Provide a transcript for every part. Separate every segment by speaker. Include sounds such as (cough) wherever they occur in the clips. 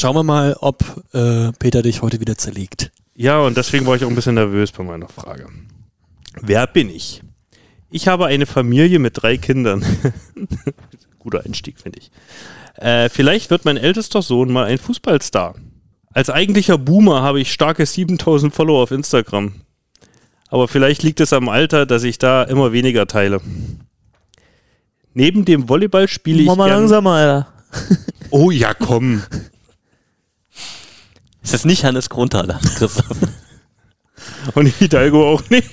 Speaker 1: Schauen wir mal, ob äh, Peter dich heute wieder zerlegt.
Speaker 2: Ja, und deswegen war ich auch ein bisschen nervös bei meiner Frage. Wer bin ich? Ich habe eine Familie mit drei Kindern. (laughs) Guter Einstieg, finde ich. Äh, vielleicht wird mein ältester Sohn mal ein Fußballstar. Als eigentlicher Boomer habe ich starke 7000 Follower auf Instagram. Aber vielleicht liegt es am Alter, dass ich da immer weniger teile. Neben dem Volleyball spiele ich.
Speaker 3: Mach mal
Speaker 2: gern-
Speaker 3: langsamer, Alter.
Speaker 2: Oh ja, komm.
Speaker 4: Ist das nicht Hannes Grundhaler, Christoph? (laughs)
Speaker 2: Und Hidalgo auch nicht.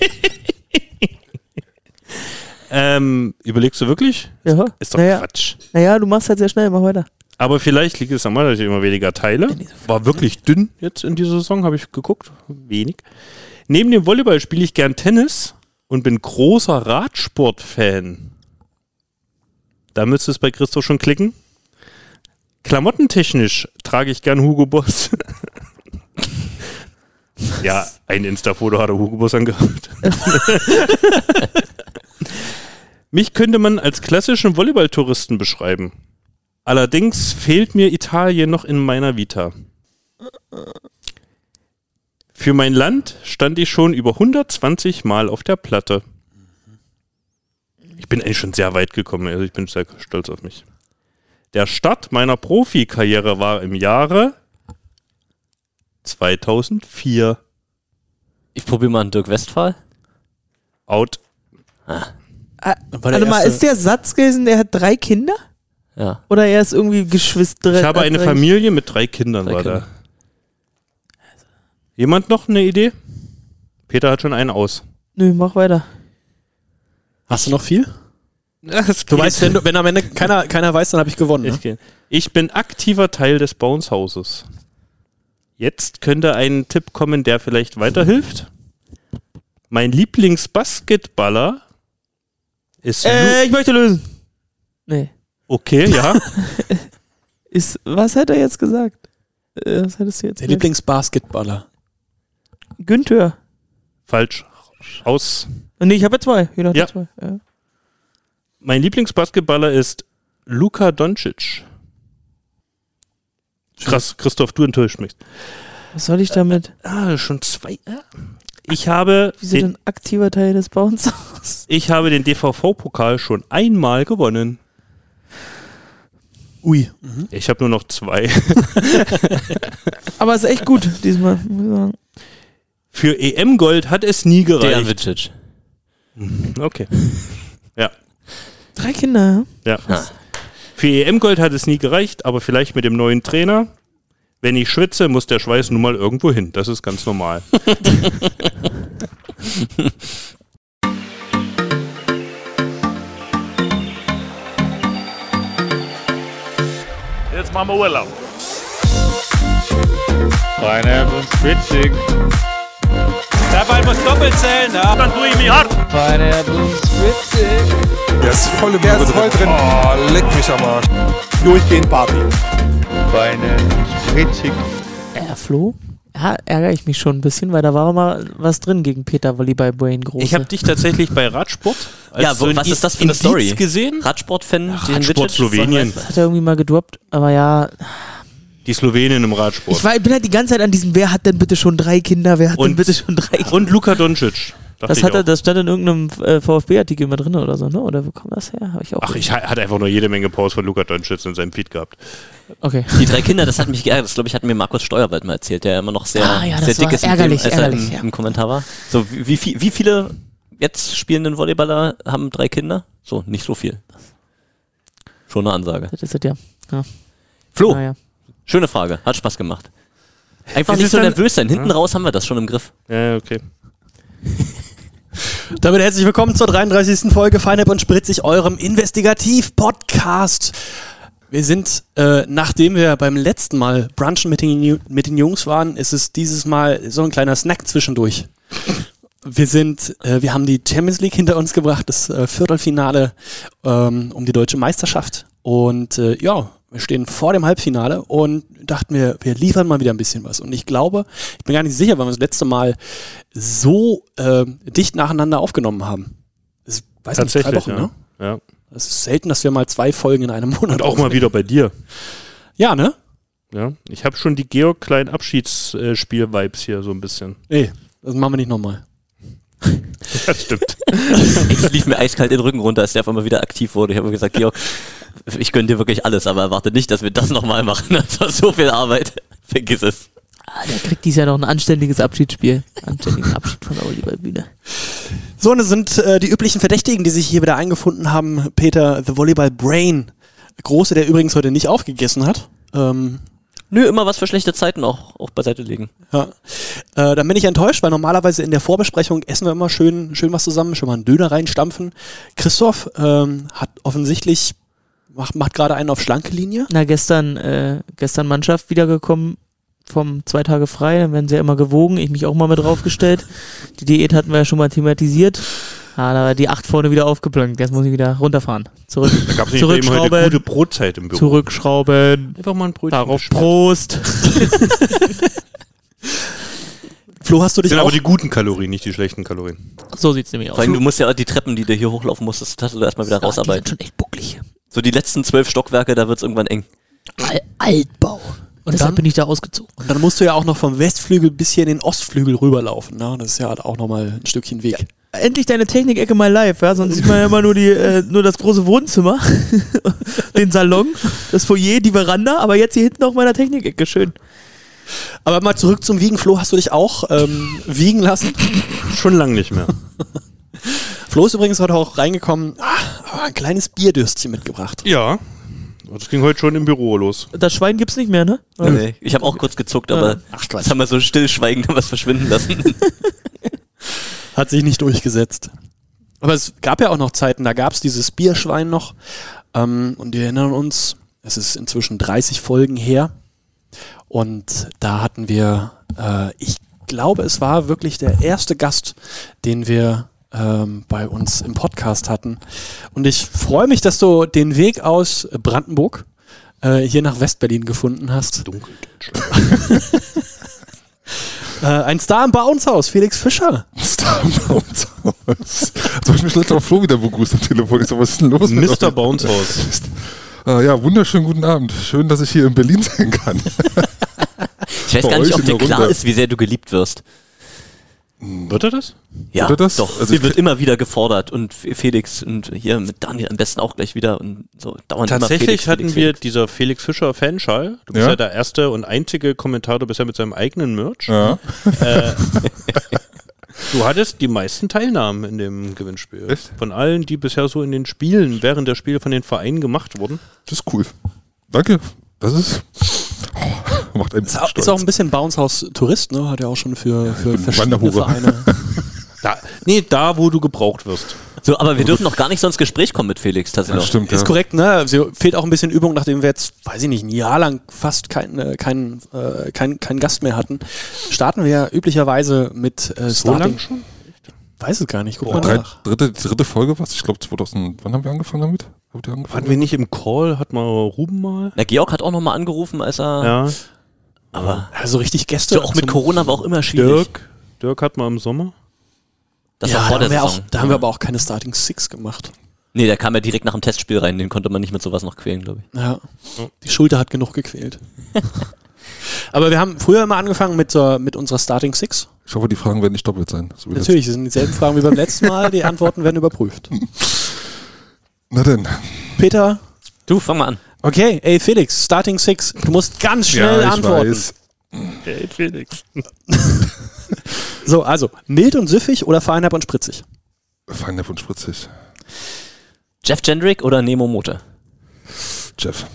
Speaker 2: ähm, überlegst du wirklich?
Speaker 3: Ja.
Speaker 2: Ist doch
Speaker 3: naja,
Speaker 2: Quatsch.
Speaker 3: naja, du machst halt sehr schnell, mach weiter.
Speaker 2: Aber vielleicht liegt es am dass ich immer weniger teile. War wirklich dünn jetzt in dieser Saison, habe ich geguckt. Wenig. Neben dem Volleyball spiele ich gern Tennis und bin großer Radsport-Fan. Da müsste es bei Christoph schon klicken. Klamottentechnisch trage ich gern Hugo Boss. (laughs) ja, ein Insta-Foto hat er Hugo Boss angehabt. (laughs) Mich könnte man als klassischen Volleyballtouristen beschreiben. Allerdings fehlt mir Italien noch in meiner Vita. Für mein Land stand ich schon über 120 Mal auf der Platte. Ich bin eigentlich schon sehr weit gekommen, also ich bin sehr stolz auf mich. Der Start meiner Profikarriere war im Jahre 2004.
Speaker 4: Ich probiere mal einen Dirk Westphal.
Speaker 2: Out.
Speaker 1: War der
Speaker 3: Warte mal, ist der Satz gewesen, der hat drei Kinder?
Speaker 4: Ja.
Speaker 3: Oder er ist irgendwie Geschwister?
Speaker 2: Ich habe eine
Speaker 3: drei-
Speaker 2: Familie mit drei Kindern,
Speaker 4: Drei
Speaker 2: war
Speaker 4: Kinder.
Speaker 2: da. Jemand noch eine Idee? Peter hat schon einen aus.
Speaker 3: Nö, mach weiter.
Speaker 1: Hast du noch viel?
Speaker 2: Das
Speaker 1: Du weißt, wenn, du- wenn am Ende keiner, keiner weiß, dann habe ich gewonnen. Ne?
Speaker 2: Ich, ich bin aktiver Teil des Bounce-Hauses. Jetzt könnte ein Tipp kommen, der vielleicht weiterhilft. Mein Lieblingsbasketballer ist Lu
Speaker 3: Äh, ich möchte lösen. Nee.
Speaker 2: Okay, ja. (laughs)
Speaker 3: Ist, was hat er jetzt gesagt? Äh, was hättest du jetzt
Speaker 1: Der
Speaker 3: gesagt?
Speaker 1: Lieblingsbasketballer.
Speaker 3: Günther.
Speaker 2: Falsch. Aus.
Speaker 3: Nee, ich habe ja zwei. Jeder
Speaker 2: Ja.
Speaker 3: zwei. Ja.
Speaker 2: Mein Lieblingsbasketballer ist Luka Doncic. Krass, Christoph, du enttäuscht mich.
Speaker 3: Was soll ich damit?
Speaker 2: Ah, schon zwei. ah. Ich habe,
Speaker 3: Wieso
Speaker 2: den,
Speaker 3: denn aktiver Teil des Bauens?
Speaker 2: ich habe den DVV-Pokal schon einmal gewonnen.
Speaker 1: Ui.
Speaker 2: Ich habe nur noch zwei. (laughs)
Speaker 3: Aber ist echt gut diesmal, muss ich sagen.
Speaker 2: Für EM-Gold hat es nie gereicht.
Speaker 4: Vicic.
Speaker 2: Okay.
Speaker 3: Drei Kinder,
Speaker 2: Ja.
Speaker 4: Ja.
Speaker 2: Für EM-Gold hat es nie gereicht, aber vielleicht mit dem neuen Trainer. Wenn ich schwitze, muss der Schweiß nun mal irgendwo hin. Das ist ganz normal. (laughs)
Speaker 5: Jetzt machen wir Urlaub.
Speaker 6: Pineapple Spritzig.
Speaker 5: Der Ball muss doppelt zählen, ja. Dann tue ich mich hart.
Speaker 7: Der ist voll, der ist voll drin. Oh, leck mich am Arsch. Durchgehend Party.
Speaker 6: Pineapple Spritzig.
Speaker 3: Äh, Flo? Ja, ärgere ich mich schon ein bisschen, weil da war mal was drin gegen Peter Volleyball Brain groß.
Speaker 2: Ich habe dich tatsächlich bei Radsport als
Speaker 4: Ja,
Speaker 2: ein
Speaker 4: was
Speaker 2: Is-
Speaker 4: ist das für eine
Speaker 2: Indiz
Speaker 4: Story?
Speaker 2: gesehen.
Speaker 4: Radsportfan. Dejan
Speaker 2: Radsport? Slowenien.
Speaker 3: hat er irgendwie mal gedroppt, aber ja,
Speaker 2: Die Slowenien im Radsport.
Speaker 3: ich, war, ich bin halt die ganze Zeit an diesem, wer hat denn bitte schon drei Kinder, wer hat denn
Speaker 2: Und-
Speaker 3: bitte schon drei Kinder?
Speaker 2: Und Luka Doncic.
Speaker 3: Das, hat er, das stand in irgendeinem äh, VfB-Artikel mal drin oder so, ne? Oder wo kommt das her? Habe ich auch.
Speaker 2: Ach, ich ha- hatte einfach nur jede Menge Posts von Luka Doncic in seinem Feed gehabt.
Speaker 3: Okay.
Speaker 4: Die drei Kinder, das hat mich geärgert. Das glaube ich, hat mir Markus Steuerwald mal erzählt, der immer noch sehr,
Speaker 3: Ah, ja, das
Speaker 4: sehr dick ist,
Speaker 3: ärgerlich,
Speaker 4: dem, als er
Speaker 3: ärgerlich,
Speaker 4: im,
Speaker 3: ja.
Speaker 4: im Kommentar war. So, wie, wie, viel- wie viele jetzt spielenden Volleyballer haben drei Kinder? So, nicht so viel. Schon eine Ansage.
Speaker 3: Das ist es ja.
Speaker 4: Flo,
Speaker 3: Naja.
Speaker 4: Schöne Frage. Hat Spaß gemacht. Einfach
Speaker 2: Ist
Speaker 4: nicht so nervös sein. Hinten raus haben wir das schon im Griff.
Speaker 2: Ja, okay. (laughs)
Speaker 1: Damit herzlich willkommen zur 33. Folge Feinab und Spritzig, eurem Investigativ-Podcast. Wir sind, äh, nachdem wir beim letzten Mal brunchen mit den, mit den Jungs waren, ist es dieses Mal so ein kleiner Snack zwischendurch. Wir sind, äh, wir haben die Champions League hinter uns gebracht, das äh, Viertelfinale ähm, um die deutsche Meisterschaft. Und äh, ja, wir stehen vor dem Halbfinale und dachten wir, wir liefern mal wieder ein bisschen was. Und ich glaube, ich bin gar nicht sicher, weil wir das letzte Mal so äh, dicht nacheinander aufgenommen haben. Das ist, weiß nicht, drei Wochen,
Speaker 2: ja.
Speaker 1: ne?
Speaker 2: ja.
Speaker 1: Es ist selten, dass wir mal zwei Folgen in einem Monat
Speaker 2: Und auch mal
Speaker 1: aufnehmen.
Speaker 2: wieder bei dir.
Speaker 1: Ja, ne?
Speaker 2: Ja, ich habe schon die Georg Klein Abschiedsspiel-Vibes hier so ein bisschen.
Speaker 1: Nee, das machen wir nicht nochmal. (laughs)
Speaker 2: Das stimmt.
Speaker 4: Ich lief mir eiskalt den Rücken runter, als der auf einmal wieder aktiv wurde. Ich habe gesagt, Georg, ich gönne dir wirklich alles, aber erwarte nicht, dass wir das nochmal machen. (laughs) Das war so viel Arbeit. Vergiss es.
Speaker 3: Ah, der kriegt dies Jahr noch ein anständiges Abschiedsspiel. Anständigen Abschied von der Volleyballbühne.
Speaker 1: So, und das sind äh, die üblichen Verdächtigen, die sich hier wieder eingefunden haben. Peter, The Volleyball Brain. Große, der übrigens heute nicht aufgegessen hat. Ähm,
Speaker 4: Nö, immer was für schlechte Zeiten auch, auch beiseite legen.
Speaker 1: ja. Äh, dann bin ich enttäuscht, weil normalerweise in der Vorbesprechung essen wir immer schön, schön was zusammen, schon mal einen Döner reinstampfen. Christoph ähm, hat offensichtlich, macht, macht gerade einen auf schlanke Linie.
Speaker 3: Na, gestern, äh, gestern Mannschaft wiedergekommen vom zwei Tage frei, dann werden sie ja immer gewogen, ich mich auch mal mit draufgestellt. Die Diät hatten wir ja schon mal thematisiert. Ah, da war die acht vorne wieder aufgeplankt. Jetzt muss ich wieder runterfahren. Zurück.
Speaker 2: Da gab es nicht eben heute
Speaker 3: Zurückschrauben.
Speaker 2: gute Brotzeit im Büro.
Speaker 3: Zurückschrauben.
Speaker 2: Einfach mal ein Brötchen.
Speaker 3: Darauf. Prost. (laughs)
Speaker 1: Flo, hast du
Speaker 2: Das
Speaker 1: dich
Speaker 2: sind
Speaker 1: auch...
Speaker 2: aber die guten Kalorien, nicht die schlechten Kalorien.
Speaker 3: So sieht's nämlich aus.
Speaker 4: Vor allem, du musst ja die Treppen, die du hier hochlaufen musstest, hast du da erstmal wieder
Speaker 3: Ja, die
Speaker 4: rausarbeiten.
Speaker 3: sind schon echt bucklig.
Speaker 4: So die letzten zwölf Stockwerke, da wird's irgendwann eng.
Speaker 3: Al Altbau. Und deshalb
Speaker 1: dann-
Speaker 3: bin ich da ausgezogen.
Speaker 1: Und dann musst du ja auch noch vom Westflügel bis hier in den Ostflügel rüberlaufen. Ne? Das ist ja auch nochmal ein Stückchen Weg.
Speaker 3: Endlich deine Technik-Ecke mal live, ja? Sonst sieht man ja immer nur, die, äh, nur das große Wohnzimmer, (laughs) den Salon, das Foyer, die Veranda, aber jetzt hier hinten auf meiner Technik-Ecke. Schön.
Speaker 1: Aber mal zurück zum Wiegen. Flo, hast du dich auch ähm, wiegen lassen?
Speaker 2: Schon lange nicht mehr. (laughs)
Speaker 1: Flo ist übrigens heute auch reingekommen, ah, ein kleines Bierdürstchen mitgebracht.
Speaker 2: Ja. Das ging heute schon im Büro los.
Speaker 3: Das Schwein gibt's nicht mehr, ne?
Speaker 4: Nee, ich habe auch kurz gezuckt, aber
Speaker 1: Ach,
Speaker 4: das haben wir so stillschweigend was verschwinden lassen. (laughs)
Speaker 1: Hat sich nicht durchgesetzt. Aber es gab ja auch noch Zeiten, da gab es dieses Bierschwein noch. Ähm, und wir erinnern uns, es ist inzwischen 30 Folgen her. Und da hatten wir, äh, ich glaube, es war wirklich der erste Gast, den wir ähm, bei uns im Podcast hatten. Und ich freue mich, dass du den Weg aus Brandenburg äh, hier nach Westberlin gefunden hast.
Speaker 2: Dunkeldeutschland. (laughs)
Speaker 1: Äh, ein Star im Bauenshaus, Felix Fischer.
Speaker 7: Star bei uns aus. Jetzt habe ich mich letztes Mal Flo wieder begrüßt am Telefon. Ich so, was ist denn los?
Speaker 2: Mr.
Speaker 7: euch?
Speaker 2: Bouncehaus.
Speaker 7: Ah, ja, wunderschönen guten Abend. Schön, dass ich hier in Berlin sein kann.
Speaker 4: Ich weiß
Speaker 7: Bei
Speaker 4: gar nicht, ob dir klar
Speaker 7: Runde.
Speaker 4: ist, wie sehr du geliebt wirst.
Speaker 2: Wird er das?
Speaker 4: Ja,
Speaker 7: Wird er das?
Speaker 4: doch.
Speaker 7: Also
Speaker 4: Sie wird immer wieder gefordert und Felix und hier mit Daniel am besten auch gleich wieder und so dauernd immer
Speaker 2: Tatsächlich
Speaker 4: Felix,
Speaker 2: hatten
Speaker 4: Felix,
Speaker 2: wir
Speaker 4: Felix.
Speaker 2: dieser Felix Fischer Fanschal. Du bist ja.
Speaker 7: Ja.
Speaker 2: der erste und einzige Kommentator bisher mit seinem eigenen Merch.
Speaker 7: Ja.
Speaker 2: Äh, (laughs) du hattest die meisten Teilnahmen in dem Gewinnspiel.
Speaker 7: Echt?
Speaker 2: Von allen, die bisher so in den Spielen, während der Spiele von den Vereinen gemacht wurden.
Speaker 7: Das ist cool. Danke. Das ist. (laughs) Macht einen
Speaker 1: Ist auch, ist auch ein bisschen Bauenshaus-Tourist, ne? Hat ja auch schon für, für verschiedene. Vereine. (laughs)
Speaker 2: Da, nee, da, wo du gebraucht wirst.
Speaker 4: So, aber wir dürfen noch gar nicht so ins Gespräch kommen mit Felix
Speaker 7: Das
Speaker 4: tatsächlich.
Speaker 7: stimmt, ja.
Speaker 1: Ist korrekt, ne? Also fehlt auch ein bisschen Übung, nachdem wir jetzt, weiß ich nicht, ein Jahr lang fast keinen äh, kein, äh, kein, kein Gast mehr hatten. Starten wir ja üblicherweise mit äh,
Speaker 2: So lang
Speaker 1: Starting.
Speaker 2: schon?
Speaker 1: Weiß es gar nicht, guck
Speaker 7: Oh,
Speaker 1: mal
Speaker 7: drei,
Speaker 1: nach.
Speaker 7: dritte, dritte Folge, was? Ich glaube 2000. Wann haben wir angefangen damit? Habt ihr angefangen?
Speaker 2: Waren wir nicht im Call? Hat mal Ruben mal?
Speaker 4: Na, Georg hat auch nochmal angerufen, als er.
Speaker 2: Ja.
Speaker 4: Aber
Speaker 1: Also richtig Gäste.
Speaker 4: so auch mit Corona war auch immer schwierig.
Speaker 2: Dirk. Dirk hat mal im Sommer.
Speaker 4: Das
Speaker 1: ja,
Speaker 4: war vor
Speaker 1: da,
Speaker 4: der
Speaker 1: haben wir
Speaker 4: Saison.
Speaker 1: auch, da haben wir aber auch keine Starting Six gemacht.
Speaker 4: Nee, der kam ja direkt nach dem Testspiel rein, den konnte man nicht mit sowas noch quälen, glaube ich.
Speaker 1: Ja. Die Schulter hat genug gequält. (laughs) aber wir haben früher immer angefangen mit, so, mit unserer Starting Six.
Speaker 7: Ich hoffe, die Fragen werden nicht doppelt sein. So das-
Speaker 1: Natürlich, es sind dieselben Fragen wie beim letzten Mal. Die Antworten werden überprüft. (laughs)
Speaker 7: Na denn.
Speaker 1: Peter,
Speaker 4: Du, fang mal an.
Speaker 1: Okay, ey Felix, Starting Six. Du musst ganz schnell
Speaker 7: ja, ich
Speaker 1: antworten.
Speaker 7: weiß. (laughs)
Speaker 2: Hey, Felix. (laughs)
Speaker 1: So, also, mild und süffig oder vereinab und spritzig?
Speaker 7: Fein und spritzig.
Speaker 4: Jeff Gendrick oder Nemo Mote?
Speaker 7: Jeff.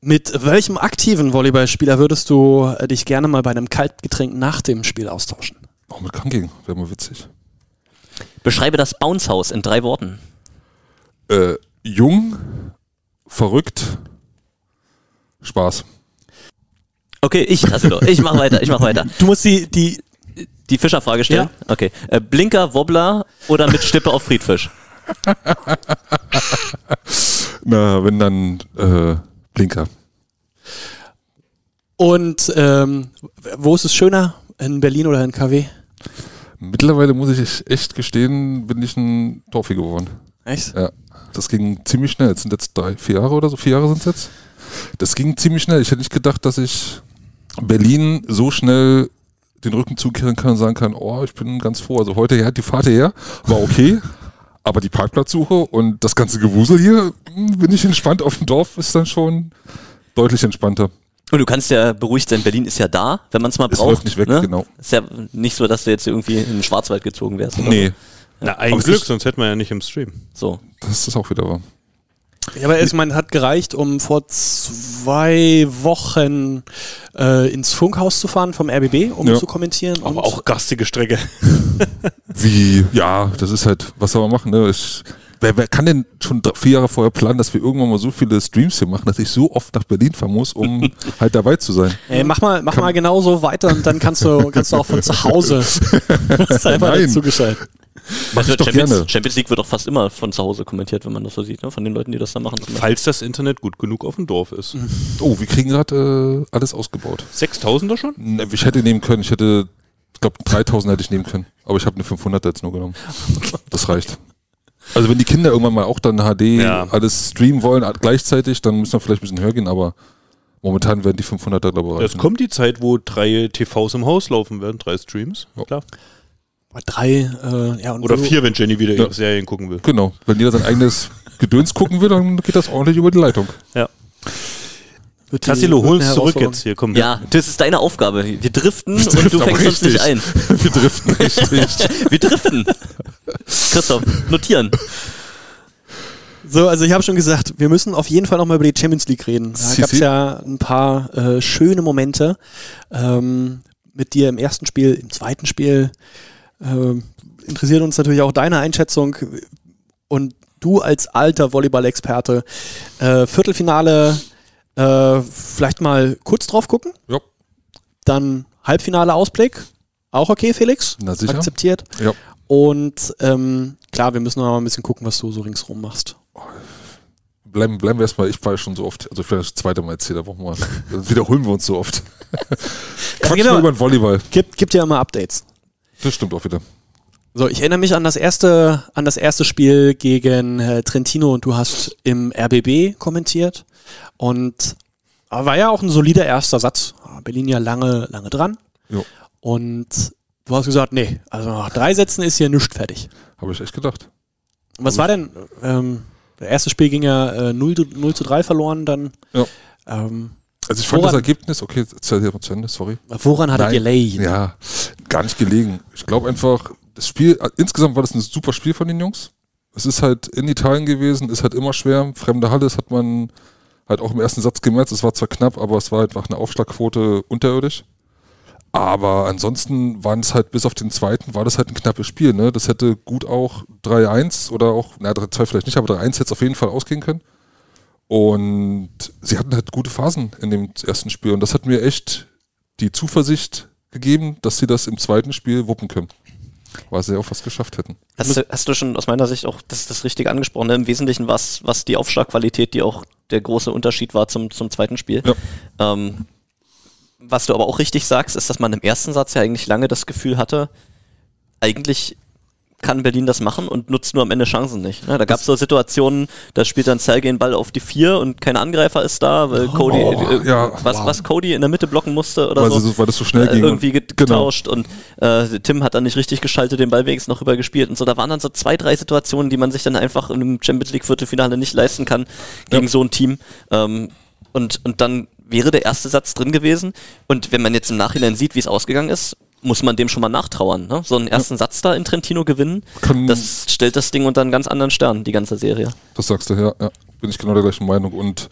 Speaker 1: Mit welchem aktiven Volleyballspieler würdest du äh, dich gerne mal bei einem Kaltgetränk nach dem Spiel austauschen?
Speaker 7: Auch mit Kranking. Wäre mal witzig.
Speaker 4: Beschreibe das Bounce-Haus in drei Worten.
Speaker 7: Äh, jung, verrückt, Spaß.
Speaker 4: Okay, ich, also ich mach weiter, ich mach weiter.
Speaker 1: Du musst die, die
Speaker 4: Die Fischerfrage stellen? Okay. Äh, Blinker, Wobbler oder mit Stippe auf Friedfisch? (laughs)
Speaker 7: Na, wenn dann äh, Blinker.
Speaker 1: und ähm, wo ist es schöner? In Berlin oder in KW?
Speaker 7: Mittlerweile muss ich echt gestehen, bin ich ein Torfi geworden.
Speaker 1: Echt?
Speaker 7: Ja, das ging ziemlich schnell. Es sind jetzt drei, vier Jahre oder so. Vier Jahre sind es jetzt. Das ging ziemlich schnell. Ich hätte nicht gedacht, dass ich Berlin so schnell den Rücken zukehren kann und sagen kann, oh, ich bin ganz froh. Also heute ja, die Fahrt her war okay, (laughs) aber die Parkplatzsuche und das ganze Gewusel hier, hm, bin ich entspannt. Auf dem Dorf ist dann schon deutlich entspannter.
Speaker 4: Und du kannst ja beruhigt sein, Berlin ist ja da, wenn man es mal
Speaker 7: Es
Speaker 4: braucht.
Speaker 7: läuft nicht weg,
Speaker 4: ne?
Speaker 7: genau.
Speaker 4: Ist ja nicht so, dass du jetzt irgendwie in den Schwarzwald gezogen wärst. oder
Speaker 7: Nee,
Speaker 2: Na, ein
Speaker 7: Aber es
Speaker 2: Glück, sonst hätten wir ja nicht im Stream.
Speaker 4: So.
Speaker 7: das ist auch wieder wahr.
Speaker 1: Ja, aber es man hat gereicht, um vor zwei Wochen äh, ins Funkhaus zu fahren vom RBB, um
Speaker 7: Ja.
Speaker 1: zu kommentieren.
Speaker 2: Aber
Speaker 1: und
Speaker 2: auch gastige Strecke. (laughs)
Speaker 7: Wie, ja, das ist halt, was soll man machen, ne? Ich, wer, wer kann denn schon drei- vier Jahre vorher planen, dass wir irgendwann mal so viele Streams hier machen, dass ich so oft nach Berlin fahren muss, um (laughs) halt dabei zu sein?
Speaker 1: Ey, mach mal, mach mal genauso weiter und dann kannst du, kannst du auch von zu Hause (laughs) einfach
Speaker 7: Nein.
Speaker 1: geschalten.
Speaker 7: Mach
Speaker 4: Also
Speaker 7: ich doch
Speaker 4: Champions,
Speaker 7: gerne.
Speaker 4: Champions League wird doch fast immer von zu Hause kommentiert, wenn man das so sieht, ne? von den Leuten, die das da machen.
Speaker 2: Falls das Internet gut genug auf dem Dorf ist. (laughs)
Speaker 7: Oh, wir kriegen gerade äh, alles ausgebaut.
Speaker 2: 6000er schon?
Speaker 7: Ne, Ich hätte nehmen können, ich hätte, ich glaube 3000 hätte ich nehmen können, aber ich habe eine 500 jetzt nur genommen. Das reicht. Also wenn die Kinder irgendwann mal auch dann HD
Speaker 2: Ja.
Speaker 7: alles streamen wollen gleichzeitig, dann müssen wir vielleicht ein bisschen höher gehen, aber momentan werden die 500er glaube ich
Speaker 2: Es
Speaker 7: reichen.
Speaker 2: kommt die Zeit, wo drei TVs im Haus laufen werden, drei Streams.
Speaker 7: Ja.
Speaker 2: Klar.
Speaker 1: Drei, äh, ja, und
Speaker 2: Oder vier, wenn Jenny wieder
Speaker 7: Ja.
Speaker 2: ihre Serien gucken will.
Speaker 7: Genau, wenn jeder sein eigenes (laughs) Gedöns gucken will, dann geht das ordentlich über die Leitung.
Speaker 1: die-
Speaker 2: Tassilo, hol uns zurück jetzt hier. Komm,
Speaker 4: Ja, das ist deine Aufgabe. Wir driften und
Speaker 7: trifft
Speaker 4: du
Speaker 7: aber
Speaker 4: fängst uns nicht ein. (laughs)
Speaker 7: Wir driften richtig. (laughs)
Speaker 4: Wir driften. Christoph, notieren.
Speaker 1: So, also ich habe schon gesagt, wir müssen auf jeden Fall nochmal über die Champions League reden. Da gab es ja ein paar äh, schöne Momente ähm, mit dir im ersten Spiel, im zweiten Spiel. Ähm, interessiert uns natürlich auch deine Einschätzung und du als alter Volleyball-Experte. Äh, Viertelfinale, äh, vielleicht mal kurz drauf gucken.
Speaker 7: Ja.
Speaker 1: Dann Halbfinale Ausblick. Auch okay, Felix?
Speaker 7: Na sicher.
Speaker 1: Akzeptiert.
Speaker 7: Ja.
Speaker 1: Und ähm, klar, wir müssen noch mal ein bisschen gucken, was du so ringsrum machst.
Speaker 7: Bleiben, bleiben wir erstmal, ich ja schon so oft, also vielleicht das zweite Mal erzählt, da brauchen wir, (laughs) wiederholen wir uns so oft. (laughs) Quatsch
Speaker 1: genau.
Speaker 7: mal über den Volleyball.
Speaker 1: Gibt, gibt ja immer Updates.
Speaker 7: Das stimmt auch wieder.
Speaker 1: So, ich erinnere mich an das erste, an das erste Spiel gegen äh, Trentino und du hast im RBB kommentiert. Und äh, war ja auch ein solider erster Satz. Ah, Berlin ja lange, lange dran.
Speaker 7: Jo.
Speaker 1: Und du hast gesagt, nee, also nach drei Sätzen ist hier nichts fertig.
Speaker 7: Habe ich echt gedacht.
Speaker 1: Was war denn? Ähm, das erste Spiel ging ja äh, 0, zu- 0 zu 3 verloren, dann.
Speaker 7: Ja.
Speaker 1: Ähm,
Speaker 7: Also ich fand das Ergebnis, okay, zu Ende, sorry.
Speaker 1: woran hat
Speaker 7: Nein.
Speaker 1: Delay?
Speaker 7: Ja, gar nicht gelegen. Ich glaube einfach, das Spiel, insgesamt war das ein super Spiel von den Jungs. Es ist halt in Italien gewesen, ist halt immer schwer. Fremde Halle, das hat man halt auch im ersten Satz gemerkt. Es war zwar knapp, aber es war einfach eine Aufschlagquote unterirdisch. Aber ansonsten waren es halt bis auf den zweiten, war das halt ein knappes Spiel. Ne? Das hätte gut auch 3-1 oder auch, na 3-2 vielleicht nicht, aber 3-1 hätte es auf jeden Fall ausgehen können. Und sie hatten halt gute Phasen in dem ersten Spiel. Und das hat mir echt die Zuversicht gegeben, dass sie das im zweiten Spiel wuppen können. Weil sie auch was geschafft hätten.
Speaker 4: Hast du, hast du schon aus meiner Sicht auch das, das Richtige angesprochen? Ne? Im Wesentlichen was, was die Aufschlagqualität, die auch der große Unterschied war zum, zum zweiten Spiel.
Speaker 7: Ja.
Speaker 4: Ähm, was du aber auch richtig sagst, ist, dass man im ersten Satz ja eigentlich lange das Gefühl hatte, eigentlich kann Berlin das machen und nutzt nur am Ende Chancen nicht. Ne? Da gab es so Situationen, da spielt dann Sergei den Ball auf die vier und kein Angreifer ist da, weil Cody, äh,
Speaker 7: ja,
Speaker 4: was,
Speaker 7: wow.
Speaker 4: was Cody in der Mitte blocken musste oder
Speaker 7: Weil,
Speaker 4: so
Speaker 7: so, weil das so schnell
Speaker 4: äh,
Speaker 7: ging.
Speaker 4: irgendwie
Speaker 7: Genau.
Speaker 4: getauscht und äh, Tim hat dann nicht richtig geschaltet, den Ball wenigstens noch rüber gespielt und so. Da waren dann so zwei, drei Situationen, die man sich dann einfach in einem Champions League Viertelfinale nicht leisten kann gegen
Speaker 7: Ja.
Speaker 4: so ein Team. Ähm, und, und dann wäre der erste Satz drin gewesen. Und wenn man jetzt im Nachhinein sieht, wie es ausgegangen ist, muss man dem schon mal nachtrauern. Ne? So einen ersten Satz da in Trentino gewinnen,
Speaker 7: Kann-
Speaker 4: das stellt das Ding unter einen ganz anderen Stern, die ganze Serie.
Speaker 7: Das sagst du, ja, ja. Bin ich genau der gleichen Meinung. Und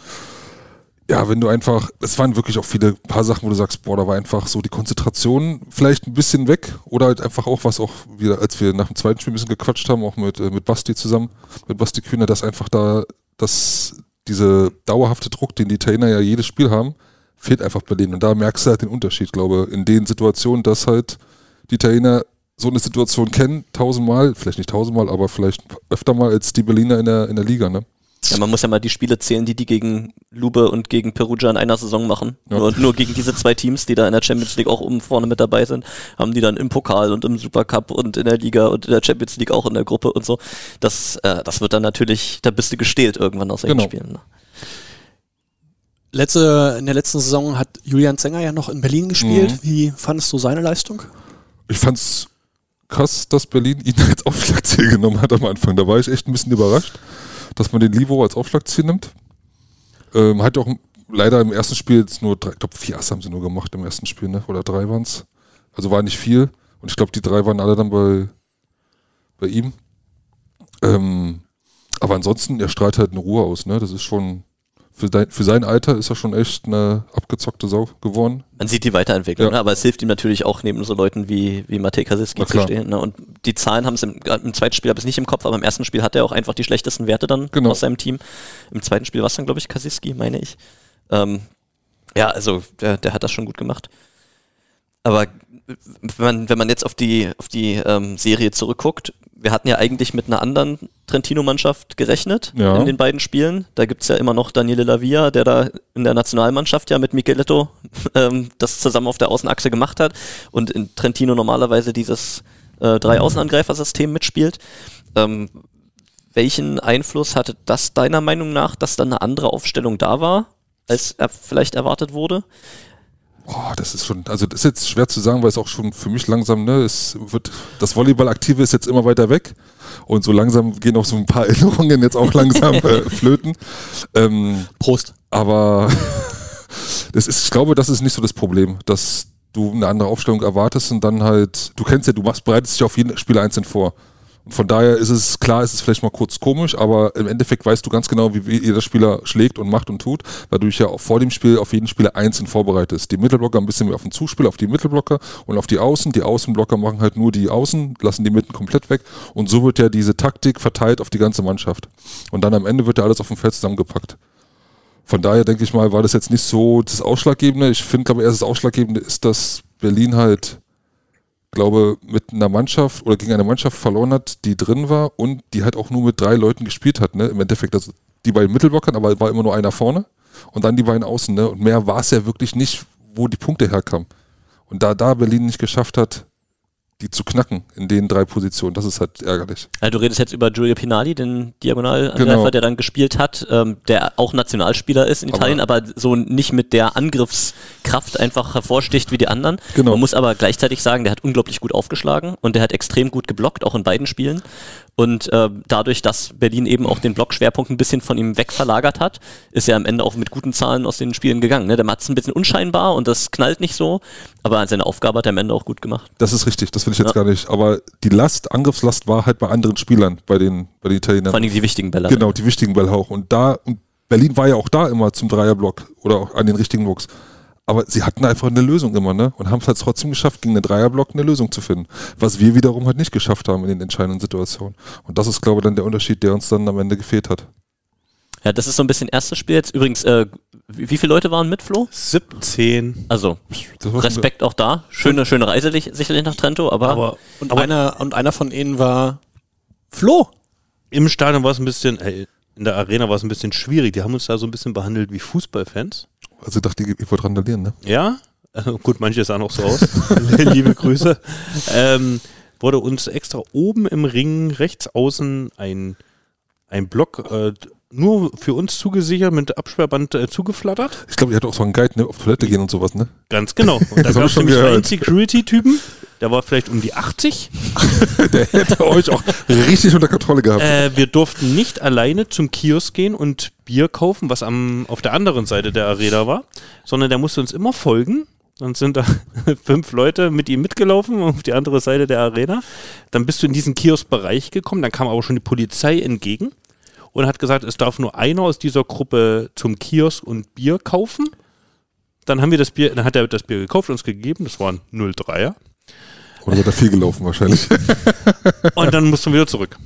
Speaker 7: ja, wenn du einfach, es waren wirklich auch viele paar Sachen, wo du sagst, boah, da war einfach so die Konzentration vielleicht ein bisschen weg. Oder halt einfach auch, was auch wieder, als wir nach dem zweiten Spiel ein bisschen gequatscht haben, auch mit, äh, mit Basti zusammen, mit Basti Kühner, dass einfach da, dass diese dauerhafte Druck, den die Trainer ja jedes Spiel haben, fehlt einfach Berlin. Und da merkst du halt den Unterschied, glaube in den Situationen, dass halt die Trainer so eine Situation kennen, tausendmal, vielleicht nicht tausendmal, aber vielleicht öfter mal als die Berliner in der, in der Liga, ne?
Speaker 4: Ja, man muss ja mal die Spiele zählen, die die gegen Lube und gegen Perugia in einer Saison machen.
Speaker 7: Ja.
Speaker 4: Nur, nur gegen diese zwei Teams, die da in der Champions League auch oben vorne mit dabei sind, haben die dann im Pokal und im Supercup und in der Liga und in der Champions League auch in der Gruppe und so. Das, äh, das wird dann natürlich, da bist du gestählt irgendwann aus solchen
Speaker 7: Genau.
Speaker 4: Spielen. Ne?
Speaker 1: Letzte, in der letzten Saison hat Julian Zenger ja noch in Berlin gespielt.
Speaker 7: Mhm.
Speaker 1: Wie fandest du seine Leistung?
Speaker 7: Ich fand's krass, dass Berlin ihn (laughs) als Aufschlagziel genommen hat am Anfang. Da war ich echt ein bisschen überrascht, dass man den Livo als Aufschlagziel nimmt. Ähm, hat auch leider im ersten Spiel jetzt nur drei, ich glaube vier Ass haben sie nur gemacht im ersten Spiel, ne? Oder drei waren's. Also war nicht viel. Und ich glaube, die drei waren alle dann bei, bei ihm. Ähm, aber ansonsten, er strahlt halt eine Ruhe aus, ne? Das ist schon, für, dein, für sein Alter ist er schon echt eine abgezockte Sau geworden.
Speaker 4: Man sieht die Weiterentwicklung,
Speaker 7: Ja.
Speaker 4: ne? aber es hilft ihm natürlich auch, neben so Leuten wie, wie Matej
Speaker 7: Na
Speaker 4: zu stehen. Ne? Und die Zahlen haben es im, im zweiten Spiel habe ich es nicht im Kopf, aber im ersten Spiel hat er auch einfach die schlechtesten Werte dann
Speaker 7: Genau.
Speaker 4: aus seinem Team. Im zweiten Spiel war es dann, glaube ich, Kasiski, meine ich. Ähm, ja, also der, der hat das schon gut gemacht. Aber wenn man, wenn man jetzt auf die, auf die ähm, Serie zurückguckt, wir hatten ja eigentlich mit einer anderen Trentino-Mannschaft gerechnet
Speaker 7: Ja.
Speaker 4: in den beiden Spielen. Da gibt's ja immer noch Daniele Lavia, der da in der Nationalmannschaft ja mit Micheletto (laughs) ähm, das zusammen auf der Außenachse gemacht hat und in Trentino normalerweise dieses äh, drei Außenangreifer-System mitspielt. Ähm, welchen Einfluss hatte das deiner Meinung nach, dass dann eine andere Aufstellung da war, als er vielleicht erwartet wurde?
Speaker 7: Boah, das ist schon, also das ist jetzt schwer zu sagen, weil es auch schon für mich langsam, ne, es wird, das Volleyball-Aktive ist jetzt immer weiter weg und so langsam gehen auch so ein paar (laughs) Erinnerungen jetzt auch langsam äh, (laughs) flöten. Ähm,
Speaker 1: Prost.
Speaker 7: aber (laughs) das ist, ich glaube, das ist nicht so das Problem, dass du eine andere Aufstellung erwartest und dann halt, du kennst ja, du machst, bereitest dich auf jeden Spieler einzeln vor. Von daher ist es klar, ist es vielleicht mal kurz komisch, aber im Endeffekt weißt du ganz genau, wie jeder Spieler schlägt und macht und tut, weil du dich ja vor dem Spiel auf jeden Spieler einzeln vorbereitest. Die Mittelblocker ein bisschen mehr auf den Zuspiel, auf die Mittelblocker und auf die Außen. Die Außenblocker machen halt nur die Außen, lassen die Mitten komplett weg. Und so wird ja diese Taktik verteilt auf die ganze Mannschaft. Und dann am Ende wird ja alles auf dem Feld zusammengepackt. Von daher denke ich mal, war das jetzt nicht so das Ausschlaggebende. Ich finde, glaube erst das Ausschlaggebende ist, dass Berlin halt, glaube, mit einer Mannschaft oder gegen eine Mannschaft verloren hat, die drin war und die halt auch nur mit drei Leuten gespielt hat. Ne? Im Endeffekt, also die beiden Mittelblockern, aber war immer nur einer vorne und dann die beiden außen. Ne? Und mehr war es ja wirklich nicht, wo die Punkte herkamen. Und da da Berlin nicht geschafft hat, die zu knacken in den drei Positionen, das ist halt ärgerlich.
Speaker 4: Also du redest jetzt über Giulio Pinali, den Diagonalangreifer,
Speaker 7: Genau.
Speaker 4: der dann gespielt hat, ähm, der auch Nationalspieler ist in
Speaker 7: Aber-
Speaker 4: Italien, aber, so nicht mit der Angriffskraft einfach hervorsticht wie die anderen.
Speaker 7: Genau.
Speaker 4: Man muss aber gleichzeitig sagen, der hat unglaublich gut aufgeschlagen und der hat extrem gut geblockt, auch in beiden Spielen. Und äh, dadurch, dass Berlin eben auch den Blockschwerpunkt ein bisschen von ihm wegverlagert hat, ist er am Ende auch mit guten Zahlen aus den Spielen gegangen. Ne? Der macht es ein bisschen unscheinbar und das knallt nicht so, aber seine Aufgabe hat er am Ende auch gut gemacht.
Speaker 7: Das ist richtig, das will ich jetzt
Speaker 4: Ja.
Speaker 7: gar nicht. Aber die Last, Angriffslast war halt bei anderen Spielern, bei den, bei den Italienern.
Speaker 4: Vor allem die wichtigen Bälle.
Speaker 7: Genau, die wichtigen Bälle auch. Und da, und Berlin war ja auch da immer zum Dreierblock oder auch an den richtigen Blocks. Aber sie hatten einfach eine Lösung immer, ne? Und haben es halt trotzdem geschafft, gegen den Dreierblock eine Lösung zu finden. Was wir wiederum halt nicht geschafft haben in den entscheidenden Situationen. Und das ist, glaube ich, dann der Unterschied, der uns dann am Ende gefehlt hat.
Speaker 4: Ja, das ist so ein bisschen erstes Spiel jetzt. Übrigens, äh, wie wie viele Leute waren mit, Flo?
Speaker 2: 17.
Speaker 4: Also, Respekt auch da. Schöne, schöne Reise lich- sicherlich nach Trento, aber,
Speaker 2: Aber,
Speaker 1: Und,
Speaker 2: aber
Speaker 1: einer, und einer von ihnen war Flo.
Speaker 2: im Stadion war es ein bisschen, äh, in der Arena war es ein bisschen schwierig. Die haben uns da so ein bisschen behandelt wie Fußballfans.
Speaker 7: Also ich dachte, ich wollte randalieren, ne?
Speaker 2: Ja, äh, gut, manche sahen auch so aus. (laughs) Liebe Grüße. Ähm, wurde uns extra oben im Ring rechts außen ein, ein Block äh, nur für uns zugesichert, mit Absperrband äh, zugeflattert.
Speaker 7: Ich glaube, ihr hattet auch so einen Guide, ne? Auf Toilette gehen und sowas, ne?
Speaker 2: Ganz genau. Und da gab es
Speaker 7: schon
Speaker 2: nämlich einen. Security-Typen, der war vielleicht um die 80. (laughs)
Speaker 7: Der hätte euch auch richtig unter Kontrolle gehabt.
Speaker 2: Äh, wir durften nicht alleine zum Kiosk gehen und Bier kaufen, was am, auf der anderen Seite der Arena war, sondern der musste uns immer folgen. Dann sind da (laughs) fünf Leute mit ihm mitgelaufen auf die andere Seite der Arena. Dann bist du in diesen Kioskbereich gekommen. Dann kam aber schon die Polizei entgegen und hat gesagt, es darf nur einer aus dieser Gruppe zum Kiosk und Bier kaufen. Dann haben wir das Bier, dann hat er das Bier gekauft, uns gegeben. Das waren 03er.
Speaker 7: Oder seid ihr viel gelaufen wahrscheinlich? (laughs)
Speaker 2: Und dann mussten wir wieder zurück.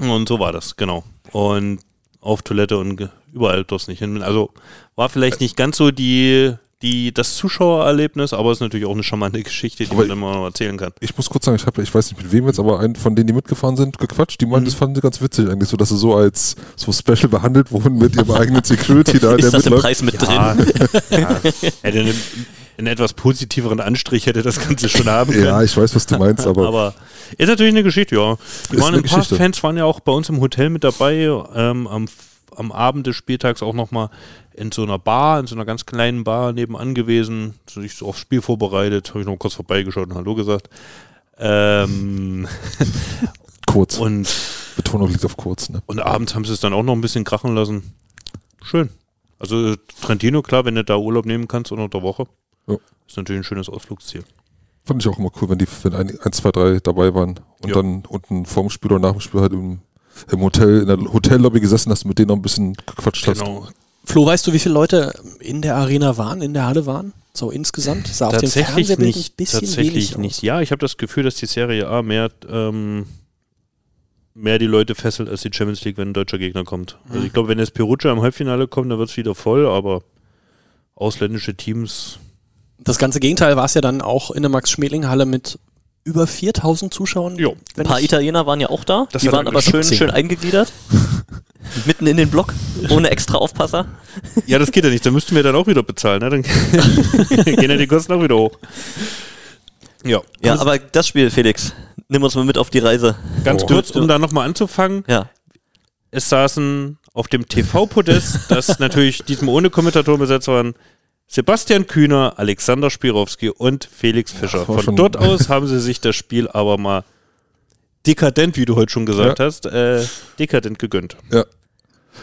Speaker 2: Und so war das, genau. Und auf Toilette und überall durfte nicht hin. Also war vielleicht nicht ganz so die, die, das Zuschauererlebnis, aber es ist natürlich auch eine charmante Geschichte, die
Speaker 7: Aber
Speaker 2: man mal noch erzählen kann.
Speaker 7: Ich muss kurz sagen, ich habe, ich weiß nicht mit wem jetzt, aber einen von denen, die mitgefahren sind, gequatscht. Die meinten, das fanden sie ganz witzig eigentlich, so dass sie so als so special behandelt wurden mit ihrem eigenen Security da, (laughs)
Speaker 4: Ist das im
Speaker 7: mitläuft.
Speaker 4: Preis mit
Speaker 2: Ja,
Speaker 4: drin? (laughs)
Speaker 2: ja. Einen, einen etwas positiveren Anstrich hätte das Ganze schon (laughs) haben können.
Speaker 7: Ja, ich weiß, was du meinst, aber,
Speaker 2: Aber ist natürlich eine Geschichte, ja. Die waren ein paar
Speaker 7: Geschichte.
Speaker 2: Fans waren ja auch bei uns im Hotel mit dabei, ähm, am, am Abend des Spieltags auch nochmal in so einer Bar, in so einer ganz kleinen Bar nebenan gewesen, sich so aufs Spiel vorbereitet, habe ich noch kurz vorbeigeschaut und Hallo gesagt. Ähm, (laughs)
Speaker 7: kurz.
Speaker 2: und,
Speaker 7: Betonung liegt auf kurz, ne?
Speaker 2: und abends haben sie es dann auch noch ein bisschen krachen lassen. Schön. Also Trentino, klar, wenn du da Urlaub nehmen kannst unter der Woche,
Speaker 7: Ja.
Speaker 2: ist natürlich ein schönes Ausflugsziel.
Speaker 7: Fand ich auch immer cool, wenn die, wenn ein, ein zwei, drei dabei waren und
Speaker 2: Ja.
Speaker 7: dann unten vorm Spiel oder nach dem Spiel halt im, im Hotel, in der Hotellobby gesessen hast und mit denen noch ein bisschen gequatscht hast.
Speaker 2: Genau.
Speaker 1: Flo, weißt du, wie viele Leute in der Arena waren, in der Halle waren? So insgesamt? Sah auf dem
Speaker 2: Tatsächlich
Speaker 1: Fernsehbild ein
Speaker 2: nicht.
Speaker 1: bisschen
Speaker 2: Tatsächlich
Speaker 1: wenig aus.
Speaker 2: nicht. Ja, ich habe das Gefühl, dass die Serie A mehr, ähm, mehr die Leute fesselt als die Champions League, wenn ein deutscher Gegner kommt. Also ich glaube, wenn jetzt Perugia im Halbfinale kommt, dann wird es wieder voll, aber ausländische Teams.
Speaker 1: Das ganze Gegenteil war es ja dann auch in der Max-Schmeling-Halle mit über 4000 Zuschauern.
Speaker 2: Jo.
Speaker 4: Ein paar Italiener waren ja auch da.
Speaker 2: Das
Speaker 4: die waren
Speaker 2: er
Speaker 4: aber schön, schön eingegliedert. (laughs) Mitten in den Block, ohne extra Aufpasser.
Speaker 2: Ja, das geht ja nicht. Da müssten wir dann auch wieder bezahlen. Ne? Dann (laughs) gehen ja die Kosten auch wieder hoch. Ja,
Speaker 4: Ja,
Speaker 2: Also
Speaker 4: aber das Spiel, Felix, nimm uns mal mit auf die Reise.
Speaker 2: ganz
Speaker 7: Oh.
Speaker 2: kurz, um da nochmal anzufangen.
Speaker 4: Ja.
Speaker 2: es saßen auf dem TV-Podest, das natürlich diesem ohne Kommentatoren besetzt waren, Sebastian Kühner, Alexander Spirowski und Felix Fischer.
Speaker 7: das war
Speaker 2: Von dort (laughs) aus haben sie sich das Spiel aber mal dekadent, wie du heute schon gesagt
Speaker 7: Ja.
Speaker 2: hast, äh, dekadent gegönnt.
Speaker 7: Ja.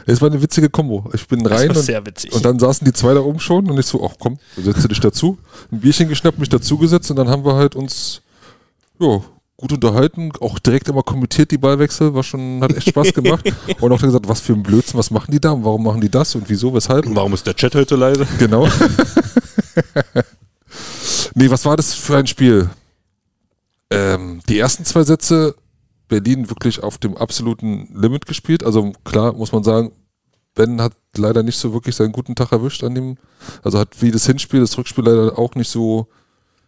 Speaker 7: Es war eine witzige Kombo. Ich bin rein
Speaker 2: war
Speaker 7: und,
Speaker 2: sehr witzig.
Speaker 7: und dann saßen die zwei da oben schon und ich so, ach komm, setze dich dazu. Ein Bierchen geschnappt, mich dazugesetzt und dann haben wir halt uns ja, gut unterhalten, auch direkt immer kommentiert die Ballwechsel, war schon, hat echt Spaß gemacht. (laughs) und auch dann gesagt, was für ein Blödsinn, was machen die da und warum machen die das und wieso, weshalb.
Speaker 2: Warum ist der Chat heute leise?
Speaker 7: Genau. (laughs) nee, was war das für ein Spiel? Ähm, die ersten zwei Sätze, Berlin wirklich auf dem absoluten Limit gespielt. Also klar muss man sagen, Ben hat leider nicht so wirklich seinen guten Tag erwischt an dem, also hat wie das Hinspiel, das Rückspiel leider auch nicht so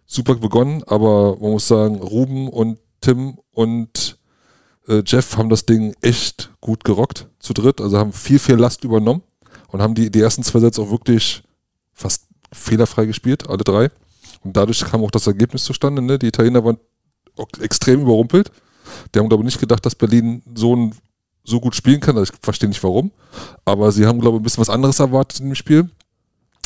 Speaker 7: super begonnen, aber man muss sagen, Ruben und Tim und äh, Jeff haben das Ding echt gut gerockt zu dritt, also haben viel, viel Last übernommen und haben die, die ersten zwei Sätze auch wirklich fast fehlerfrei gespielt, alle drei. Und dadurch kam auch das Ergebnis zustande. Ne? Die Italiener waren extrem überrumpelt. Die haben, glaube ich, nicht gedacht, dass Berlin so, ein, so gut spielen kann. Also ich verstehe nicht warum. Aber sie haben, glaube ich, ein bisschen was anderes erwartet in dem Spiel.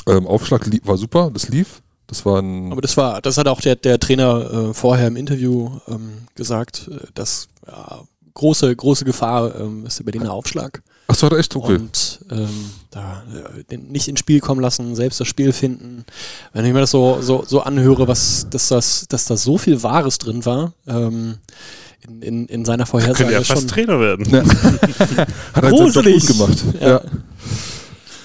Speaker 7: Ähm, Aufschlag war super, das lief. Das war ein.
Speaker 1: Aber das war, das hat auch der, der Trainer äh, vorher im Interview ähm, gesagt, äh, dass ja, große, große Gefahr ähm, ist der Berliner Aufschlag.
Speaker 7: Achso, hat er echt okay.
Speaker 1: Und ähm, da äh, nicht ins Spiel kommen lassen, selbst das Spiel finden. Wenn ich mir das so, so, so anhöre, was, dass, das, dass da so viel Wahres drin war, ähm, in, in, in seiner
Speaker 2: Könnte
Speaker 1: Vorhersage
Speaker 2: ja fast
Speaker 1: schon
Speaker 2: Trainer werden.
Speaker 7: Ja. (laughs) Hat er gut gemacht.
Speaker 1: Ja.
Speaker 7: Ja.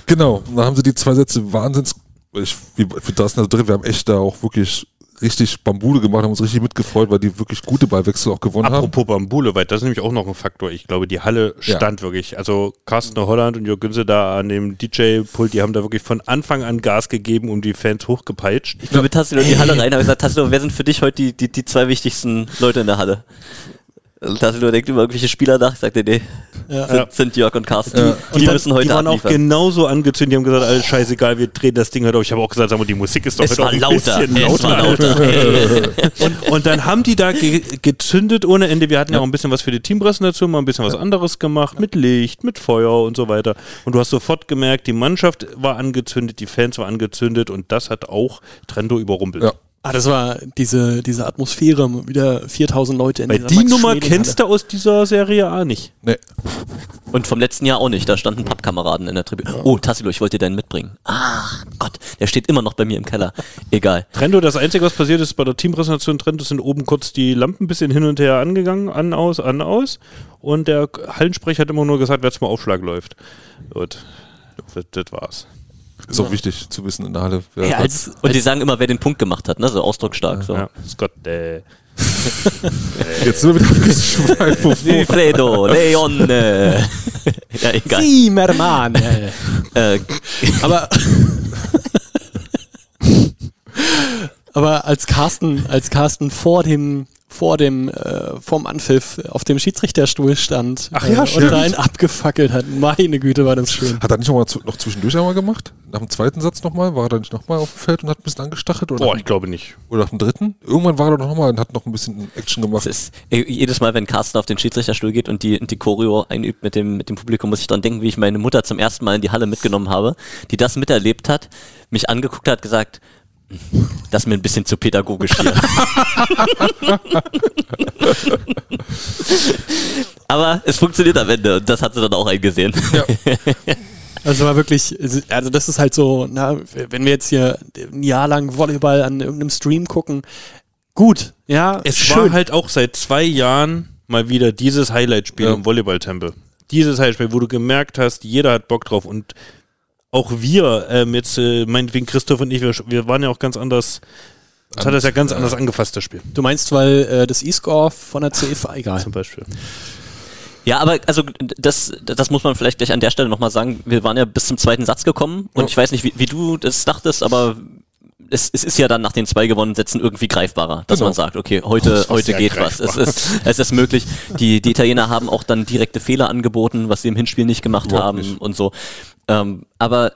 Speaker 7: Genau. Und dann haben sie die zwei Sätze Wahnsinns. Ich, wir, wir saßen da drin, wir haben echt da auch wirklich richtig Bambule gemacht, haben uns richtig mitgefreut, weil die wirklich gute Ballwechsel auch gewonnen haben.
Speaker 2: Apropos Bambule, weil das ist nämlich auch noch ein Faktor. Ich glaube, die Halle
Speaker 7: Ja.
Speaker 2: stand wirklich. Also Carsten Holland und Jörg Günze da an dem DJ-Pult, die haben da wirklich von Anfang an Gas gegeben, um die Fans hochgepeitscht.
Speaker 4: Ich bin mit Tassilo in die Halle rein, habe gesagt, Tassilo, wer sind für dich heute die, die, die zwei wichtigsten Leute in der Halle? Und Tassilo denkt über irgendwelche Spieler nach, sagt er, nee,
Speaker 1: Ja.
Speaker 4: sind, sind Jörg und Carsten.
Speaker 7: Ja.
Speaker 4: Die,
Speaker 2: dann-
Speaker 4: müssen heute
Speaker 2: die waren auch
Speaker 4: abliefern.
Speaker 2: genauso angezündet, die haben gesagt, alles scheißegal, wir drehen das Ding halt auf. Ich habe auch gesagt, sag mal, die Musik ist doch
Speaker 4: Es
Speaker 2: heute
Speaker 4: war
Speaker 2: auch ein
Speaker 4: lauter,
Speaker 2: bisschen
Speaker 4: es war lauter. (laughs) (laughs)
Speaker 2: Und, und dann haben die da ge gezündet ohne Ende. Wir hatten ja auch ein bisschen was für die Teampräsentation, mal ein bisschen was anderes gemacht, mit Licht, mit Feuer und so weiter. Und du hast sofort gemerkt, die Mannschaft war angezündet, die Fans waren angezündet und das hat auch Trendo überrumpelt.
Speaker 7: Ja.
Speaker 1: Ah, das war diese, diese Atmosphäre, wieder 4000 Leute in
Speaker 2: Weil die Nummer
Speaker 1: Max-Schmeling-Halle.
Speaker 2: kennst du aus dieser Serie A nicht.
Speaker 7: Nee.
Speaker 4: Und vom letzten Jahr auch nicht, da standen Pappkameraden in der Tribüne. Oh, Tassilo, ich wollte dir deinen mitbringen. Ach Gott, der steht immer noch bei mir im Keller. Egal.
Speaker 2: Trendo, das Einzige, was passiert ist bei der Teampräsentation Trendo, sind oben kurz die Lampen ein bisschen hin und her angegangen, an, aus, an, aus. Und der Hallensprecher hat immer nur gesagt, wer zum Aufschlag läuft. Gut, das, das war's.
Speaker 7: Ist auch wichtig zu wissen in der Halle.
Speaker 1: Ja,
Speaker 7: hat-
Speaker 1: als,
Speaker 4: Und die sagen immer, wer den Punkt gemacht hat, ne? So ausdrucksstark. So.
Speaker 2: Ja, Scott, äh, (laughs)
Speaker 7: Jetzt sind wir wieder abgeschweift. wo- wo-
Speaker 4: Wilfredo, Leone. (laughs) ja, egal.
Speaker 1: Zimmermann. äh. (laughs)
Speaker 4: Äh,
Speaker 1: Aber aber als Carsten, als Carsten vor dem vor dem äh, vorm Anpfiff auf dem Schiedsrichterstuhl stand
Speaker 7: Ach ja,
Speaker 1: äh, und da einen abgefackelt hat. Meine Güte, war das schön.
Speaker 7: Hat er nicht noch, mal zu, noch zwischendurch einmal gemacht? Nach dem zweiten Satz nochmal? War er dann nicht nochmal auf dem Feld und hat ein bisschen angestachelt? Oder,
Speaker 2: Boah,
Speaker 7: nach,
Speaker 2: ich glaube nicht.
Speaker 7: oder nach dem dritten? Irgendwann war er doch nochmal und hat noch ein bisschen Action
Speaker 4: Es
Speaker 7: gemacht.
Speaker 4: ist, äh, jedes Mal, wenn Carsten auf den Schiedsrichterstuhl geht und die, die Choreo einübt mit dem, mit dem Publikum, muss ich dran denken, wie ich meine Mutter zum ersten Mal in die Halle mitgenommen habe, die das miterlebt hat, mich angeguckt hat, gesagt, "Hm, das ist mir ein bisschen zu pädagogisch hier. (laughs) Aber es funktioniert am Ende und das hat sie dann auch eingesehen. (laughs)
Speaker 1: Also war wirklich, also das ist halt so, na, wenn wir jetzt hier ein Jahr lang Volleyball an irgendeinem Stream gucken, gut, ja,
Speaker 2: Es
Speaker 1: schön.
Speaker 2: war halt auch seit zwei Jahren mal wieder dieses Highlight-Spiel
Speaker 7: Ja.
Speaker 2: im Volleyballtempel. Dieses Highlight-Spiel, wo du gemerkt hast, jeder hat Bock drauf und auch wir, ähm, jetzt äh, meinetwegen Christoph und ich, wir, wir waren ja auch ganz anders, uns hat das ja ganz anders angefasst, das Spiel
Speaker 1: Du meinst, weil äh, das E-Score von der CF, (laughs) egal.
Speaker 2: zum Beispiel.
Speaker 4: Ja, aber also das, das muss man vielleicht gleich an der Stelle nochmal sagen. Wir waren ja bis zum zweiten Satz gekommen und
Speaker 7: Ja.
Speaker 4: ich weiß nicht, wie, wie du das dachtest, aber es, es ist ja dann nach den zwei gewonnenen Sätzen irgendwie greifbarer, dass
Speaker 7: Genau.
Speaker 4: man sagt, okay, heute,
Speaker 2: Das
Speaker 4: heute geht was. Es
Speaker 2: greifbar.
Speaker 4: ist, es ist möglich. Die, die Italiener haben auch dann direkte Fehler angeboten, was sie im Hinspiel nicht gemacht
Speaker 7: Überhaupt
Speaker 4: haben
Speaker 7: nicht.
Speaker 4: und so. Ähm, aber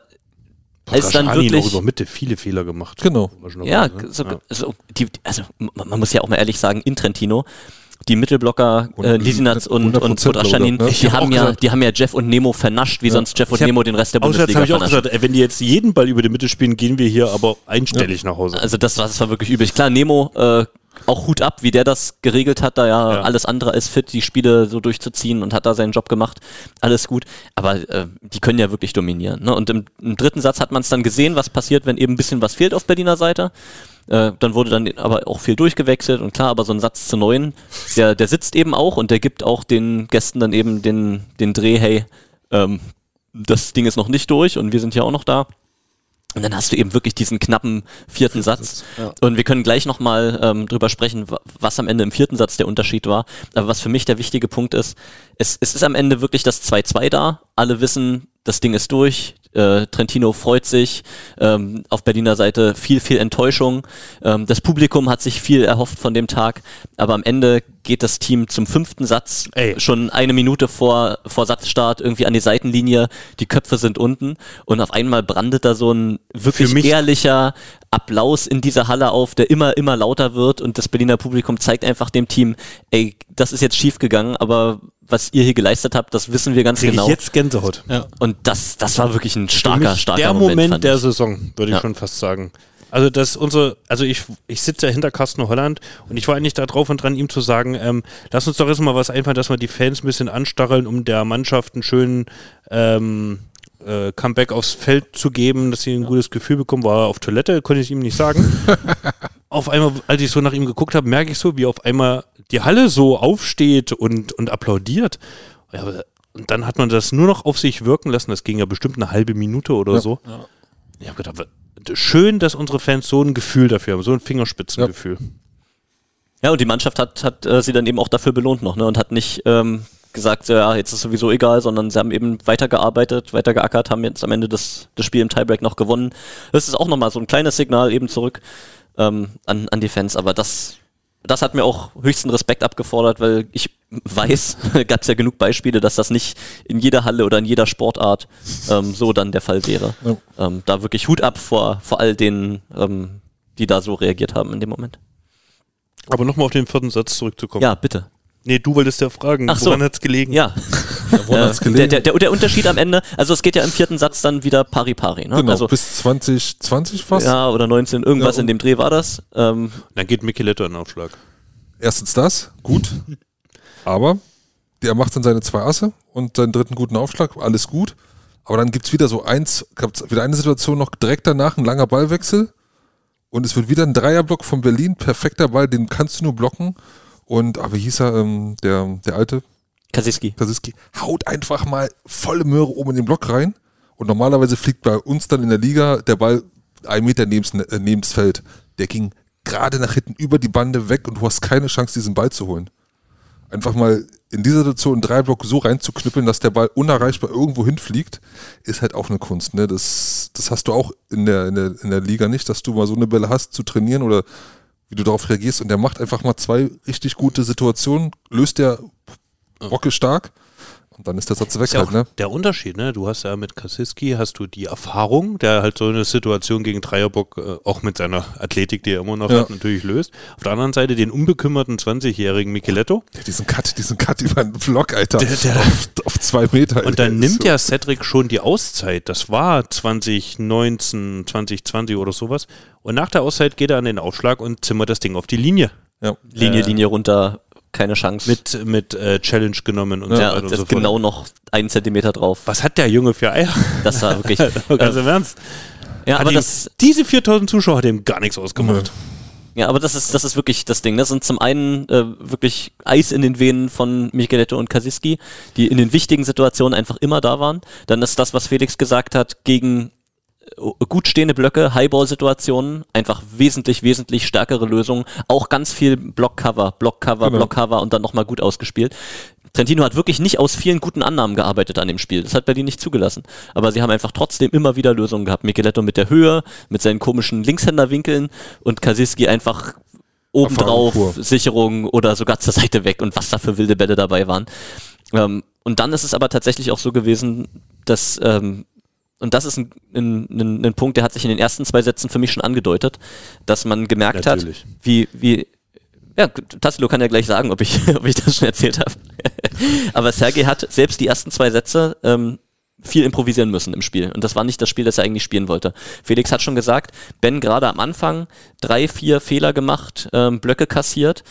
Speaker 4: als dann
Speaker 2: Raschanin
Speaker 4: wirklich
Speaker 2: auch über Mitte viele Fehler gemacht.
Speaker 7: Genau.
Speaker 4: Ja,
Speaker 2: ne?
Speaker 4: so, so, die, also man, man muss ja auch mal ehrlich sagen, in Trentino, die Mittelblocker äh,
Speaker 7: Und-
Speaker 4: Lisinatz und, und
Speaker 7: 100%
Speaker 4: Podraschanin,
Speaker 7: ne?
Speaker 4: die,
Speaker 2: hab
Speaker 4: haben ja,
Speaker 2: gesagt-
Speaker 4: die haben ja Jeff und Nemo vernascht, wie sonst Jeff und
Speaker 2: hab-
Speaker 4: Nemo den Rest der Bundesliga
Speaker 2: habe ich auch gesagt, ey, wenn die jetzt jeden Ball über die Mitte spielen, gehen wir hier aber einstellig nach Hause.
Speaker 4: Also das war, das war wirklich übel. Klar, Nemo, äh, auch Hut ab, wie der das geregelt hat, da ja,
Speaker 2: Ja.
Speaker 4: alles andere als fit, die Spiele so durchzuziehen und hat da seinen Job gemacht. Alles gut. Aber äh, die können ja wirklich dominieren. Ne? Und im, im dritten Satz hat man es dann gesehen, was passiert, wenn eben ein bisschen was fehlt auf Berliner Seite. Äh, dann wurde dann aber auch viel durchgewechselt und klar, aber so ein Satz zu neun, der, der sitzt eben auch und der gibt auch den Gästen dann eben den, den Dreh, hey, ähm, das Ding ist noch nicht durch und wir sind ja auch noch da. Und dann hast du eben wirklich diesen knappen vierten Satz. Und wir können gleich nochmal ähm, drüber sprechen, wa- was am Ende im vierten Satz der Unterschied war. Aber was für mich der wichtige Punkt ist, es, es ist am Ende wirklich das 2-2 da. Alle wissen, das Ding ist durch. Äh, Trentino freut sich. Ähm, auf Berliner Seite viel, viel Enttäuschung. Ähm, das Publikum hat sich viel erhofft von dem Tag. Aber am Ende geht das Team zum fünften Satz
Speaker 2: Ey.
Speaker 4: schon eine Minute vor, vor Satzstart irgendwie an die Seitenlinie. Die Köpfe sind unten. Und auf einmal brandet da so ein wirklich ehrlicher Applaus in dieser Halle auf, der immer, immer lauter wird. Und das Berliner Publikum zeigt einfach dem Team, ey, das ist jetzt schief gegangen, aber was ihr hier geleistet habt, das wissen wir ganz
Speaker 2: Kriege
Speaker 4: genau.
Speaker 2: ich jetzt Gänsehaut.
Speaker 4: Und das, das war wirklich ein starker, starker
Speaker 2: der
Speaker 4: Moment.
Speaker 2: Moment,
Speaker 4: fand
Speaker 2: der. Saison, würde ich
Speaker 4: Ja.
Speaker 2: schon fast sagen. Also das unsere, also ich, ich sitze ja hinter Carsten Holland und ich war eigentlich da drauf und dran, ihm zu sagen, ähm, lass uns doch jetzt mal was einfallen, dass wir die Fans ein bisschen anstacheln, um der Mannschaft einen schönen ähm, äh, Comeback aufs Feld zu geben, dass sie ein gutes Gefühl bekommen. War auf Toilette, konnte ich ihm nicht sagen. (laughs) auf einmal, als ich so nach ihm geguckt habe, merke ich so, wie auf einmal die Halle so aufsteht und, und applaudiert. Ja, und dann hat man das nur noch auf sich wirken lassen. Das ging ja bestimmt eine halbe Minute oder so. Ich habe gedacht, schön, dass unsere Fans so ein Gefühl dafür haben, so ein Fingerspitzengefühl.
Speaker 4: Ja, und die Mannschaft hat, hat äh, sie dann eben auch dafür belohnt noch, ne? Und hat nicht ähm, gesagt, ja, jetzt ist sowieso egal, sondern sie haben eben weitergearbeitet, weitergeackert, haben jetzt am Ende das, das Spiel im Tiebreak noch gewonnen. Das ist auch nochmal so ein kleines Signal eben zurück ähm, an, an die Fans, aber das, das hat mir auch höchsten Respekt abgefordert, weil ich weiß, (laughs) gab es ja genug Beispiele, dass das nicht in jeder Halle oder in jeder Sportart ähm, so dann der Fall wäre.
Speaker 7: Ja.
Speaker 4: Ähm, da wirklich Hut ab vor, vor all denen, ähm, die da so reagiert haben in dem Moment.
Speaker 2: Aber nochmal auf den vierten Satz zurückzukommen.
Speaker 4: Ja, bitte.
Speaker 2: Nee, du wolltest ja fragen,
Speaker 4: Ach so.
Speaker 2: woran hat's gelegen?
Speaker 4: Ja. (laughs) Äh,
Speaker 7: hat's
Speaker 4: der, der, der, der Unterschied am Ende, also es geht ja im vierten Satz dann wieder pari pari, ne?
Speaker 7: genau,
Speaker 4: also,
Speaker 7: bis 2020 fast.
Speaker 4: ja, oder 19, irgendwas
Speaker 7: Ja,
Speaker 4: in dem Dreh war das. Ähm,
Speaker 2: Dann geht Micheletto in den Aufschlag.
Speaker 7: Erstens das, gut. Aber der macht dann seine zwei Asse und seinen dritten guten Aufschlag, alles gut. Aber dann gibt es wieder so eins, gab's wieder eine Situation noch direkt danach, ein langer Ballwechsel. Und es wird wieder ein Dreierblock von Berlin, perfekter Ball, den kannst du nur blocken. Und, aber wie hieß er, ähm, der, der alte
Speaker 4: Kasiski.
Speaker 7: Kasiski, haut einfach mal volle Möhre oben in den Block rein. Und normalerweise fliegt bei uns dann in der Liga der Ball einen Meter nebens, äh, nebens Feld. Der ging gerade nach hinten über die Bande weg und du hast keine Chance, diesen Ball zu holen. einfach mal in dieser Situation einen Dreiblock so reinzuknüppeln, dass der Ball unerreichbar irgendwo hinfliegt, ist halt auch eine Kunst. Ne? Das, das hast du auch in der, in, der, in der Liga nicht, dass du mal so eine Bälle hast zu trainieren oder wie du darauf reagierst. Und der macht einfach mal zwei richtig gute Situationen, löst der Bocke stark und dann ist der Satz weg
Speaker 2: ja
Speaker 7: halt, ne?
Speaker 2: der Unterschied, ne? Du hast ja mit Kasiski hast du die Erfahrung, der halt so eine Situation gegen Dreierbock äh, auch mit seiner Athletik, die er immer noch
Speaker 7: Ja.
Speaker 2: hat, natürlich löst. Auf der anderen Seite den unbekümmerten 20-jährigen Micheletto.
Speaker 7: Ja, diesen Cut, diesen Cut (laughs) über den Block, Alter.
Speaker 2: Der- der-
Speaker 7: auf, auf zwei Meter.
Speaker 2: Und dann nimmt
Speaker 7: so-
Speaker 2: ja Cedric schon die Auszeit. Das war 2019, 2020 oder sowas. Und nach der Auszeit geht er an den Aufschlag und zimmert das Ding auf die Linie.
Speaker 7: Ja.
Speaker 4: Linie,
Speaker 2: Äh,
Speaker 4: Linie runter, keine Chance.
Speaker 2: Mit, mit äh, Challenge genommen und so
Speaker 4: ja,
Speaker 2: weiter
Speaker 4: und
Speaker 2: so fort.
Speaker 4: genau noch einen Zentimeter drauf.
Speaker 2: Was hat der Junge für Eier?
Speaker 4: Das war wirklich.
Speaker 2: Ganz (laughs) im Ernst.
Speaker 4: ja,
Speaker 2: Hat
Speaker 4: aber
Speaker 2: ihm,
Speaker 4: das,
Speaker 2: diese 4000 Zuschauer hat ihm gar nichts ausgemacht.
Speaker 4: ja, aber das ist, das ist wirklich das Ding. Das sind zum einen äh, wirklich Eis in den Venen von Micheletto und Kasiski, die in den wichtigen Situationen einfach immer da waren. Dann ist das, was Felix gesagt hat, gegen gut stehende Blöcke, Highball-Situationen, einfach wesentlich, wesentlich stärkere Lösungen. Auch ganz viel Blockcover, Blockcover,
Speaker 7: Genau.
Speaker 4: Blockcover und dann nochmal gut ausgespielt. Trentino hat wirklich nicht aus vielen guten Annahmen gearbeitet an dem Spiel. Das hat Berlin nicht zugelassen. Aber sie haben einfach trotzdem immer wieder Lösungen gehabt. Micheletto mit der Höhe, mit seinen komischen Linkshänderwinkeln und Kasiski einfach obendrauf. Sicherung oder sogar zur Seite weg und was da für wilde Bälle dabei waren. Ähm, und dann ist es aber tatsächlich auch so gewesen, dass ähm, und das ist ein, ein, ein, ein Punkt, der hat sich in den ersten zwei Sätzen für mich schon angedeutet, dass man gemerkt
Speaker 2: Natürlich.
Speaker 4: hat, wie, wie, ja, Tassilo kann ja gleich sagen, ob ich, (laughs) ob ich das schon erzählt habe. (laughs) Aber Sergei hat selbst die ersten zwei Sätze ähm, viel improvisieren müssen im Spiel. Und das war nicht das Spiel, das er eigentlich spielen wollte. Felix hat schon gesagt, Ben gerade am Anfang drei, vier Fehler gemacht, ähm, Blöcke kassiert.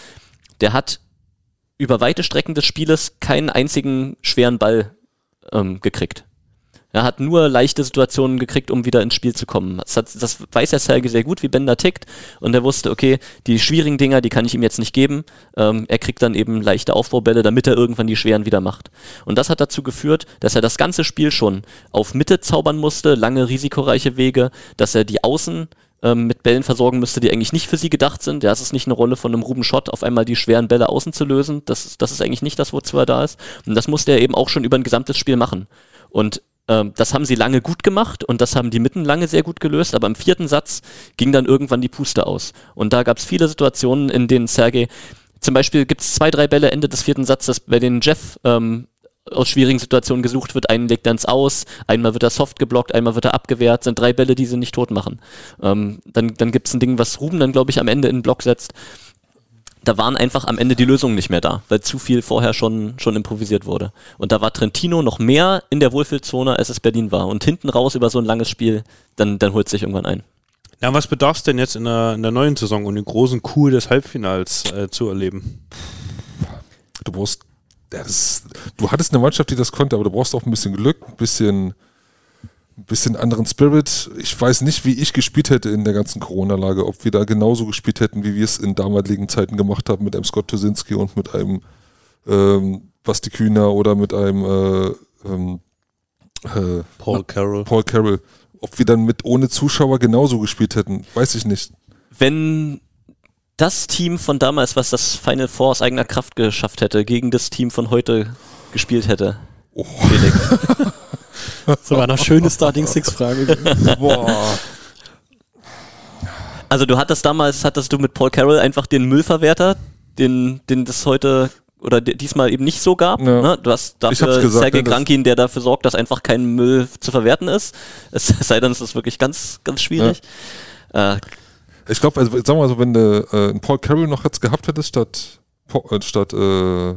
Speaker 4: Der hat über weite Strecken des Spieles keinen einzigen schweren Ball ähm, gekriegt. Er hat nur leichte Situationen gekriegt, um wieder ins Spiel zu kommen. Das, hat, das weiß der Serge sehr gut, wie Ben da tickt. Und er wusste, okay, die schwierigen Dinger, die kann ich ihm jetzt nicht geben. Ähm, er kriegt dann eben leichte Aufbaubälle, damit er irgendwann die schweren wieder macht. Und das hat dazu geführt, dass er das ganze Spiel schon auf Mitte zaubern musste, lange risikoreiche Wege, dass er die Außen ähm, mit Bällen versorgen müsste, die eigentlich nicht für sie gedacht sind. Ja, es ist nicht eine Rolle von einem Ruben Schott, auf einmal die schweren Bälle außen zu lösen. Das, das ist eigentlich nicht das, wozu er da ist. Und das musste er eben auch schon über ein gesamtes Spiel machen. Und ähm, das haben sie lange gut gemacht und das haben die Mitten lange sehr gut gelöst, aber im vierten Satz ging dann irgendwann die Puste aus. Und da gab es viele Situationen, in denen Sergei, zum Beispiel gibt es zwei, drei Bälle Ende des vierten Satzes, bei denen Jeff ähm, aus schwierigen Situationen gesucht wird. Einen legt er ins Aus, einmal wird er soft geblockt, einmal wird er abgewehrt. Sind drei Bälle, die sie nicht tot machen. Ähm, dann dann gibt es ein Ding, was Ruben dann, glaube ich, am Ende in den Block setzt. Da waren einfach am Ende die Lösungen nicht mehr da, weil zu viel vorher schon, schon improvisiert wurde. Und da war Trentino noch mehr in der Wohlfühlzone, als es Berlin war. Und hinten raus über so ein langes Spiel, dann, dann holt es sich irgendwann ein.
Speaker 2: Ja, was bedarf es denn jetzt in der, in der neuen Saison, um den großen Coup des Halbfinals äh, zu erleben?
Speaker 7: Du brauchst, das, du hattest eine Mannschaft, die das konnte, aber du brauchst auch ein bisschen Glück, ein bisschen, bisschen anderen Spirit. Ich weiß nicht, wie ich gespielt hätte in der ganzen Corona-Lage, ob wir da genauso gespielt hätten, wie wir es in damaligen Zeiten gemacht haben mit einem Scott Tosinski und mit einem ähm, Basti Kühner oder mit einem äh, ähm, äh,
Speaker 2: Paul Carroll.
Speaker 7: Paul Carroll. Ob wir dann mit ohne Zuschauer genauso gespielt hätten, weiß ich nicht.
Speaker 4: Wenn das Team von damals, was das Final Four aus eigener Kraft geschafft hätte, gegen das Team von heute gespielt hätte.
Speaker 7: Oh. (laughs)
Speaker 1: Das war eine schöne Starting Six-Frage.
Speaker 7: Boah.
Speaker 4: Also du hattest damals, hattest du mit Paul Carroll einfach den Müllverwerter, den, den das heute oder di- diesmal eben nicht so gab.
Speaker 7: Ja.
Speaker 4: Ne? Du hast dafür
Speaker 7: gesagt,
Speaker 4: Sergei
Speaker 7: ja, das-
Speaker 4: Krankin, der dafür sorgt, dass einfach kein Müll zu verwerten ist. (laughs) Es sei denn, es ist wirklich ganz, ganz schwierig. Äh,
Speaker 7: Ich glaube, also sagen wir mal so, wenn du äh, einen Paul Carroll noch jetzt gehabt hättest statt, äh, statt äh,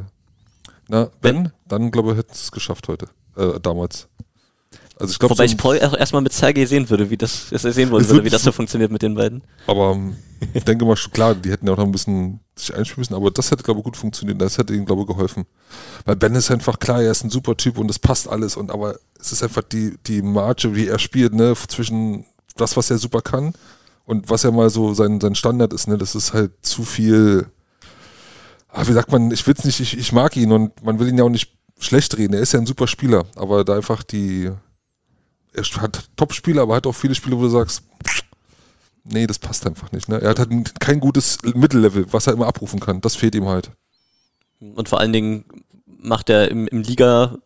Speaker 7: na, ben, dann glaube ich, hätten sie es geschafft heute, äh, damals. Also ich glaube,
Speaker 4: wobei
Speaker 7: so
Speaker 4: ich Paul erstmal mit Sergei sehen würde, wie das, das sehen wollen würde, wie das
Speaker 7: so-
Speaker 4: funktioniert mit den beiden.
Speaker 7: aber ähm, (laughs) ich denke mal, schon klar, die hätten ja auch noch ein bisschen sich einspielen müssen, aber das hätte, glaube ich, gut funktioniert. Das hätte ihnen, glaube ich, geholfen. Weil Ben ist einfach klar, er ist ein super Typ und es passt alles. Und aber es ist einfach die, die Marge, wie er spielt, ne, zwischen das, was er super kann und was er mal so sein, sein Standard ist, ne, das ist halt zu viel. Ah, wie sagt man, ich will's nicht, ich, ich mag ihn und man will ihn ja auch nicht schlecht reden. Er ist ja ein super Spieler, aber da einfach die, er hat Top-Spieler, aber hat auch viele Spiele, wo du sagst, nee, das passt einfach nicht. Ne? Er hat halt ein- kein gutes Mittellevel, was er immer abrufen kann. Das fehlt ihm halt.
Speaker 4: Und vor allen Dingen macht er im, im Liga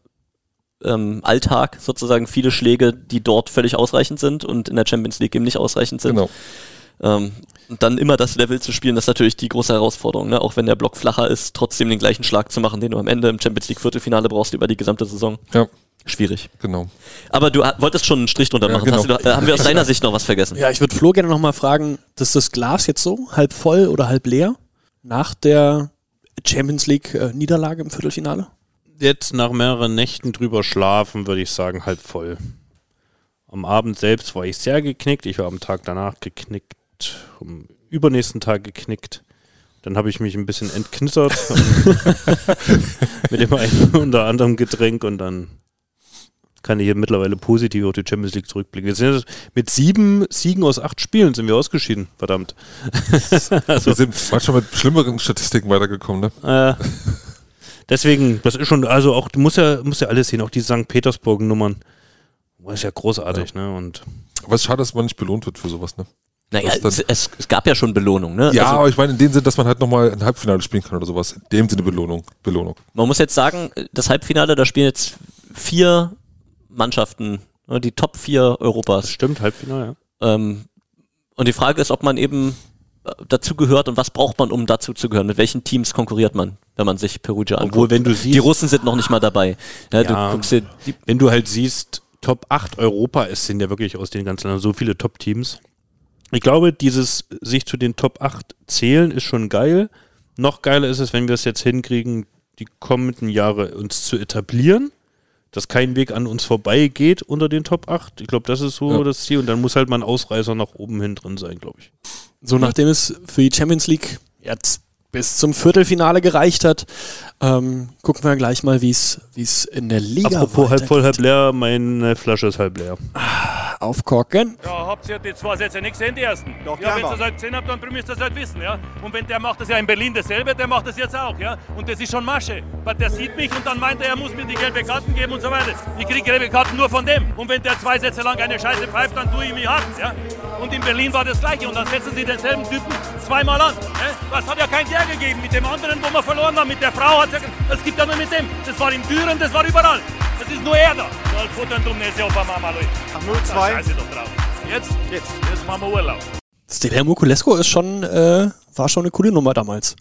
Speaker 4: ähm, Alltag sozusagen viele Schläge, die dort völlig ausreichend sind und in der Champions League eben nicht ausreichend sind.
Speaker 7: Genau.
Speaker 4: Ähm, und dann immer das Level zu spielen, das ist natürlich die große Herausforderung. Ne? Auch wenn der Block flacher ist, trotzdem den gleichen Schlag zu machen, den du am Ende im Champions League Viertelfinale brauchst über die gesamte Saison.
Speaker 7: Ja,
Speaker 4: Schwierig.
Speaker 7: genau.
Speaker 4: Aber du wolltest schon einen Strich drunter
Speaker 7: Ja,
Speaker 4: machen.
Speaker 7: genau.
Speaker 4: Hast du, da- äh, haben wir aus deiner Sicht noch was vergessen?
Speaker 1: Ja, ich würde Flo gerne nochmal fragen, ist das Glas jetzt so halb voll oder halb leer nach der Champions League äh, Niederlage im Viertelfinale?
Speaker 2: Jetzt nach mehreren Nächten drüber schlafen, würde ich sagen, halb voll. Am Abend selbst war ich sehr geknickt. Ich war am Tag danach geknickt, am übernächsten Tag geknickt. Dann habe ich mich ein bisschen entknittert (laughs) mit dem einen unter anderem Getränk und dann kann ich hier mittlerweile positiv auf die Champions League zurückblicken. Wir sind jetzt mit sieben Siegen aus acht Spielen sind wir ausgeschieden, verdammt. (laughs)
Speaker 7: Wir sind manchmal mit schlimmeren Statistiken weitergekommen, ne?
Speaker 2: Äh, deswegen, das ist schon, also auch, du musst ja, musst ja alles sehen, auch die St. Petersburg-Nummern. Das ist ja großartig, ne? Und
Speaker 7: Aber es ist schade, dass man nicht belohnt wird für sowas, ne?
Speaker 4: Naja,
Speaker 7: Was
Speaker 4: es, es, es gab ja schon Belohnung. Ne?
Speaker 7: Ja,
Speaker 4: Also,
Speaker 7: aber ich meine in dem Sinne, dass man halt nochmal ein Halbfinale spielen kann oder sowas. In dem Sinne Belohnung. Belohnung.
Speaker 4: man muss jetzt sagen, das Halbfinale, da spielen jetzt vier Mannschaften, ne, die Top 4
Speaker 2: das
Speaker 4: Europas.
Speaker 2: stimmt, Halbfinale, ja.
Speaker 4: Ähm, und die Frage ist, ob man eben äh, dazu gehört und was braucht man, um dazu zu gehören? Mit welchen Teams konkurriert man, wenn man sich Perugia anguckt?
Speaker 2: Obwohl, wenn du siehst-
Speaker 4: die Russen sind noch nicht mal dabei. Ja,
Speaker 2: Ja.
Speaker 4: Du dir
Speaker 2: Wenn du halt siehst, Top 8 Europa, es sind ja wirklich aus den ganzen Ländern so viele Top-Teams. Ich glaube, dieses sich zu den Top 8 zählen ist schon geil. Noch geiler ist es, wenn wir es jetzt hinkriegen, die kommenden Jahre uns zu etablieren, dass kein Weg an uns vorbei geht unter den Top 8. Ich glaube, das ist so
Speaker 7: Ja.
Speaker 2: das Ziel. Und dann muss halt mal ein Ausreißer nach oben hin drin sein, glaube ich.
Speaker 1: So, nachdem es für die Champions League jetzt bis zum Viertelfinale gereicht hat, ähm, gucken wir gleich mal, wie es wie es in der Liga
Speaker 2: Apropos halb voll, halb leer, meine Flasche ist halb leer.
Speaker 1: Aufkorken.
Speaker 5: Ja, habt ihr die zwei Sätze nicht gesehen, die ersten?
Speaker 8: Doch,
Speaker 5: ja, wenn ihr das halt gesehen habt, dann müsst ihr das halt wissen, ja. Und wenn der macht das ja in Berlin dasselbe, der macht das jetzt auch, ja. Und das ist schon Masche. Weil der sieht mich und dann meint er, er muss mir die gelbe Karten geben und so weiter. Ich kriege gelbe Karten nur von dem. Und wenn der zwei Sätze lang eine Scheiße pfeift, dann tue ich mich hart, ja. Und in Berlin war das gleiche. Und dann setzen sie denselben Typen zweimal an. Ja? Das hat ja kein Der gegeben. Mit dem anderen, wo wir verloren haben, mit der Frau hat es ja. Das gibt ja nur mit dem. Das war in Düren, das war überall. Das ist nur er da. Soll futtern, dumm, ist ja Opa Mama, Leute.
Speaker 8: 0-2.
Speaker 5: Scheiße doch drauf. Jetzt? Jetzt. Jetzt machen wir Urlaub.
Speaker 1: Stelher Mukulesco ist schon, äh, war schon eine coole Nummer damals.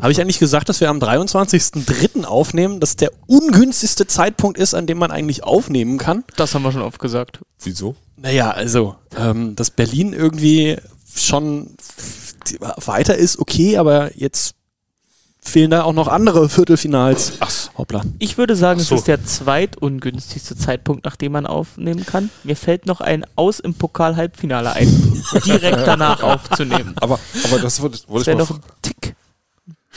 Speaker 1: Habe ich eigentlich gesagt, dass wir am 23.03. aufnehmen, dass der ungünstigste Zeitpunkt ist, an dem man eigentlich aufnehmen kann?
Speaker 3: Das haben wir schon oft gesagt.
Speaker 7: Wieso?
Speaker 1: Naja, also, ähm, dass Berlin irgendwie schon weiter ist, okay, aber jetzt fehlen da auch noch andere Viertelfinals. Ach, hoppla.
Speaker 3: Ich würde sagen,
Speaker 2: so.
Speaker 3: es ist der zweitungünstigste Zeitpunkt, nach dem man aufnehmen kann. Mir fällt noch ein Aus im Pokal-Halbfinale ein, direkt (laughs) danach aufzunehmen.
Speaker 7: Aber, aber das wollte,
Speaker 3: Das
Speaker 7: wollte
Speaker 3: wäre
Speaker 7: ich
Speaker 3: noch
Speaker 7: mal.
Speaker 3: ein Tick,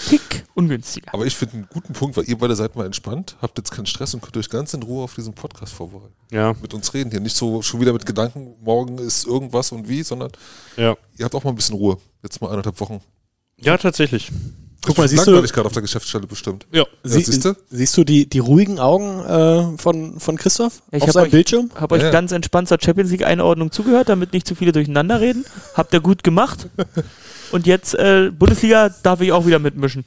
Speaker 3: Tick ungünstiger.
Speaker 7: Aber ich finde einen guten Punkt, weil ihr beide seid mal entspannt, habt jetzt keinen Stress und könnt euch ganz in Ruhe auf diesen Podcast vorbereiten.
Speaker 2: Ja,
Speaker 7: Mit uns reden hier. Nicht so schon wieder mit Gedanken, morgen ist irgendwas und wie, sondern
Speaker 2: ja.
Speaker 7: ihr habt auch mal ein bisschen Ruhe. Jetzt mal eineinhalb Wochen.
Speaker 2: Ja, tatsächlich.
Speaker 1: Guck mal, siehst du,
Speaker 7: Langweilig gerade auf der Geschäftsstelle bestimmt.
Speaker 2: Ja.
Speaker 1: sie,
Speaker 7: siehst du?
Speaker 1: siehst du die, die ruhigen Augen äh, von, von Christoph
Speaker 3: Ich
Speaker 1: auf seinem
Speaker 3: euch-
Speaker 1: Bildschirm?
Speaker 3: Habe euch
Speaker 7: Ja.
Speaker 3: ganz entspannt zur Champions League Einordnung zugehört, damit nicht zu viele durcheinander reden. Habt ihr gut gemacht. Und jetzt äh, Bundesliga darf ich auch wieder mitmischen.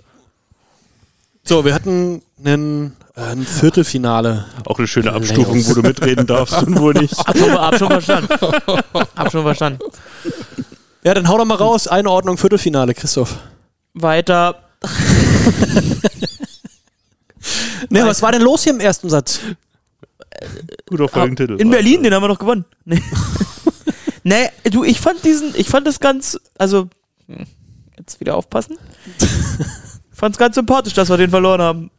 Speaker 1: So, wir hatten einen, äh, ein Viertelfinale.
Speaker 2: Auch eine schöne Abstufung, wo du mitreden darfst und wo nicht.
Speaker 3: Hab schon, hab schon verstanden. Hab schon verstanden.
Speaker 1: Ja, dann hau doch mal raus. Einordnung Viertelfinale, Christoph.
Speaker 3: Weiter.
Speaker 1: Ne, was war denn los hier im ersten Satz?
Speaker 2: Guter Folgentitel.
Speaker 3: In Berlin, den haben wir noch gewonnen. Nee. nee, du, ich fand diesen, ich fand das ganz, also, jetzt wieder aufpassen. Ich (laughs) fand's ganz sympathisch, dass wir den verloren haben.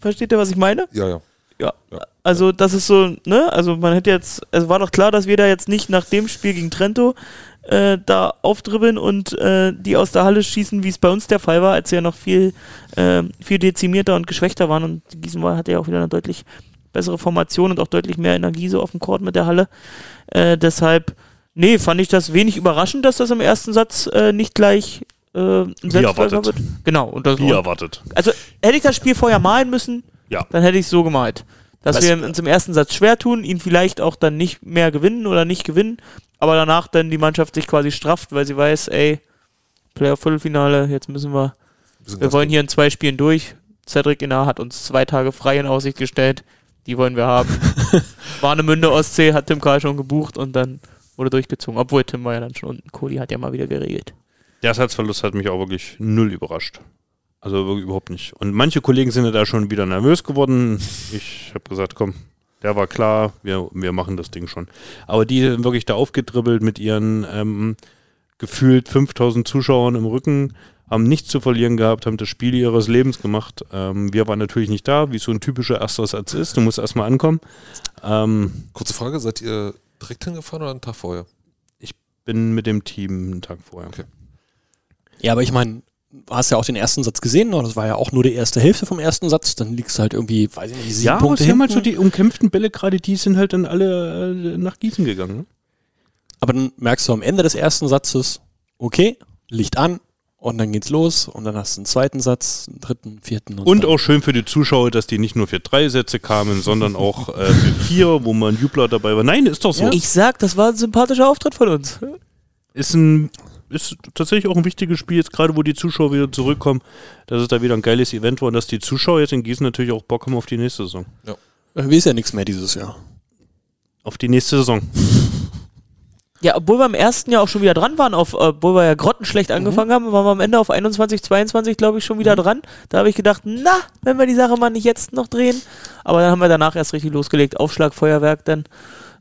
Speaker 3: Versteht ihr, was ich meine?
Speaker 7: Ja, ja.
Speaker 3: Ja.
Speaker 7: Ja.
Speaker 3: Also, das ist so, ne? Also, man hätte jetzt, es war doch klar, dass wir da jetzt nicht nach dem Spiel gegen Trento äh, da aufdribbeln und äh, die aus der Halle schießen, wie es bei uns der Fall war, als sie ja noch viel, äh, viel dezimierter und geschwächter waren. Und Gießen hatte ja auch wieder eine deutlich bessere Formation und auch deutlich mehr Energie so auf dem Court mit der Halle. Äh, deshalb, nee, fand ich das wenig überraschend, dass das im ersten Satz äh, nicht gleich äh, ein Selbstläufer
Speaker 2: erwartet.
Speaker 3: wird. Genau. Und das,
Speaker 2: Wie erwartet.
Speaker 3: also hätte ich das Spiel vorher malen müssen,
Speaker 2: Ja.
Speaker 3: dann hätte ich es so gemalt. Dass
Speaker 1: Was-
Speaker 3: wir uns im ersten Satz schwer tun, ihn vielleicht auch dann nicht mehr gewinnen oder nicht gewinnen, aber danach dann die Mannschaft sich quasi strafft, weil sie weiß, ey, Playoff Viertelfinale, jetzt müssen wir Wir
Speaker 7: ganz
Speaker 3: wollen
Speaker 7: gut.
Speaker 3: hier in zwei Spielen durch. Cedric Innar hat uns zwei Tage frei in Aussicht gestellt. Die wollen wir haben. (laughs) Warnemünde Ostsee hat Tim Karl schon gebucht und dann wurde durchgezogen. Obwohl Tim war ja dann schon unten. Kohli hat ja mal wieder geregelt.
Speaker 2: Der Ersatzverlust hat mich auch wirklich null überrascht. Also wirklich überhaupt nicht. Und manche Kollegen sind ja da schon wieder nervös geworden. Ich habe gesagt, komm, der war klar, wir, wir machen das Ding schon. Aber die sind wirklich da aufgedribbelt mit ihren ähm, gefühlt 5000 Zuschauern im Rücken, haben nichts zu verlieren gehabt, haben das Spiel ihres Lebens gemacht. Ähm, wir waren natürlich nicht da, wie so ein typischer erster Satz ist. Du musst erstmal ankommen. Ähm,
Speaker 7: Kurze Frage, seid ihr direkt hingefahren oder einen Tag vorher?
Speaker 2: bin mit dem Team einen Tag vorher.
Speaker 7: Okay.
Speaker 1: Ja, aber ich meine, du hast ja auch den ersten Satz gesehen, oder? das war ja auch nur die erste Hälfte vom ersten Satz, dann liegst du halt irgendwie, weiß ich nicht, sieben
Speaker 2: Ja, aber
Speaker 1: Punkte
Speaker 2: sie haben halt so die umkämpften Bälle, gerade die sind halt dann alle äh, nach Gießen gegangen. Ne?
Speaker 1: Aber dann merkst du am Ende des ersten Satzes, okay, Licht an und dann geht's los und dann hast du einen zweiten Satz, einen dritten, vierten
Speaker 2: Und
Speaker 1: dann-
Speaker 2: auch schön für die Zuschauer, dass die nicht nur für drei Sätze kamen, sondern auch äh, für vier, wo man Jubler dabei war. Nein, ist doch so.
Speaker 3: Ich sag, das war ein sympathischer Auftritt von uns.
Speaker 2: Ist ein ist tatsächlich auch ein wichtiges Spiel, jetzt gerade wo die Zuschauer wieder zurückkommen, dass es da wieder ein geiles Event war und dass die Zuschauer jetzt in Gießen natürlich auch Bock haben auf die nächste Saison.
Speaker 1: Irgendwie ist ja nichts mehr dieses Jahr.
Speaker 2: Auf die nächste Saison.
Speaker 3: Ja, obwohl wir im ersten Jahr auch schon wieder dran waren, auf, obwohl wir ja grottenschlecht angefangen haben, waren wir am Ende auf 21, 22, glaube ich, schon wieder dran. Da habe ich gedacht, na, wenn wir die Sache mal nicht jetzt noch drehen. Aber dann haben wir danach erst richtig losgelegt. Aufschlag, Feuerwerk, dann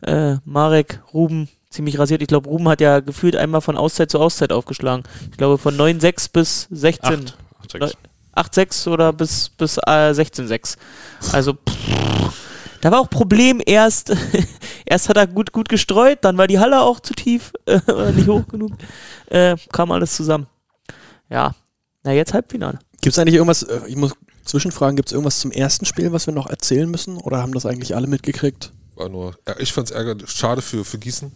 Speaker 3: äh, Marek, Ruben, ziemlich rasiert. Ich glaube, Ruben hat ja gefühlt einmal von Auszeit zu Auszeit aufgeschlagen. Ich glaube, von 9,6 bis 16.
Speaker 2: Acht. Acht, sechs.
Speaker 3: 8,6 oder bis, bis äh, 16,6. Also, pff, da war auch Problem, erst, (laughs) erst hat er gut, gut gestreut, dann war die Halle auch zu tief, äh, (laughs) oder nicht hoch genug. Äh, kam alles zusammen. Ja, na jetzt Halbfinale.
Speaker 1: Gibt es eigentlich irgendwas, äh, ich muss zwischenfragen, gibt es irgendwas zum ersten Spiel, was wir noch erzählen müssen? Oder haben das eigentlich alle mitgekriegt?
Speaker 7: War nur, ja, ich fand's ärgerlich, schade für, für Gießen,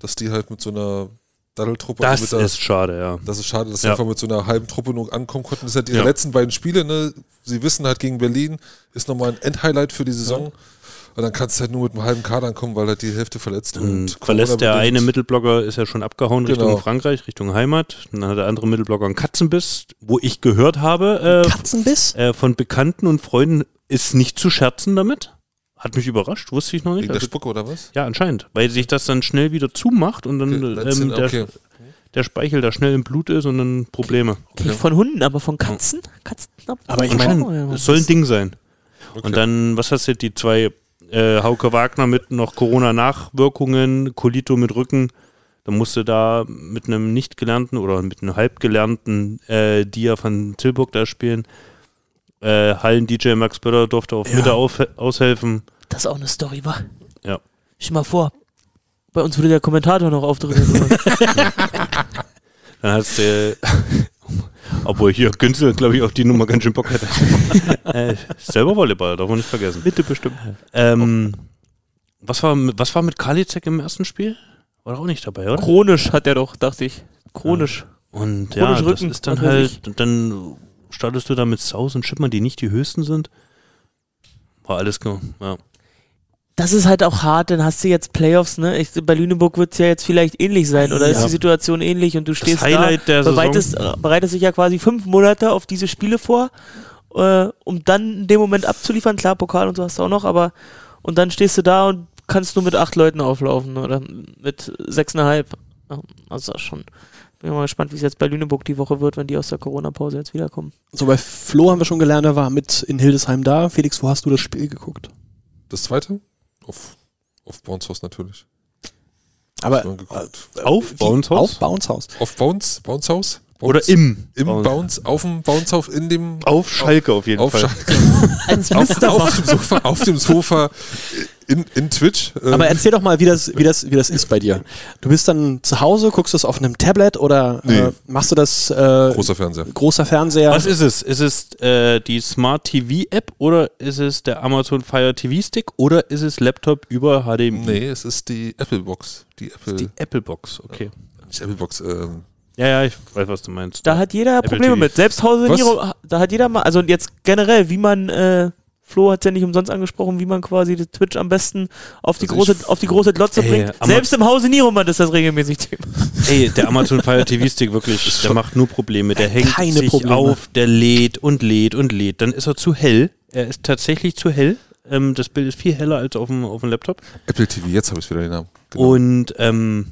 Speaker 7: dass die halt mit so einer Daddeltruppe,
Speaker 2: Das
Speaker 7: mit der,
Speaker 2: ist schade, ja.
Speaker 7: das ist schade, dass sie
Speaker 2: Ja.
Speaker 7: einfach mit so einer halben Truppe nur ankommen konnten. Das sind halt ihre
Speaker 2: Ja.
Speaker 7: letzten beiden Spiele, ne? Sie wissen halt gegen Berlin ist nochmal ein Endhighlight für die Saison. Und dann kannst du halt nur mit einem halben Kader ankommen, weil halt die Hälfte verletzt
Speaker 2: Dann
Speaker 7: und
Speaker 2: verlässt der eine Mittelblocker, ist ja schon abgehauen Richtung
Speaker 7: Genau.
Speaker 2: Frankreich, Richtung Heimat. Dann hat der andere Mittelblocker einen Katzenbiss, wo ich gehört habe äh,
Speaker 1: Katzenbiss?
Speaker 2: äh, von Bekannten und Freunden, ist nicht zu scherzen damit. Hat mich überrascht, wusste ich noch nicht.
Speaker 7: Wegen der
Speaker 2: Also,
Speaker 7: Spucke oder was?
Speaker 2: ja, anscheinend, weil sich das dann schnell wieder zumacht und dann
Speaker 7: Okay,
Speaker 2: ähm, der,
Speaker 7: okay.
Speaker 2: der Speichel da schnell im Blut ist und dann Probleme.
Speaker 3: Nicht von Hunden, aber von Katzen? Katzen
Speaker 1: Aber ich meine,
Speaker 2: es soll ein Ding sein.
Speaker 7: Okay.
Speaker 2: Und dann, was hast du, die zwei äh, Hauke Wagner mit noch Corona-Nachwirkungen, Colito mit Rücken. Dann musste da mit einem nicht gelernten oder mit einem halb gelernten äh, Dia von Tilburg da spielen. Äh, Hallen-DJ Max Böller durfte auf
Speaker 1: Ja.
Speaker 2: Mitte auf, aushelfen.
Speaker 3: Das auch eine Story war.
Speaker 2: Ja.
Speaker 3: Stell mal vor, bei uns würde der Kommentator noch auftreten. (laughs)
Speaker 2: Dann hast du, obwohl hier Günzel, glaube ich, auf die Nummer ganz schön Bock hätte. (laughs) äh, selber Volleyball, darf man nicht vergessen.
Speaker 3: Bitte bestimmt.
Speaker 2: Ähm, was, war, mit- was war mit Kalizek im ersten Spiel? War doch auch nicht dabei, oder?
Speaker 3: Chronisch hat er doch, dachte ich. Chronisch.
Speaker 2: Und ja,
Speaker 3: Chronisch
Speaker 2: das
Speaker 3: Rücken,
Speaker 2: ist dann halt, dann startest du da mit Saus und Schippmann, die nicht die höchsten sind. War alles, ge- ja.
Speaker 3: Das ist halt auch hart, dann hast du jetzt Playoffs, ne? Ich, bei Lüneburg wird es ja jetzt vielleicht ähnlich sein, oder ist
Speaker 2: Ja.
Speaker 3: die Situation ähnlich und du stehst
Speaker 2: Highlight
Speaker 3: da,
Speaker 2: der
Speaker 3: bereitest,
Speaker 2: Saison.
Speaker 3: bereitest dich ja quasi fünf Monate auf diese Spiele vor, äh, um dann in dem Moment abzuliefern. Klar, Pokal und so hast du auch noch, aber und dann stehst du da und kannst nur mit acht Leuten auflaufen oder mit sechseinhalb. Ja, Also das ist schon. Bin mal gespannt, wie es jetzt bei Lüneburg die Woche wird, wenn die aus der Corona-Pause jetzt wiederkommen.
Speaker 1: so bei Flo haben wir schon gelernt, er war mit in Hildesheim da. Felix, wo hast du das Spiel geguckt?
Speaker 7: Das zweite? Auf, auf Bounce House natürlich.
Speaker 1: Aber
Speaker 7: geguckt.
Speaker 2: Auf? Bounce House?
Speaker 1: Auf Bounce House.
Speaker 7: Auf Bounce, Bounce House?
Speaker 2: Oder im.
Speaker 7: Im
Speaker 2: Bounce.
Speaker 7: Bounce, auf dem Bounce House, in dem.
Speaker 2: Auf Schalke auf jeden
Speaker 7: auf,
Speaker 2: Fall. (laughs)
Speaker 3: Als
Speaker 7: auf, auf, dem Sofa, auf dem Sofa in, in Twitch. äh,
Speaker 1: Aber erzähl doch mal, wie das, wie, das, wie das ist bei dir. Du bist dann zu Hause, guckst du es auf einem Tablet oder
Speaker 7: Nee.
Speaker 1: äh, machst du das äh,
Speaker 7: großer Fernseher.
Speaker 1: großer Fernseher?
Speaker 2: Was ist es? Ist es äh, die Smart TV App oder ist es der Amazon Fire TV Stick oder ist es Laptop über HDMI?
Speaker 7: Nee, es ist die Apple Box. Die Apple,
Speaker 2: Die Apple Box, okay.
Speaker 7: nicht Apple Box, ähm,
Speaker 2: Ja, ja, ich weiß, was du meinst.
Speaker 3: Da hat jeder
Speaker 2: Apple
Speaker 3: Probleme
Speaker 2: TV.
Speaker 3: mit. Selbst Hause
Speaker 7: Was?
Speaker 3: Niro, da hat jeder mal, also jetzt generell, wie man äh, Flo hat es ja nicht umsonst angesprochen, wie man quasi die Twitch am besten auf die,
Speaker 7: Also
Speaker 3: große,
Speaker 7: ich-
Speaker 3: auf die große Glotze
Speaker 2: Ey,
Speaker 3: bringt.
Speaker 2: Ama-
Speaker 3: Selbst im Hause Nieroman ist das regelmäßig Thema.
Speaker 2: Ey, der Amazon Fire TV Stick wirklich, der macht nur Probleme. Der hängt
Speaker 1: Keine
Speaker 2: sich
Speaker 1: Probleme.
Speaker 2: auf, der lädt und lädt und lädt. Dann ist er zu hell. Er ist tatsächlich zu hell. Ähm, das Bild ist viel heller als auf dem, auf dem Laptop.
Speaker 7: Apple TV, jetzt habe ich wieder den Namen. Genau.
Speaker 2: Und ähm,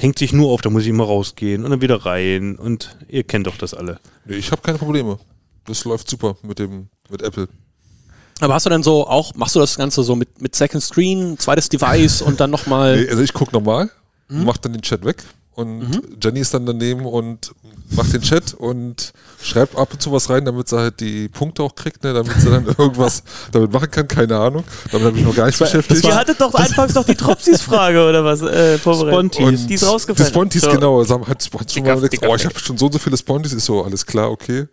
Speaker 2: hängt sich nur auf, da muss ich immer rausgehen und dann wieder rein. Und ihr kennt doch das alle.
Speaker 7: Nee, ich habe keine Probleme. Das läuft super mit dem mit Apple.
Speaker 1: Aber hast du denn so auch, machst du das Ganze so mit, mit Second Screen, zweites Device und dann nochmal.
Speaker 7: Nee, also ich gucke normal,
Speaker 1: Mhm.
Speaker 7: mach dann den Chat weg und Jenny ist dann daneben und macht den Chat und schreibt ab und zu was rein, damit sie halt die Punkte auch kriegt, ne, damit sie dann (laughs) irgendwas damit machen kann, keine Ahnung. Damit habe ich noch gar nicht beschäftigt.
Speaker 3: Ihr hattet doch anfangs noch die Tropsis-Frage oder was äh, vorbereitet.
Speaker 2: Spontis.
Speaker 3: Die ist
Speaker 7: Die
Speaker 3: rausgefallen.
Speaker 7: Spontis,
Speaker 3: So.
Speaker 7: genau. Also hat, hat schon mal gedacht, oh, ich habe schon so und so viele Spontis, ist so, alles klar, okay.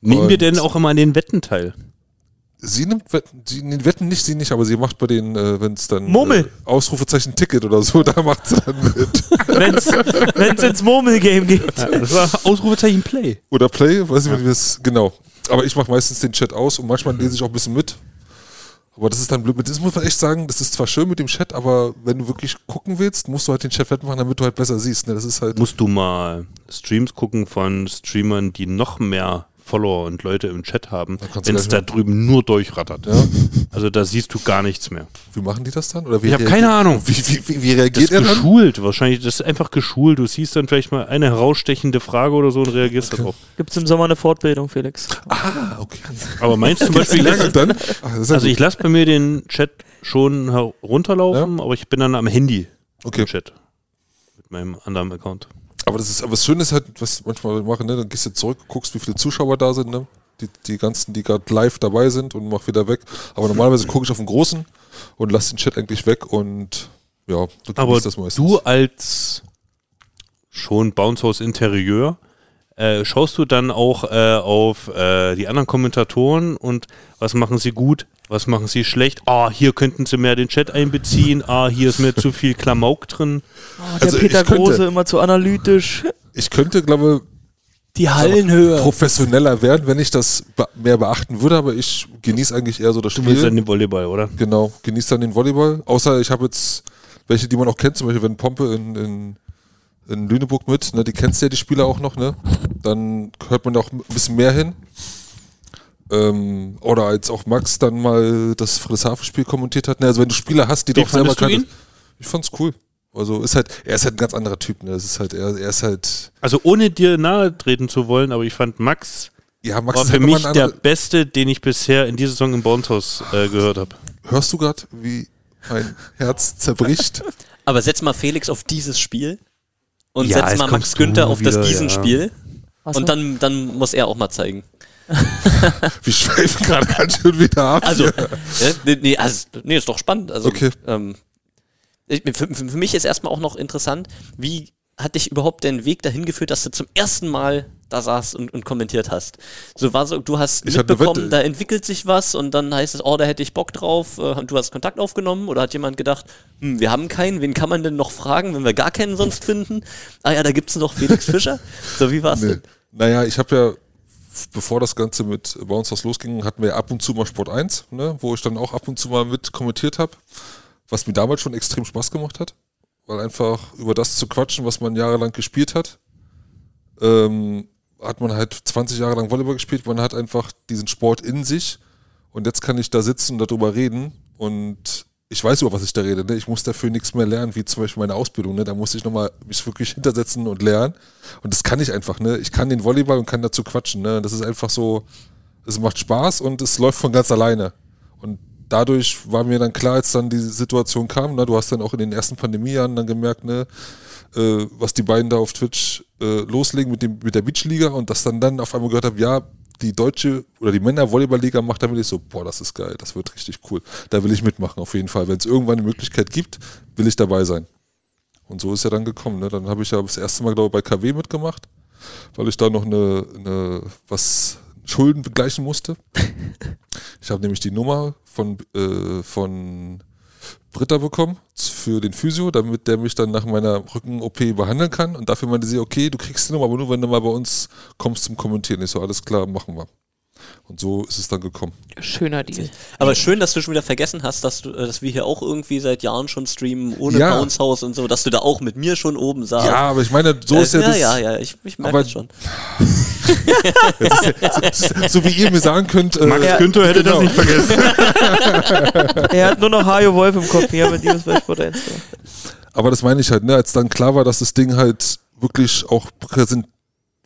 Speaker 2: Nehmen wir
Speaker 7: Und-
Speaker 2: denn auch immer an den Wetten teil?
Speaker 7: Sie nimmt Wetten, sie Wetten nicht, sie nicht, aber sie macht bei den, äh, wenn es dann
Speaker 3: Murmel.
Speaker 7: Äh, Ausrufezeichen Ticket oder so, (laughs) da macht sie dann mit. (laughs)
Speaker 3: Wenn es ins Murmel-Game geht.
Speaker 2: War Ausrufezeichen Play.
Speaker 7: Oder Play, weiß nicht, wie das genau. Aber ich mache meistens den Chat aus und manchmal lese ich auch ein bisschen mit. Aber das ist dann blöd. Das muss man echt sagen, das ist zwar schön mit dem Chat, aber wenn du wirklich gucken willst, musst du halt den Chat wettmachen, damit du halt besser siehst. Ne? Das ist halt.
Speaker 2: Musst du mal Streams gucken von Streamern, die noch mehr Follower und Leute im Chat haben,
Speaker 7: du
Speaker 2: wenn es da drüben nur durchrattert.
Speaker 7: Ja.
Speaker 2: Also da siehst du gar nichts mehr.
Speaker 7: Wie machen die das dann? Oder wie
Speaker 2: Ich habe keine Ahnung.
Speaker 7: Wie, wie, wie, wie
Speaker 2: Das
Speaker 7: reagiert
Speaker 2: ist
Speaker 7: er dann?
Speaker 2: geschult, wahrscheinlich. Das ist einfach geschult. Du siehst dann vielleicht mal eine herausstechende Frage oder so und reagierst darauf.
Speaker 3: Gibt es im Sommer eine Fortbildung, Felix?
Speaker 7: Ah, okay.
Speaker 2: Aber meinst zum Beispiel,
Speaker 7: Lernen dann? Ach, das ja
Speaker 2: also
Speaker 7: gut.
Speaker 2: ich lasse bei mir den Chat schon herunterlaufen, aber ich bin dann am Handy
Speaker 7: Okay.
Speaker 2: im Chat. Mit meinem anderen Account.
Speaker 7: Aber das ist, aber das Schöne ist halt, was manchmal machen, ne? Dann gehst du zurück, guckst, wie viele Zuschauer da sind, ne? Die, die ganzen, die gerade live dabei sind und mach wieder weg. Aber normalerweise gucke ich auf den Großen und lass den Chat eigentlich weg und ja, du
Speaker 2: Aber
Speaker 7: das meistens.
Speaker 2: du als schon Bounce House Interieur, äh, schaust du dann auch äh, auf äh, die anderen Kommentatoren und was machen sie gut, was machen sie schlecht? Ah, hier könnten sie mehr den Chat einbeziehen. Ah, hier ist mir zu viel Klamauk drin.
Speaker 3: Oh, der
Speaker 7: Also ich
Speaker 3: Peter
Speaker 7: könnte-
Speaker 3: Große immer zu analytisch.
Speaker 7: Ich könnte, glaube
Speaker 1: Die Hallenhöhe.
Speaker 7: professioneller werden, wenn ich das mehr beachten würde, aber ich genieße eigentlich eher so das
Speaker 2: Du willst dann
Speaker 7: Spiel.
Speaker 2: den Volleyball, oder?
Speaker 7: Genau, genieße dann den Volleyball. Außer ich habe jetzt welche, die man auch kennt, zum Beispiel wenn Pompe in, in, in Lüneburg mit, ne, die kennst du ja die Spieler auch noch, ne? Dann hört man da auch ein bisschen mehr hin. Ähm, oder als auch Max dann mal das Friedrichshafen-Spiel kommentiert hat. Ne, also wenn du Spieler hast, die
Speaker 2: Wie
Speaker 7: doch selber
Speaker 2: ihn?
Speaker 7: Ich fand's cool. Also ist halt, er ist halt ein ganz anderer Typ, ne? Es ist halt, er, er ist halt,
Speaker 2: Also ohne dir nahe treten zu wollen, aber ich fand Max
Speaker 7: ja, Max
Speaker 2: war
Speaker 7: ist
Speaker 2: für
Speaker 7: halt
Speaker 2: mich der Beste, den ich bisher in dieser Saison im Bounce House äh, gehört habe.
Speaker 7: Hörst du gerade, wie mein Herz zerbricht? (laughs)
Speaker 4: Aber setz mal Felix auf dieses Spiel und
Speaker 2: Ja,
Speaker 4: setz mal Max Günther auf das
Speaker 2: wieder,
Speaker 4: Gießen-Spiel.
Speaker 3: Was
Speaker 4: Und dann, dann muss er auch mal zeigen. (laughs)
Speaker 7: Wir schweifen gerade ganz schön wieder ab.
Speaker 4: Also, äh, nee, nee, also, nee, ist doch spannend. Also,
Speaker 7: Okay.
Speaker 4: ähm, ich, für, für für mich ist erstmal auch noch interessant, wie hat dich überhaupt den Weg dahin geführt, dass du zum ersten Mal da saßt und, und kommentiert hast? So war so, du hast
Speaker 7: Ich
Speaker 4: mitbekommen, da entwickelt sich was und dann heißt es, oh, da hätte ich Bock drauf. Äh, und du hast Kontakt aufgenommen oder hat jemand gedacht, hm, wir haben keinen, wen kann man denn noch fragen, wenn wir gar keinen sonst finden? Ah ja, da gibt's noch Felix Fischer. So, wie war's
Speaker 7: Nee.
Speaker 4: denn?
Speaker 7: Naja, ich habe ja, bevor das Ganze mit Bounce House losging, hatten wir ab und zu mal Sport 1, ne, wo ich dann auch ab und zu mal mit kommentiert habe, was mir damals schon extrem Spaß gemacht hat, weil einfach über das zu quatschen, was man jahrelang gespielt hat, ähm, hat man halt 20 Jahre lang Volleyball gespielt, man hat einfach diesen Sport in sich und jetzt kann ich da sitzen und darüber reden und ich weiß über was ich da rede. Ne? Ich muss dafür nichts mehr lernen, wie zum Beispiel meine Ausbildung. Ne? Da muss ich nochmal mich wirklich hintersetzen und lernen. Und das kann ich einfach. Ne? Ich kann den Volleyball und kann dazu quatschen. Ne? Das ist einfach so, es macht Spaß und es läuft von ganz alleine. Und dadurch war mir dann klar, als dann die Situation kam, ne? du hast dann auch in den ersten Pandemiejahren dann gemerkt, ne, äh, was die beiden da auf Twitch äh, loslegen mit, dem, mit der Beachliga und dass dann dann auf einmal gehört habe, ja, die deutsche oder die Männer-Volleyball-Liga macht, dann will ich so, boah, das ist geil, das wird richtig cool. Da will ich mitmachen, auf jeden Fall. Wenn es irgendwann eine Möglichkeit gibt, will ich dabei sein. Und so ist ja dann gekommen. Ne? Dann habe ich ja das erste Mal, glaube ich, bei KW mitgemacht, weil ich da noch eine, eine was Schulden begleichen musste. Ich habe nämlich die Nummer von, äh, von Britta bekommen für den Physio, damit der mich dann nach meiner Rücken-OP behandeln kann. Und dafür meinte sie, okay, du kriegst die Nummer, aber nur wenn du mal bei uns kommst zum Kommentieren. Ich so, alles klar, machen wir. Und so ist es dann gekommen.
Speaker 3: Schöner Deal.
Speaker 4: Aber schön, dass du schon wieder vergessen hast, dass, du, äh, dass wir hier auch irgendwie seit Jahren schon streamen, ohne
Speaker 7: Ja.
Speaker 4: Bounce House und so, dass du da auch mit mir schon oben saßt.
Speaker 7: Ja, aber ich meine, so
Speaker 4: Äh,
Speaker 7: ist ja,
Speaker 4: ja,
Speaker 7: das.
Speaker 4: ja, ja, ich, ich merke das schon. (laughs)
Speaker 7: So wie ihr mir sagen könnt. Äh,
Speaker 2: Max Günther hätte das
Speaker 7: genau.
Speaker 2: nicht vergessen. (laughs)
Speaker 3: Er hat nur noch Hajo Wolf im Kopf. Hier wir dieses bei Sport 1 gemacht.
Speaker 7: Aber das meine ich halt, ne, als dann klar war, dass das Ding halt wirklich auch präsent.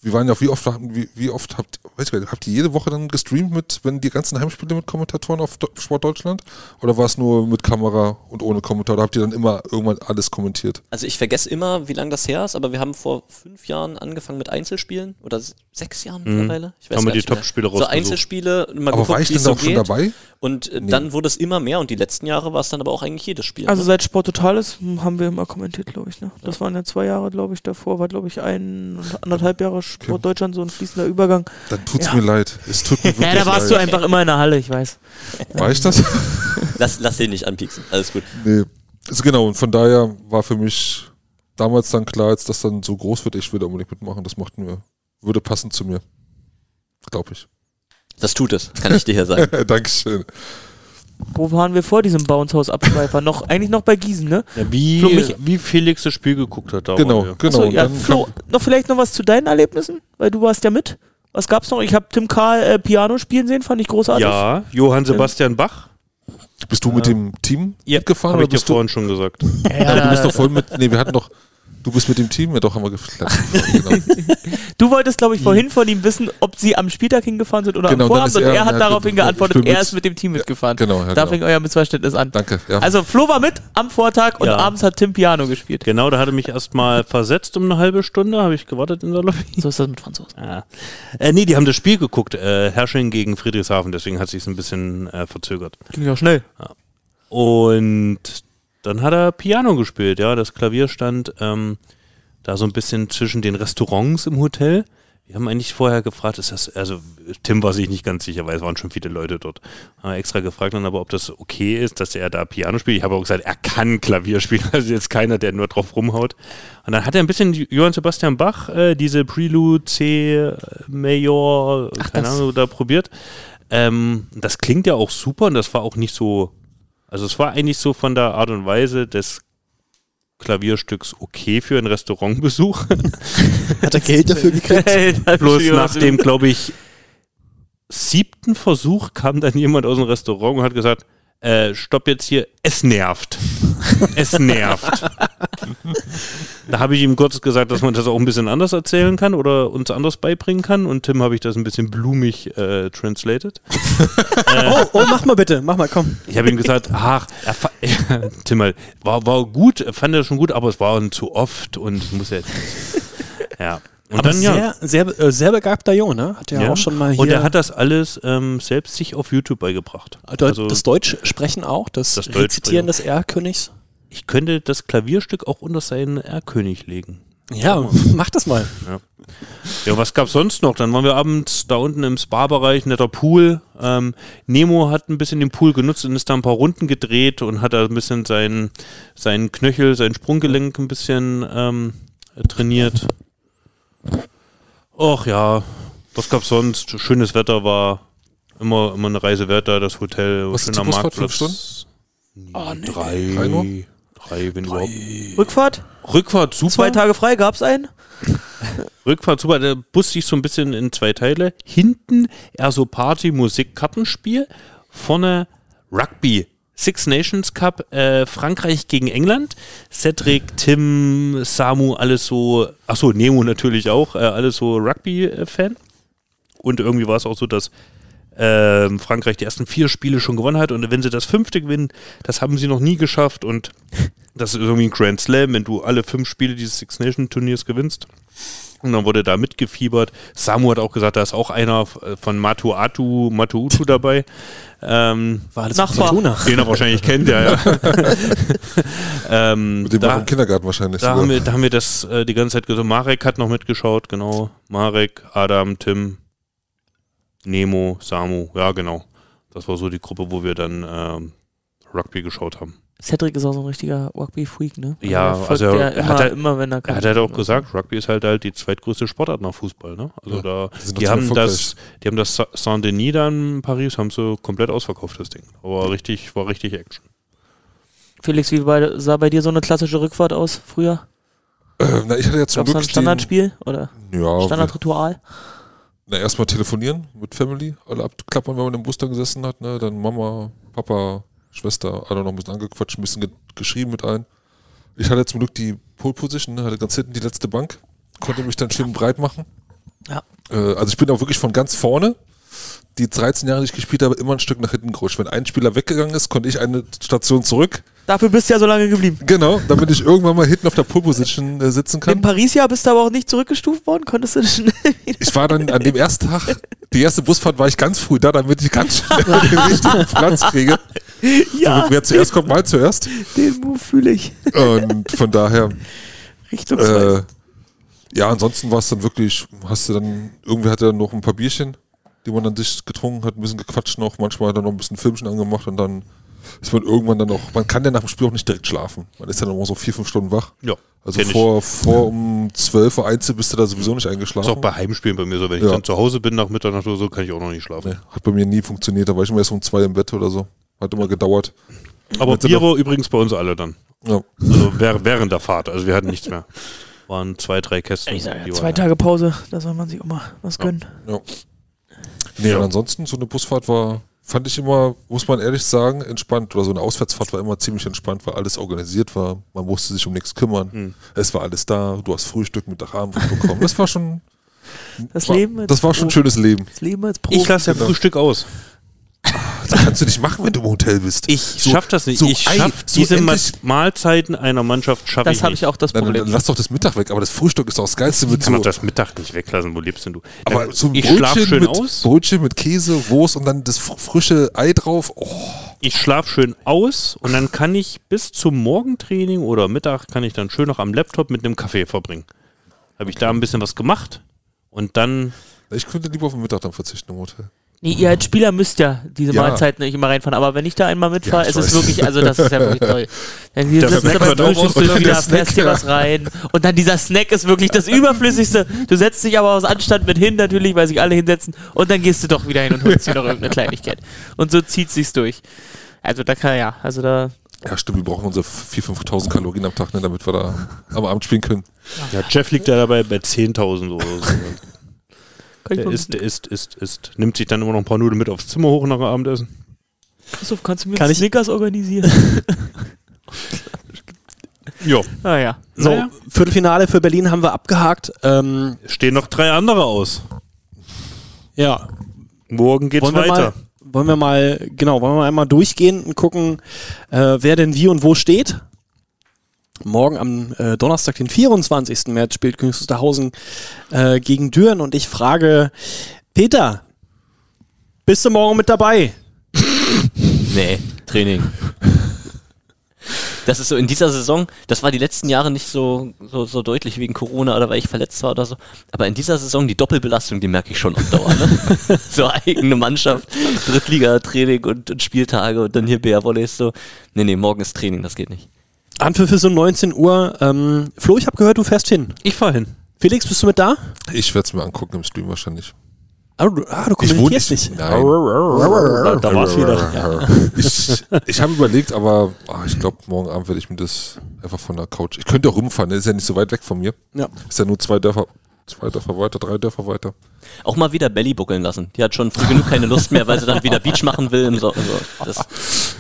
Speaker 7: Wir waren ja, wie oft, wie, wie oft habt, weiß ich habt ihr jede Woche dann gestreamt mit, wenn die ganzen Heimspiele mit Kommentatoren auf Do Sport Deutschland? Oder war es nur mit Kamera und ohne Kommentar? Oder habt ihr dann immer irgendwann alles kommentiert?
Speaker 4: Also ich vergesse immer, wie lange das her ist, aber wir haben vor fünf Jahren angefangen mit Einzelspielen oder sechs Jahren mittlerweile. Ich
Speaker 2: Mhm. Haben wir die. Top-Spiele
Speaker 4: So. Einzelspiele, mal
Speaker 7: Aber
Speaker 4: geguckt,
Speaker 7: war ich denn
Speaker 4: es
Speaker 7: da
Speaker 4: so
Speaker 7: auch schon
Speaker 4: geht.
Speaker 7: dabei?
Speaker 4: Und äh,
Speaker 7: Nee.
Speaker 4: dann wurde es immer mehr und die letzten Jahre war es dann aber auch eigentlich jedes Spiel.
Speaker 3: Also
Speaker 4: ne?
Speaker 3: seit Sport Total ist, haben wir immer kommentiert, glaube ich. Ne? Das waren ja zwei Jahre, glaube ich. Davor war, glaube ich, ein und anderthalb Jahre Sport Deutschland, so ein fließender Übergang.
Speaker 7: Dann tut's
Speaker 3: Ja.
Speaker 7: mir leid. Es tut mir (laughs) wirklich
Speaker 3: Ja, da warst
Speaker 7: leid.
Speaker 3: du einfach immer in der Halle, ich weiß.
Speaker 7: War ich das? (laughs)
Speaker 4: lass, lass den nicht anpieksen. Alles gut.
Speaker 7: nee. Also genau, und von daher war für mich damals dann klar, als das dann so groß wird, ich würde unbedingt mitmachen. Das macht mir, würde passen zu mir. Glaube ich.
Speaker 4: Das tut es, kann ich dir hier sagen. (laughs)
Speaker 7: Dankeschön.
Speaker 3: Wo waren wir vor diesem Bounce-Haus-Abschweifer? noch, eigentlich noch bei Gießen, ne?
Speaker 2: Ja, wie,
Speaker 3: Flo, mich-
Speaker 2: wie Felix das Spiel geguckt hat. Da
Speaker 7: Genau, genau.
Speaker 3: Achso, ja, Flo, noch vielleicht noch was zu deinen Erlebnissen? Weil du warst ja mit. Was gab's noch? Ich habe Tim Karl äh, Piano spielen sehen, fand ich großartig.
Speaker 2: Ja, Johann Sebastian Bach.
Speaker 7: Bist du mit dem Team mitgefahren
Speaker 2: Habe ich dir vorhin schon gesagt.
Speaker 7: Ja, du bist doch voll mit. Nee, wir hatten doch. Du bist mit dem Team, ja doch, haben wir geflattert. genau. (laughs)
Speaker 3: Du wolltest, glaube ich, vorhin von ihm wissen, ob sie am Spieltag hingefahren sind oder
Speaker 7: Genau,
Speaker 3: am Vorabend. Und
Speaker 7: er-
Speaker 3: er hat
Speaker 7: ja,
Speaker 3: daraufhin geantwortet, er ist mit dem Team mitgefahren.
Speaker 7: genau, ja,
Speaker 3: Da
Speaker 7: genau.
Speaker 3: fing euer Missverständnis an.
Speaker 7: Danke. Ja.
Speaker 3: Also Flo war mit am Vortag und
Speaker 2: Ja.
Speaker 3: abends hat Tim Piano gespielt.
Speaker 2: Genau, da hatte mich erstmal versetzt um eine halbe Stunde, habe ich gewartet in der Lobby.
Speaker 3: So ist das mit Franzosen.
Speaker 2: Ah. Äh, nee, die haben das Spiel geguckt, äh, Hersching gegen Friedrichshafen, deswegen hat sich ein bisschen äh, verzögert.
Speaker 3: Ging ja schnell.
Speaker 2: Und dann hat er Piano gespielt, ja, das Klavier stand ähm, da so ein bisschen zwischen den Restaurants im Hotel. Wir haben eigentlich vorher gefragt, ist das, also Tim war sich nicht ganz sicher, weil es waren schon viele Leute dort. Haben wir extra gefragt dann aber, ob das okay ist, dass er da Piano spielt. Ich habe auch gesagt, er kann Klavier spielen, (laughs) also jetzt keiner, der nur drauf rumhaut. Und dann hat er ein bisschen Johann Sebastian Bach, äh, diese Prelude C Major, keine
Speaker 3: das-
Speaker 2: Ahnung, da probiert. Ähm, das klingt ja auch super und das war auch nicht so, also es war eigentlich so von der Art und Weise des Klavierstücks okay für einen Restaurantbesuch. (laughs)
Speaker 1: Hat er Geld dafür gekriegt? (laughs)
Speaker 2: Bloß nach dem, glaube ich, siebten Versuch kam dann jemand aus dem Restaurant und hat gesagt, äh, stopp jetzt hier, es nervt. es nervt. da habe ich ihm kurz gesagt, dass man das auch ein bisschen anders erzählen kann oder uns anders beibringen kann und Tim habe ich das ein bisschen blumig äh, translated. (laughs)
Speaker 1: Oh, oh, mach mal bitte, mach mal, komm.
Speaker 2: Ich habe ihm gesagt, ach, er (laughs) Tim halt, war, war gut, er fand das schon gut, aber es war zu oft und muss jetzt. Ja. Und
Speaker 1: Aber
Speaker 2: dann ja.
Speaker 1: sehr, sehr, äh, sehr begabter Junge, ne? Hat ja,
Speaker 2: Ja.
Speaker 1: auch schon mal hier.
Speaker 2: Und er hat das alles ähm, selbst sich auf YouTube beigebracht.
Speaker 1: Deu-
Speaker 2: Also
Speaker 1: das Deutsch sprechen auch, das,
Speaker 2: Das
Speaker 1: Rezitieren des R-Königs.
Speaker 2: ich könnte das Klavierstück auch unter seinen R-König legen.
Speaker 1: Ja, (laughs) mach das mal.
Speaker 2: Ja, was gab's sonst noch? Dann waren wir abends da unten im Spa-Bereich, netter Pool. Ähm, Nemo hat ein bisschen den Pool genutzt und ist da ein paar Runden gedreht und hat da ein bisschen seinen, seinen Knöchel, sein Sprunggelenk ein bisschen ähm, trainiert. Och ja, was gab's sonst? Schönes Wetter war immer, immer eine Reise wert da, das Hotel,
Speaker 7: Was ist
Speaker 2: schöner
Speaker 7: die Busfahrt,
Speaker 2: Marktplatz.
Speaker 7: fünf
Speaker 1: Oh, nee.
Speaker 2: Drei,
Speaker 7: Drei
Speaker 2: drei, wenn überhaupt.
Speaker 3: Rückfahrt?
Speaker 2: Rückfahrt super.
Speaker 3: Zwei Tage frei, gab's einen? (laughs)
Speaker 2: Rückfahrt super. Der Bus sich so ein bisschen in zwei Teile. Hinten eher so Party, Musik, Kartenspiel. Vorne Rugby. Six Nations Cup, äh, Frankreich gegen England. Cedric, Tim, Samu, alles so, achso, Nemo natürlich auch, äh, alles so Rugby-Fan. Und irgendwie war es auch so, dass ähm, Frankreich die ersten vier Spiele schon gewonnen hat und wenn sie das fünfte gewinnen, das haben sie noch nie geschafft und das ist irgendwie ein Grand Slam, wenn du alle fünf Spiele dieses Six Nation Turniers gewinnst. Und dann wurde da mitgefiebert. Samu hat auch gesagt, da ist auch einer von Matuatu, Matuutu dabei. Ähm,
Speaker 1: War alles
Speaker 3: Nachbar.
Speaker 2: Den er wahrscheinlich kennt, ja, ja. (laughs) ähm,
Speaker 7: Mit dem war
Speaker 2: da,
Speaker 7: im Kindergarten wahrscheinlich.
Speaker 2: da, haben wir, da haben wir das äh, die ganze Zeit gesagt. Marek hat noch mitgeschaut, genau. Marek, Adam, Tim, Nemo, Samu, ja, genau. Das war so die Gruppe, wo wir dann ähm, Rugby geschaut haben.
Speaker 3: Cedric ist auch so ein richtiger Rugby-Freak, ne?
Speaker 2: Ja,
Speaker 3: er folgt
Speaker 2: also
Speaker 3: ja
Speaker 2: er
Speaker 3: immer,
Speaker 2: hat halt-
Speaker 3: immer, wenn er kann.
Speaker 2: Er hat halt auch gesagt, Rugby ist halt halt die zweitgrößte Sportart nach Fußball, ne? Also
Speaker 7: Ja,
Speaker 2: da,
Speaker 7: die
Speaker 2: haben das, die haben das Sa- Saint-Denis dann in Paris, haben sie komplett ausverkauft, das Ding. Aber richtig, war richtig Action.
Speaker 3: Felix, wie bei, sah bei dir so eine klassische Rückfahrt aus früher?
Speaker 7: Äh, na, ich hatte ja zum
Speaker 3: Gab es
Speaker 7: Glück
Speaker 3: da ein Standardspiel oder
Speaker 7: ja,
Speaker 3: Standardritual?
Speaker 7: Na, erstmal telefonieren mit Family, alle abklappern, wenn man im Bus da gesessen hat, ne? Dann Mama, Papa, Schwester, alle noch ein bisschen angequatscht, ein bisschen ge geschrieben mit ein. Ich hatte zum Glück die Pole Position, ne? hatte ganz hinten die letzte Bank, konnte mich dann schön breit machen.
Speaker 3: Ja.
Speaker 7: Äh, also ich bin auch wirklich von ganz vorne, die 13 Jahre, die ich gespielt habe, immer ein Stück nach hinten gerutscht. Wenn ein Spieler weggegangen ist, konnte ich eine Station zurück.
Speaker 3: Dafür bist du ja so lange geblieben.
Speaker 7: Genau, damit ich irgendwann mal hinten auf der Pole Position äh, sitzen
Speaker 3: Im
Speaker 7: kann.
Speaker 3: Paris-Jahr bist du aber auch nicht zurückgestuft worden? Konntest du schnell (laughs) wieder?
Speaker 7: Ich war dann an dem ersten Tag, die erste Busfahrt war ich ganz früh da, damit ich ganz schnell (laughs) den richtigen Platz kriege.
Speaker 3: Ja,
Speaker 7: Wer zuerst kommt, mal zuerst.
Speaker 3: den Move fühle ich.
Speaker 7: Und von daher,
Speaker 3: Richtungsweis.
Speaker 7: äh, ja, ansonsten war es dann wirklich, hast du dann, irgendwer hatte dann noch ein paar Bierchen, die man dann sich getrunken hat, ein bisschen gequatscht noch, manchmal hat er noch ein bisschen Filmchen angemacht und dann ist man irgendwann dann auch, man kann ja nach dem Spiel auch nicht direkt schlafen. Man ist dann immer so vier, fünf Stunden wach.
Speaker 2: Ja,
Speaker 7: Also
Speaker 2: ich.
Speaker 7: vor, vor um 12 Uhr Einzel bist du da sowieso nicht
Speaker 2: Das
Speaker 7: eingeschlafen.
Speaker 2: ist auch bei Heimspielen bei mir so. Wenn ich
Speaker 7: Ja.
Speaker 2: dann zu Hause bin nach Mitternacht oder so, kann ich auch noch nicht schlafen.
Speaker 7: Nee, hat bei mir nie funktioniert, da war ich immer erst um zwei im Bett oder so. Hat immer gedauert.
Speaker 2: Aber
Speaker 7: Mit
Speaker 2: war übrigens bei uns alle dann.
Speaker 7: Ja.
Speaker 2: Also währ- während der Fahrt. Also wir hatten nichts mehr. Waren zwei, drei Kästen.
Speaker 3: Ich sag ja, zwei Tage Pause, da soll man sich auch mal was
Speaker 2: Ja.
Speaker 3: gönnen.
Speaker 7: Nee,
Speaker 2: Ja.
Speaker 7: und ansonsten, so eine Busfahrt war, fand ich immer, muss man ehrlich sagen, entspannt. Oder so eine Auswärtsfahrt war immer ziemlich entspannt, weil alles organisiert war. Man musste sich um nichts kümmern.
Speaker 2: Hm.
Speaker 7: Es war alles da. Du hast Frühstück, Mittag, Abend bekommen. Das war schon,
Speaker 3: Das
Speaker 7: war,
Speaker 3: Leben als
Speaker 7: das war schon ein schönes Leben.
Speaker 3: Das Leben als Profi.
Speaker 2: Ich lasse ja
Speaker 7: Genau.
Speaker 2: Frühstück aus.
Speaker 7: Das kannst du nicht machen, wenn du im Hotel bist.
Speaker 2: Ich
Speaker 7: So-
Speaker 2: schaff das nicht.
Speaker 7: so
Speaker 2: ich
Speaker 7: Ei,
Speaker 2: schaff
Speaker 7: so
Speaker 2: diese Mahlzeiten einer Mannschaft schaffe ich
Speaker 3: das habe
Speaker 2: nicht.
Speaker 3: ich auch das
Speaker 7: Dann, dann,
Speaker 3: Problem.
Speaker 7: dann lass doch das Mittag weg, aber das Frühstück ist doch das Geilste mit
Speaker 2: Ich kann
Speaker 7: so.
Speaker 2: doch das Mittag nicht weglassen. Wo lebst denn du?
Speaker 7: Aber
Speaker 2: Ja,
Speaker 7: so ein
Speaker 2: ich schlaf
Speaker 7: Brötchen
Speaker 2: schön
Speaker 7: mit,
Speaker 2: aus.
Speaker 7: Brötchen mit Käse, Wurst und dann das fr- frische Ei drauf. Oh,
Speaker 2: Ich schlaf schön aus und dann kann ich bis zum Morgentraining oder Mittag kann ich dann schön noch am Laptop mit einem Kaffee verbringen. Habe ich da ein bisschen was gemacht und dann
Speaker 7: ich könnte lieber auf den Mittag dann verzichten im Hotel.
Speaker 3: Nee, ihr als Spieler müsst ja diese
Speaker 7: Ja.
Speaker 3: Mahlzeiten nicht immer reinfahren, aber wenn ich da einmal mitfahre,
Speaker 7: Ja,
Speaker 3: ist es wirklich, also das ist ja wirklich toll. (laughs) Dann hier sitzt du
Speaker 2: Snack
Speaker 3: beim
Speaker 2: wird auch
Speaker 3: Frühstück
Speaker 7: ausgeschüttet.
Speaker 3: wieder, fährst dir was rein und dann dieser Snack ist wirklich das Überflüssigste. Du setzt dich aber aus Anstand mit hin natürlich, weil sich alle hinsetzen und dann gehst du doch wieder hin und holst dir noch irgendeine Kleinigkeit. Und so zieht sich's durch. Also da kann ja, also da
Speaker 7: Ja, stimmt, wir brauchen unsere 4.000, 5.000 Kalorien am Tag, ne, damit wir da am Abend spielen können.
Speaker 2: ja, Jeff liegt ja dabei bei 10.000 oder so. (laughs) Der isst, der isst, isst, isst. Nimmt sich dann immer noch ein paar Nudeln mit aufs Zimmer hoch nach dem Abendessen.
Speaker 3: Christoph, kannst du mir
Speaker 1: Kann
Speaker 3: Snickers organisieren? (laughs)
Speaker 2: Ja.
Speaker 3: naja.
Speaker 1: So,
Speaker 2: Naja.
Speaker 1: Viertelfinale für Berlin haben wir abgehakt. Ähm,
Speaker 2: Stehen noch drei andere aus.
Speaker 1: ja,
Speaker 2: Morgen geht's
Speaker 1: wollen
Speaker 2: weiter.
Speaker 1: mal, wollen wir mal, genau, wollen wir einmal durchgehen und gucken, äh, wer denn wie und wo steht. Morgen am äh, Donnerstag, den 24. März, spielt Königs Wusterhausen äh, gegen Düren und ich frage, Peter, bist du morgen mit dabei? (laughs)
Speaker 4: Nee, Training. Das ist so in dieser Saison, das war die letzten Jahre nicht so, so, so deutlich wegen Corona oder weil ich verletzt war oder so. Aber in dieser Saison die Doppelbelastung, die merke ich schon auf Dauer. Ne? (laughs) so eigene Mannschaft, Drittliga-Training und, und Spieltage und dann hier Bär-Volleys so. Nee, nee, morgen ist Training, das geht nicht.
Speaker 1: Anpfiff ist um 19 Uhr. Ähm, Flo, ich habe gehört, du fährst hin.
Speaker 2: Ich fahr hin.
Speaker 1: Felix, bist du mit da?
Speaker 7: Ich werde es mir angucken im Stream wahrscheinlich.
Speaker 1: Ah, du, ah, du kommunizierst
Speaker 7: nicht. Nein.
Speaker 2: Da, da war's wieder. (laughs)
Speaker 7: Ich, ich habe überlegt, aber ah, ich glaube, morgen Abend werde ich mir das einfach von der Couch. Ich könnte auch rumfahren, der ist ja nicht so weit weg von mir.
Speaker 1: Ja.
Speaker 7: Ist ja nur zwei Dörfer, zwei Dörfer weiter, drei Dörfer weiter.
Speaker 4: Auch mal wieder Belly buckeln lassen. Die hat schon früh genug keine Lust mehr, weil sie dann wieder Beach machen will. Und so, also, das,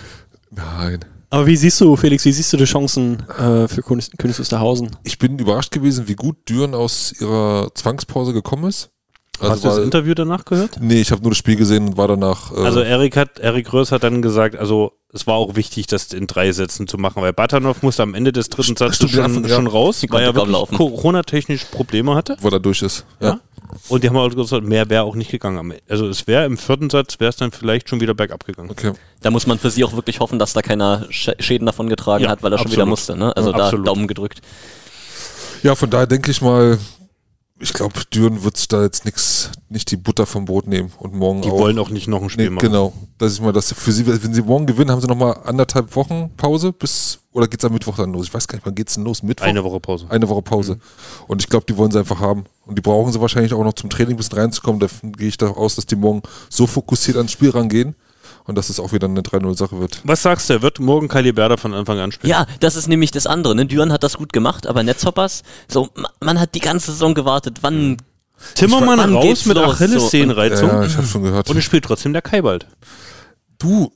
Speaker 7: Nein.
Speaker 1: Aber wie siehst du, Felix, wie siehst du die Chancen äh, für Königs, Königs Wusterhausen?
Speaker 7: Ich bin überrascht gewesen, wie gut Düren aus ihrer Zwangspause gekommen ist.
Speaker 2: Hast du das Interview danach gehört?
Speaker 7: Nee, ich habe nur das Spiel gesehen und war danach. Äh,
Speaker 2: Also Erik hat, Erik Rörs hat dann gesagt, also es war auch wichtig, das in drei Sätzen zu machen, weil Batanov musste am Ende des dritten Satzes schon,
Speaker 7: ja.
Speaker 2: schon raus, weil er wirklich. Corona-technisch Probleme hatte.
Speaker 7: wo er durch ist. Ja.
Speaker 2: Ja. Und die haben auch gesagt, mehr wäre auch nicht gegangen. Also es wäre im vierten Satz, wäre es dann vielleicht schon wieder bergab gegangen.
Speaker 7: Okay.
Speaker 4: da muss man für sie auch wirklich hoffen, dass da keiner Sch Schäden davon getragen
Speaker 2: Ja,
Speaker 4: hat, weil er schon
Speaker 2: absolut.
Speaker 4: wieder musste. Ne? Also
Speaker 2: Ja,
Speaker 4: da
Speaker 2: absolut.
Speaker 4: Daumen gedrückt.
Speaker 7: Ja, von daher denke ich mal, ich glaube, Düren wird sich da jetzt nix, nicht die Butter vom Brot nehmen und morgen
Speaker 2: Die
Speaker 7: auch.
Speaker 2: wollen auch nicht noch ein Spiel
Speaker 7: nee,
Speaker 2: machen.
Speaker 7: genau. Das ist mal das für sie, wenn sie morgen gewinnen, haben sie nochmal anderthalb Wochen Pause bis, oder geht's am Mittwoch dann los? Ich weiß gar nicht, wann geht's denn los? Mittwoch?
Speaker 2: Eine Woche Pause.
Speaker 7: Eine Woche Pause. Und ich glaube, die wollen sie einfach haben. Und die brauchen sie wahrscheinlich auch noch zum Training ein bisschen reinzukommen. Da gehe ich davon aus, dass die morgen so fokussiert ans Spiel rangehen und dass es auch wieder eine 3-0-Sache wird.
Speaker 2: Was sagst du? Wird morgen Kaliberda von Anfang an spielen?
Speaker 4: Ja, das ist nämlich das andere. Ne? Düren hat das gut gemacht, aber Netzhoppers, so, ma- man hat die ganze Saison gewartet. Wann
Speaker 2: Timmermann
Speaker 4: Wann
Speaker 2: raus mit? Achillessehnenreizung.
Speaker 7: Ja, ich habe schon gehört.
Speaker 2: Und es spielt trotzdem der Kaibald.
Speaker 7: Du,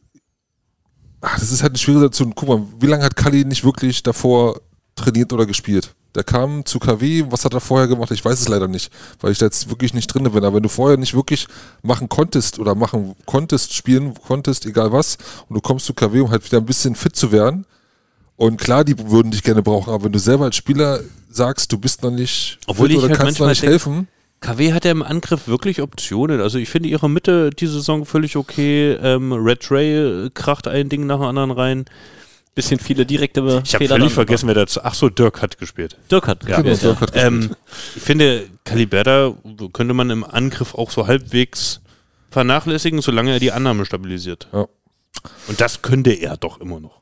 Speaker 7: ach, das ist halt eine schwierige Situation. Guck mal, wie lange hat Kali nicht wirklich davor trainiert oder gespielt? Der kam zu KW, was hat er vorher gemacht? Ich weiß es leider nicht, weil ich da jetzt wirklich nicht drin bin. Aber wenn du vorher nicht wirklich machen konntest oder machen konntest, spielen konntest, egal was, und du kommst zu KW, um halt wieder ein bisschen fit zu werden, und klar, die würden dich gerne brauchen, aber wenn du selber als Spieler sagst, du bist noch nicht
Speaker 2: Obwohl
Speaker 7: fit
Speaker 2: ich
Speaker 7: oder
Speaker 2: halt
Speaker 7: kannst noch nicht
Speaker 2: denk-
Speaker 7: helfen,
Speaker 2: KW hat ja im Angriff wirklich Optionen. Also ich finde ihre Mitte die Saison völlig okay. Ähm, Red Ray äh, kracht ein Ding nach dem anderen rein.
Speaker 4: Bisschen viele direkte
Speaker 2: Ich habe
Speaker 4: Fehler
Speaker 2: völlig vergessen, wer dazu. Ach so, Dirk hat gespielt.
Speaker 4: Dirk hat
Speaker 2: Ja.
Speaker 4: gespielt,
Speaker 7: Dirk
Speaker 4: ja.
Speaker 7: hat gespielt.
Speaker 2: Ähm, ich finde, Kaliberda könnte man im Angriff auch so halbwegs vernachlässigen, solange er die Annahme stabilisiert.
Speaker 7: Ja.
Speaker 2: Und das könnte er doch immer noch.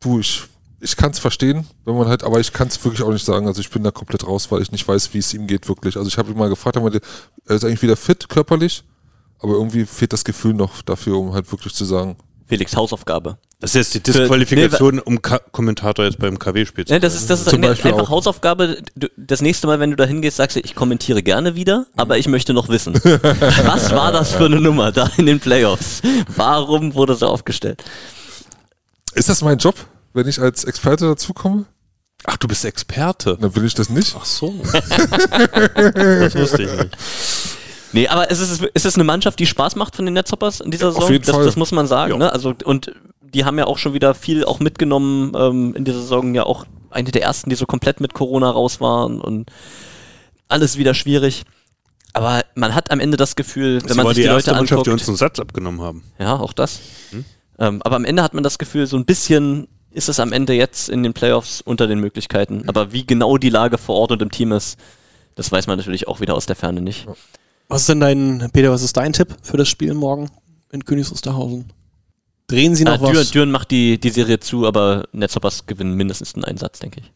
Speaker 7: Du, ich, ich kann es verstehen, wenn man halt, aber ich kann es wirklich auch nicht sagen. Also ich bin da komplett raus, weil ich nicht weiß, wie es ihm geht wirklich. Also ich habe ihn mal gefragt, er er ist eigentlich wieder fit körperlich, aber irgendwie fehlt das Gefühl noch dafür, um halt wirklich zu sagen,
Speaker 4: Felix Hausaufgabe.
Speaker 2: Das ist jetzt die Disqualifikation, um Ka Kommentator jetzt beim KW-Spiel zu
Speaker 4: Ne, das ist, das ist
Speaker 7: Zum
Speaker 4: eine,
Speaker 7: Beispiel
Speaker 4: einfach
Speaker 7: auch.
Speaker 4: Hausaufgabe. Du, das nächste Mal, wenn du da hingehst, sagst du, ich kommentiere gerne wieder, aber ich möchte noch wissen. (laughs) Was war das für eine Nummer da in den Playoffs? Warum wurde so aufgestellt?
Speaker 7: ist das mein Job, wenn ich als Experte dazukomme?
Speaker 2: Ach, du bist Experte.
Speaker 7: Dann will ich das nicht.
Speaker 2: Ach so. (laughs) das wusste ich nicht.
Speaker 4: Nee, aber es ist, es ist eine Mannschaft, die Spaß macht von den Netzhoppers in dieser
Speaker 7: Auf
Speaker 4: Saison.
Speaker 7: jeden
Speaker 4: das,
Speaker 7: Fall.
Speaker 4: das muss man sagen.
Speaker 2: Ja.
Speaker 4: Ne? Also, und die haben ja auch schon wieder viel auch mitgenommen ähm, in dieser Saison. Ja, auch eine der ersten, die so komplett mit Corona raus waren und alles wieder schwierig. Aber man hat am Ende das Gefühl, wenn
Speaker 2: Das
Speaker 4: man sich
Speaker 2: die
Speaker 4: die Leute
Speaker 2: Mannschaft,
Speaker 4: anguckt.
Speaker 2: die uns einen Satz abgenommen haben.
Speaker 4: Ja, auch das. Ähm, aber am Ende hat man das Gefühl, so ein bisschen ist es am Ende jetzt in den Playoffs unter den Möglichkeiten. Aber wie genau die Lage vor Ort und im Team ist, das weiß man natürlich auch wieder aus der Ferne nicht.
Speaker 1: Was ist denn dein, Peter, was ist dein Tipp für das Spiel morgen in Königs Wusterhausen? Drehen sie
Speaker 4: Ah,
Speaker 1: noch
Speaker 4: Düren,
Speaker 1: was?
Speaker 4: Düren macht die, die Serie zu, aber Netzhoppers gewinnen mindestens einen Einsatz, denke ich.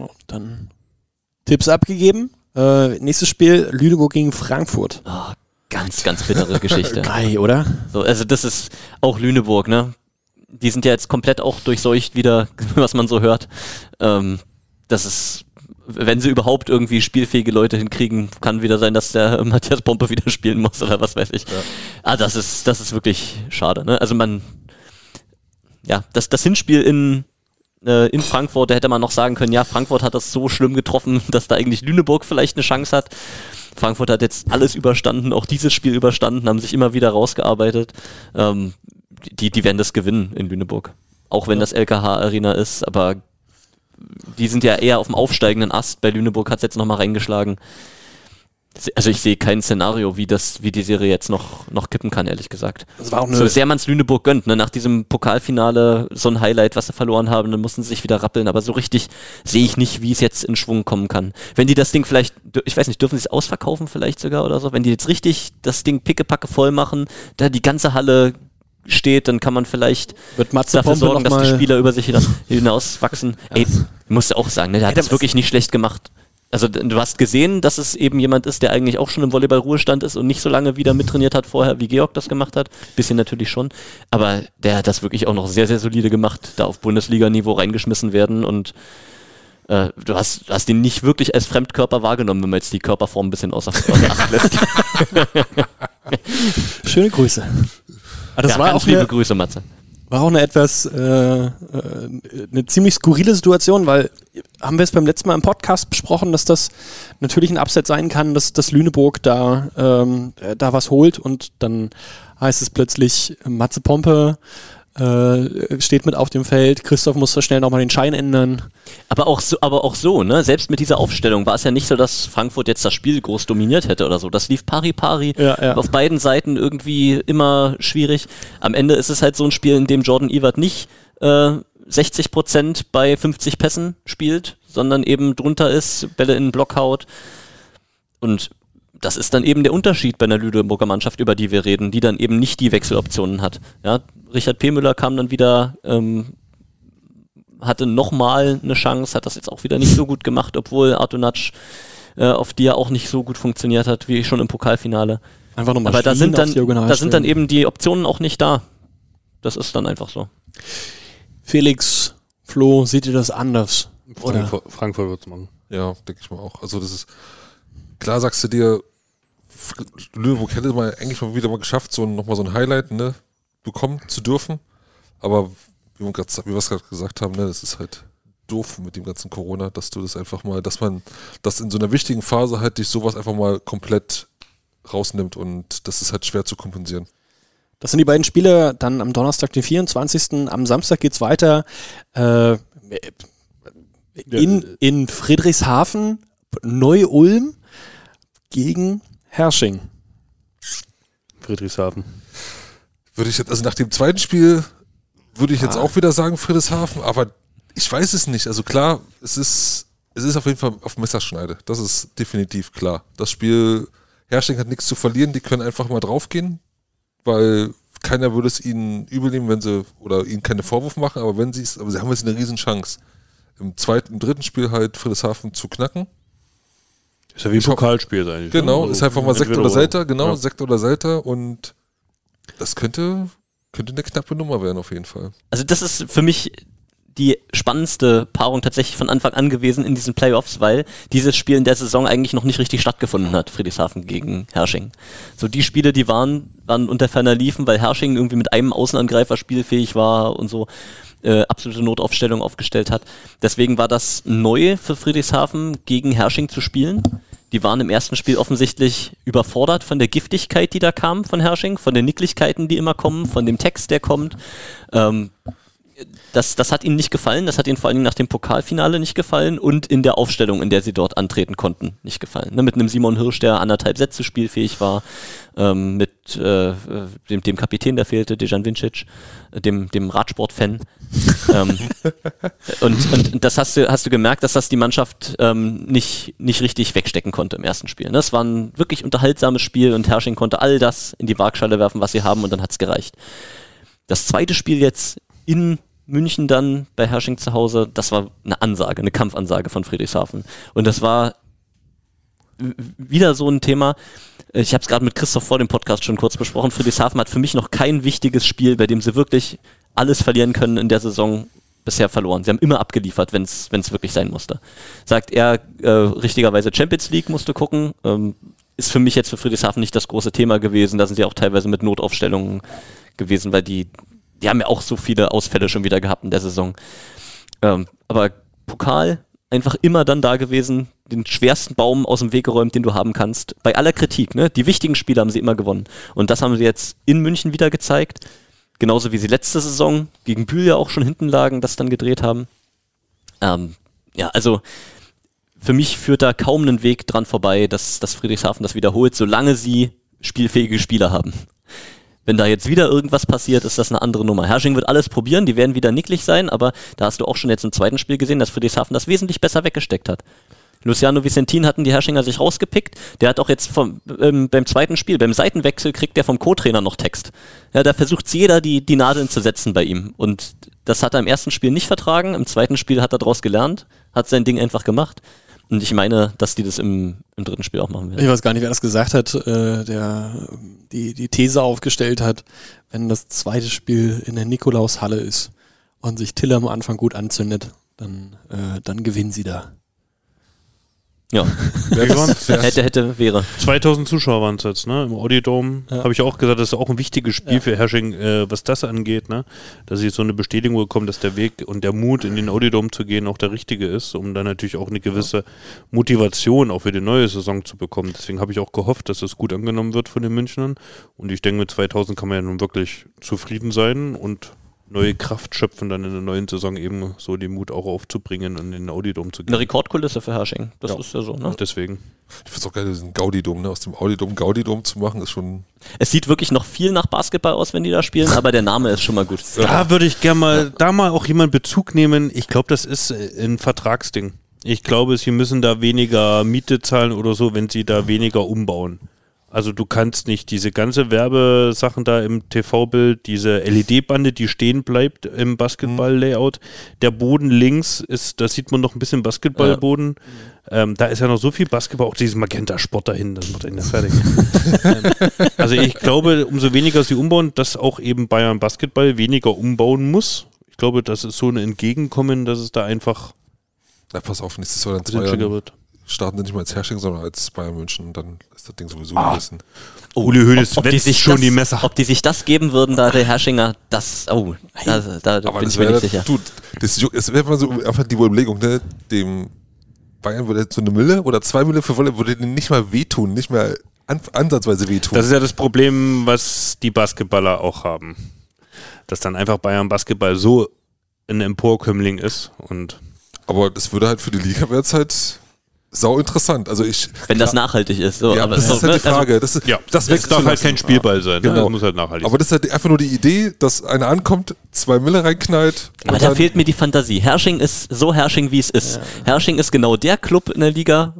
Speaker 1: Oh, Dann Tipps abgegeben. Äh, nächstes Spiel Lüneburg gegen Frankfurt.
Speaker 4: Ah, ganz, ganz bittere (laughs) Geschichte.
Speaker 1: Ei, oder?
Speaker 4: So, also das ist auch Lüneburg, ne? Die sind ja jetzt komplett auch durchseucht wieder, (laughs) was man so hört. Ähm, das ist, wenn sie überhaupt irgendwie spielfähige Leute hinkriegen, kann wieder sein, dass der (laughs) Matthias Pompe wieder spielen muss oder was weiß ich. Ah, das ist, das ist wirklich schade, ne? Also man, ja, das, das Hinspiel in, äh, in Frankfurt, da hätte man noch sagen können, ja, Frankfurt hat das so schlimm getroffen, (laughs) dass da eigentlich Lüneburg vielleicht eine Chance hat. Frankfurt hat jetzt alles überstanden, auch dieses Spiel überstanden, haben sich immer wieder rausgearbeitet. Ähm, die, die werden das gewinnen in Lüneburg. Auch wenn das LKH-Arena ist, aber die sind ja eher auf dem aufsteigenden Ast. Bei Lüneburg hat es jetzt nochmal reingeschlagen. Also ich sehe kein Szenario, wie das, wie die Serie jetzt noch, noch kippen kann, ehrlich gesagt. So sehr man es Lüneburg gönnt, ne? nach diesem Pokalfinale so ein Highlight, was sie verloren haben, dann mussten sie sich wieder rappeln, aber so richtig sehe ich nicht, wie es jetzt in Schwung kommen kann. Wenn die das Ding vielleicht, ich weiß nicht, dürfen sie es ausverkaufen vielleicht sogar oder so, wenn die jetzt richtig das Ding pickepacke voll machen, da die ganze Halle steht, dann kann man vielleicht dafür
Speaker 1: Pompe
Speaker 4: sorgen, dass die Spieler über sich hinaus, hinauswachsen. (laughs) Ey, musst du auch sagen, ne? der hat
Speaker 1: Ey,
Speaker 4: das wirklich nicht schlecht gemacht. Also du hast gesehen, dass es eben jemand ist, der eigentlich auch schon im Volleyball-Ruhestand ist und nicht so lange wieder mittrainiert hat vorher, wie Georg das gemacht hat. Bisschen natürlich schon. Aber der hat das wirklich auch noch sehr, sehr solide gemacht, da auf Bundesliga-Niveau reingeschmissen werden und äh, du hast, hast ihn nicht wirklich als Fremdkörper wahrgenommen, wenn man jetzt die Körperform ein bisschen außer Acht lässt. (laughs) (laughs)
Speaker 1: Schöne Grüße. Ah, das
Speaker 4: ja,
Speaker 1: war, auch
Speaker 4: liebe
Speaker 1: eine,
Speaker 4: Grüße, Matze.
Speaker 1: war auch eine etwas äh, äh, eine ziemlich skurrile Situation, weil haben wir es beim letzten Mal im Podcast besprochen, dass das natürlich ein Upset sein kann, dass, dass Lüneburg da, ähm, äh, da was holt und dann heißt es plötzlich, Matze Pompe äh, steht mit auf dem Feld, Christoph muss so schnell nochmal den Schein ändern.
Speaker 4: Aber auch so, aber auch so, ne? Selbst mit dieser Aufstellung war es ja nicht so, dass Frankfurt jetzt das Spiel groß dominiert hätte oder so. Das lief pari pari.
Speaker 1: Ja, ja.
Speaker 4: Auf beiden Seiten irgendwie immer schwierig. Am Ende ist es halt so ein Spiel, in dem Jordan Evert nicht äh, 60 Prozent bei 50 Pässen spielt, sondern eben drunter ist, Bälle in den Block haut. Und das ist dann eben der Unterschied bei einer Lüneburger Mannschaft, über die wir reden, die dann eben nicht die Wechseloptionen hat. Ja, Richard P. Müller kam dann wieder, ähm, hatte nochmal eine Chance, hat das jetzt auch wieder nicht so gut gemacht, obwohl Artunac äh, auf die er auch nicht so gut funktioniert hat, wie schon im Pokalfinale.
Speaker 1: Einfach nochmal
Speaker 4: Aber da sind, dann, da sind dann eben die Optionen auch nicht da. Das ist dann einfach so.
Speaker 1: Felix, Flo, seht ihr das anders? Oder?
Speaker 2: Frankfurt, Frankfurt wird es machen.
Speaker 7: Ja, denke ich mal auch. Also das ist, klar sagst du dir, Lüneburg hätte mal eigentlich mal wieder mal geschafft, so nochmal so ein Highlight, ne, bekommen zu dürfen. Aber wie wir grad- wie wir es gerade gesagt haben, ne, das ist halt doof mit dem ganzen Corona, dass du das einfach mal, dass man das in so einer wichtigen Phase halt dich sowas einfach mal komplett rausnimmt und das ist halt schwer zu kompensieren.
Speaker 1: Das sind die beiden Spiele dann am Donnerstag, den 24. Am Samstag geht's weiter äh, in, in Friedrichshafen, Neu-Ulm gegen Hersching.
Speaker 2: Friedrichshafen.
Speaker 7: Würde ich jetzt, also nach dem zweiten Spiel würde ich jetzt
Speaker 1: Ah.
Speaker 7: auch wieder sagen Friedrichshafen, aber ich weiß es nicht. Also klar, es ist, es ist auf jeden Fall auf Messerschneide. Das ist definitiv klar. Das Spiel, Herrsching hat nichts zu verlieren, die können einfach mal draufgehen, weil keiner würde es ihnen übel nehmen, wenn sie, oder ihnen keine Vorwurf machen, aber wenn sie es, aber sie haben jetzt eine riesen Chance, im zweiten, im dritten Spiel halt Friedrichshafen zu knacken.
Speaker 2: Ist ja wie ein
Speaker 7: Ich hoffe-
Speaker 2: Pokalspiel eigentlich.
Speaker 7: Genau,
Speaker 2: ne?
Speaker 7: ist einfach mal Sekt oder Selter, genau,
Speaker 2: Ja.
Speaker 7: Sekt oder Selter und das könnte, könnte eine knappe Nummer werden auf jeden Fall.
Speaker 4: Also das ist für mich die spannendste Paarung tatsächlich von Anfang an gewesen in diesen Playoffs, weil dieses Spiel in der Saison eigentlich noch nicht richtig stattgefunden hat, Friedrichshafen gegen Hersching. So die Spiele, die waren, waren unter ferner liefen, weil Hersching irgendwie mit einem Außenangreifer spielfähig war und so äh, absolute Notaufstellung aufgestellt hat. Deswegen war das neu für Friedrichshafen gegen Hersching zu spielen. Die waren im ersten Spiel offensichtlich überfordert von der Giftigkeit, die da kam von Hersching, von den Nicklichkeiten, die immer kommen, von dem Text, der kommt. Ähm, das, das hat ihnen nicht gefallen, das hat ihnen vor allen Dingen nach dem Pokalfinale nicht gefallen und in der Aufstellung, in der sie dort antreten konnten, nicht gefallen. Ne, mit einem Simon Hirsch, der anderthalb Sätze spielfähig war, ähm, mit äh, dem, dem Kapitän, der fehlte, Dejan Vincic, äh, dem, dem Radsport-Fan. (laughs) ähm, und, und das hast du, hast du gemerkt, dass das die Mannschaft ähm, nicht, nicht richtig wegstecken konnte im ersten Spiel. Ne? Es war ein wirklich unterhaltsames Spiel und Herrsching konnte all das in die Waagschale werfen, was sie haben und dann hat's gereicht. Das zweite Spiel jetzt in München dann bei Hersching zu Hause, das war eine Ansage, eine Kampfansage von Friedrichshafen. Und das war wieder so ein Thema. Ich habe es gerade mit Christoph vor dem Podcast schon kurz besprochen. Friedrichshafen hat für mich noch kein wichtiges Spiel, bei dem sie wirklich alles verlieren können in der Saison bisher verloren. Sie haben immer abgeliefert, wenn es wirklich sein musste. Sagt er äh, richtigerweise Champions League musste gucken. Ähm, ist für mich jetzt für Friedrichshafen nicht das große Thema gewesen. Da sind sie auch teilweise mit Notaufstellungen gewesen, weil die, die haben ja auch so viele Ausfälle schon wieder gehabt in der Saison. Ähm, aber Pokal einfach immer dann da gewesen, den schwersten Baum aus dem Weg geräumt, den du haben kannst. Bei aller Kritik, ne? Die wichtigen Spiele haben sie immer gewonnen. Und das haben sie jetzt in München wieder gezeigt. Genauso wie sie letzte Saison gegen Bühl ja auch schon hinten lagen, das dann gedreht haben. Ähm, ja, also für mich führt da kaum einen Weg dran vorbei, dass, dass Friedrichshafen das wiederholt, solange sie spielfähige Spieler haben. Wenn da jetzt wieder irgendwas passiert, ist das eine andere Nummer. Hersching wird alles probieren, die werden wieder nicklig sein, aber da hast du auch schon jetzt im zweiten Spiel gesehen, dass Friedrichshafen das wesentlich besser weggesteckt hat. Luciano Vicentin hatten die Herrschinger sich rausgepickt. Der hat auch jetzt vom, ähm, beim zweiten Spiel, beim Seitenwechsel, kriegt der vom Co-Trainer noch Text. Ja, da versucht jeder, die, die Nadeln zu setzen bei ihm. Und das hat er im ersten Spiel nicht vertragen. Im zweiten Spiel hat er daraus gelernt, hat sein Ding einfach gemacht. Und ich meine, dass die das im, im dritten Spiel auch machen werden.
Speaker 1: Ich weiß gar nicht, wer das gesagt hat, äh, der die, die These aufgestellt hat, wenn das zweite Spiel in der Nikolaushalle ist und sich Tille am Anfang gut anzündet, dann, äh, dann gewinnen sie da.
Speaker 4: Ja, hätte, hätte, wäre.
Speaker 2: 2000 Zuschauer waren es jetzt, ne? Im Audidome
Speaker 1: Ja.
Speaker 2: habe ich auch gesagt, das ist auch ein wichtiges Spiel
Speaker 1: Ja.
Speaker 2: für Hersching, äh, was das angeht, ne? Dass sie so eine Bestätigung bekommen, dass der Weg und der Mut, in den Audidome zu gehen, auch der richtige ist, um dann natürlich auch eine gewisse Motivation auch für die neue Saison zu bekommen. Deswegen habe ich auch gehofft, dass das gut angenommen wird von den Münchnern. Und ich denke, mit 2000 kann man ja nun wirklich zufrieden sein und neue Kraft schöpfen, dann in der neuen Saison eben so den Mut auch aufzubringen und in den Audidom zu gehen.
Speaker 4: Eine Rekordkulisse für Hersching. Das
Speaker 2: Ja.
Speaker 4: ist ja so, ne?
Speaker 2: Deswegen.
Speaker 7: Ich finde es auch geil, diesen Gaudi-Dom, ne? Aus dem Audi-Dom Gaudi-Dom zu machen, ist schon.
Speaker 4: Es sieht wirklich noch viel nach Basketball aus, wenn die da spielen, aber der Name ist schon mal gut.
Speaker 2: Da würde ich gerne mal, da mal auch jemand Bezug nehmen. Ich glaube, das ist äh, ein Vertragsding. Ich glaube, sie müssen da weniger Miete zahlen oder so, wenn sie da weniger umbauen. Also du kannst nicht diese ganze Werbesachen da im TV-Bild, diese LED-Bande, die stehen bleibt im Basketball-Layout. Der Boden links ist, da sieht man noch ein bisschen Basketballboden. Ähm, da ist ja noch so viel Basketball, auch dieses Magenta-Sport dahin, das macht einen ja fertig. ähm, (laughs) also ich glaube, umso weniger sie umbauen, dass auch eben Bayern Basketball weniger umbauen muss. Ich glaube, das ist so ein Entgegenkommen, dass es da einfach
Speaker 7: Na, pass auf, nächstes Jahr
Speaker 2: ein
Speaker 7: zwei Jahren
Speaker 2: wird.
Speaker 7: Starten sie nicht mal als Herrsching, sondern als Bayern München und dann ist das Ding sowieso
Speaker 2: Ah.
Speaker 7: gerissen.
Speaker 2: Uli Hoeneß
Speaker 4: ob, ob, die sich
Speaker 2: schon
Speaker 4: das,
Speaker 2: die Messer.
Speaker 4: ob die sich das geben würden, da der Herrschinger, das, oh, da, da, da
Speaker 7: Aber
Speaker 4: bin
Speaker 7: das
Speaker 4: ich mir nicht sicher.
Speaker 7: du, das, es wäre mal so einfach die Überlegung, ne, dem Bayern würde so eine Mille oder zwei Mille für Wolle würde denen nicht mal wehtun, nicht mal an, ansatzweise wehtun.
Speaker 2: Das ist ja das Problem, was die Basketballer auch haben. Dass dann einfach Bayern Basketball so ein Emporkömmling ist und
Speaker 7: aber das würde halt für die Liga wäre es halt sau interessant. Also ich,
Speaker 4: Wenn das nachhaltig ist. So,
Speaker 7: ja,
Speaker 4: aber
Speaker 7: das
Speaker 4: so,
Speaker 7: ist halt
Speaker 4: ne,
Speaker 7: die Frage. das, ist,
Speaker 2: ja,
Speaker 7: das
Speaker 2: das darf halt kein Spielball sein. Ne?
Speaker 7: Genau.
Speaker 2: Das muss halt nachhaltig
Speaker 7: Aber das ist halt einfach nur die Idee, dass einer ankommt, zwei Mille reinknallt.
Speaker 4: Aber da fehlt mir die Fantasie. Hersching ist so Hersching, wie es ist. Hersching ist genau der Club in der Liga.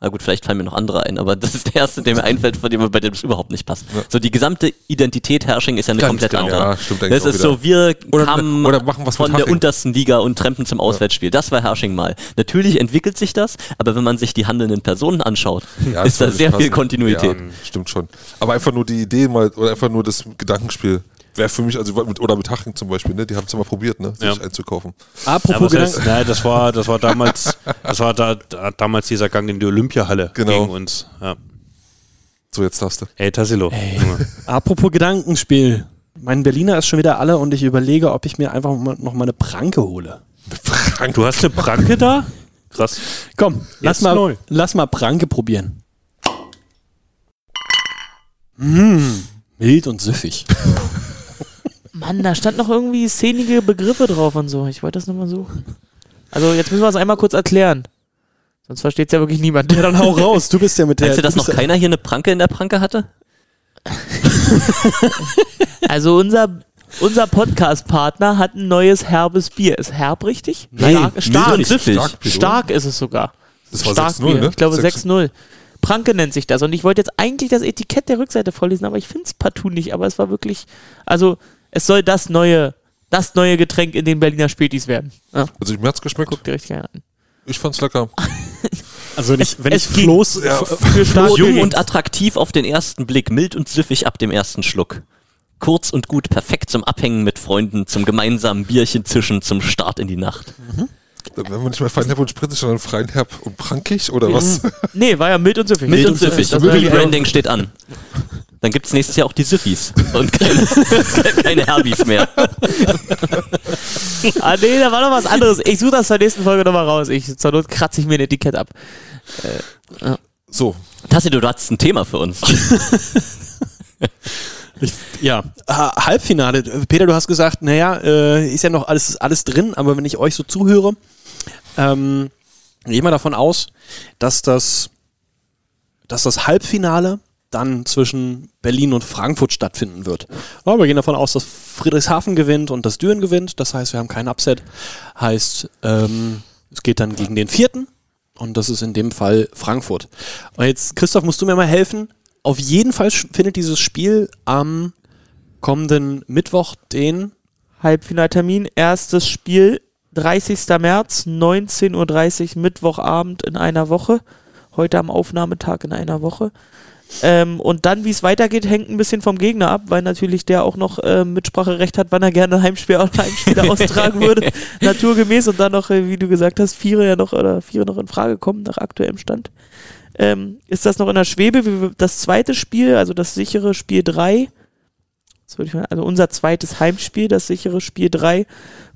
Speaker 4: Na gut, vielleicht fallen mir noch andere ein, aber das ist der erste, der mir einfällt, von dem, bei dem es überhaupt nicht passt. So die gesamte Identität Hersching ist ja eine
Speaker 7: Ganz
Speaker 4: komplett
Speaker 7: genau.
Speaker 4: andere.
Speaker 7: Ja, stimmt
Speaker 4: das ist
Speaker 7: wieder.
Speaker 4: so, wir
Speaker 7: Oder-
Speaker 4: kamen
Speaker 7: oder
Speaker 4: von der untersten Liga und trampen zum Auswärtsspiel. Das war Hersching mal. Natürlich entwickelt sich das, aber wenn man sich die handelnden Personen anschaut,
Speaker 7: Ja,
Speaker 4: ist da sehr
Speaker 7: passen.
Speaker 4: viel Kontinuität.
Speaker 7: Ja, stimmt schon. Aber einfach nur die Idee mal, oder einfach nur das Gedankenspiel. Wäre für mich, also mit, oder mit Haching zum Beispiel, ne? Die haben es ja mal probiert, ne? Sich
Speaker 2: Ja.
Speaker 7: einzukaufen.
Speaker 2: Ja,
Speaker 1: Apropos
Speaker 2: heißt,
Speaker 1: Gedanken.
Speaker 2: nein, das war, das war damals, das war da, da, damals dieser Gang in die Olympiahalle
Speaker 7: Genau.
Speaker 2: gegen uns. Ja.
Speaker 7: So, jetzt darfst du.
Speaker 2: Hey Tassilo. Junge.
Speaker 1: Apropos Gedankenspiel. Mein Berliner ist schon wieder alle und ich überlege, ob ich mir einfach noch mal eine Pranke hole.
Speaker 2: Du hast eine Pranke da? Krass.
Speaker 1: Komm, lass
Speaker 2: Jetzt
Speaker 1: mal,
Speaker 2: neu.
Speaker 1: lass mal Pranke probieren. Mmh, mild und süffig.
Speaker 3: Mann, da stand noch irgendwie szenige Begriffe drauf und so. Ich wollte das nochmal suchen. Also jetzt müssen wir es einmal kurz erklären. Sonst versteht es ja wirklich niemand.
Speaker 1: Ja, dann hau (laughs) raus. Du bist ja mit der.
Speaker 4: Meinst du, dass noch keiner hier eine Pranke in der Pranke hatte? (laughs)
Speaker 3: Also unser, unser Podcast-Partner hat ein neues herbes Bier. Ist herb richtig?
Speaker 4: Nein,
Speaker 3: stark, stark,
Speaker 4: und süffig.
Speaker 7: Stark,
Speaker 3: stark ist es sogar.
Speaker 7: Das war
Speaker 3: stark
Speaker 7: 6-0,
Speaker 3: Bier.
Speaker 7: ne?
Speaker 3: Ich glaube
Speaker 7: 6
Speaker 3: 6-0. Pranke nennt sich das. Und ich wollte jetzt eigentlich das Etikett der Rückseite vorlesen, aber ich finde es partout nicht. Aber es war wirklich, also es soll das neue, das neue Getränk in den Berliner Spätis werden. Ja,
Speaker 7: Also mir hat's geschmeckt.
Speaker 3: guck dir richtig an.
Speaker 7: Ich fand's lecker. (laughs)
Speaker 1: Also wenn ich, wenn
Speaker 3: es
Speaker 1: ich
Speaker 3: ging.
Speaker 1: Floß.
Speaker 7: Ja,
Speaker 3: Für stark
Speaker 4: Jung und attraktiv auf den ersten Blick, mild und süffig ab dem ersten Schluck. Kurz und gut, perfekt zum Abhängen mit Freunden, zum gemeinsamen Bierchen zischen, zum Start in die Nacht.
Speaker 7: Dann werden wir nicht mehr feinherb und spritzig, sondern feinherb und prankig oder was?
Speaker 3: Nee, war ja mild und süffig.
Speaker 4: Mild und süffig,
Speaker 3: Das
Speaker 4: Rebranding steht an. Dann gibt es nächstes Jahr auch die Süffis und keine, (laughs) keine Herbis mehr.
Speaker 3: Ah, nee, da war noch was anderes. Ich suche das zur nächsten Folge nochmal raus. Ich, zur Not kratze ich mir ein Etikett ab.
Speaker 7: So,
Speaker 4: Tassilo, du hattest ein Thema für uns. (laughs)
Speaker 1: Ich, ja, Ha- Halbfinale. Peter, du hast gesagt, naja, äh, ist ja noch alles, alles drin, aber wenn ich euch so zuhöre, ähm, gehe ich mal davon aus, dass das, dass das Halbfinale dann zwischen Berlin und Frankfurt stattfinden wird. Aber wir gehen davon aus, dass Friedrichshafen gewinnt und dass Düren gewinnt. Das heißt, wir haben keinen Upset. Heißt, ähm, es geht dann gegen den vierten und das ist in dem Fall Frankfurt. Und jetzt, Christoph, musst du mir mal helfen. Auf jeden Fall findet dieses Spiel am kommenden Mittwoch, den
Speaker 3: Halbfinaltermin, erstes Spiel, 30. März, 19.30 Uhr, Mittwochabend in einer Woche. Heute am Aufnahmetag in einer Woche. Ähm, und dann, wie es weitergeht, hängt ein bisschen vom Gegner ab, weil natürlich der auch noch äh, Mitspracherecht hat, wann er gerne ein Heimspiel (laughs) Heimspiele austragen würde, (laughs) naturgemäß. Und dann noch, äh, wie du gesagt hast, Viere ja noch oder Viere noch in Frage kommen nach aktuellem Stand. Ähm, ist das noch in der Schwebe? Wie- Das zweite Spiel, also das sichere Spiel 3, das würde ich mal, also unser zweites Heimspiel, das sichere Spiel 3,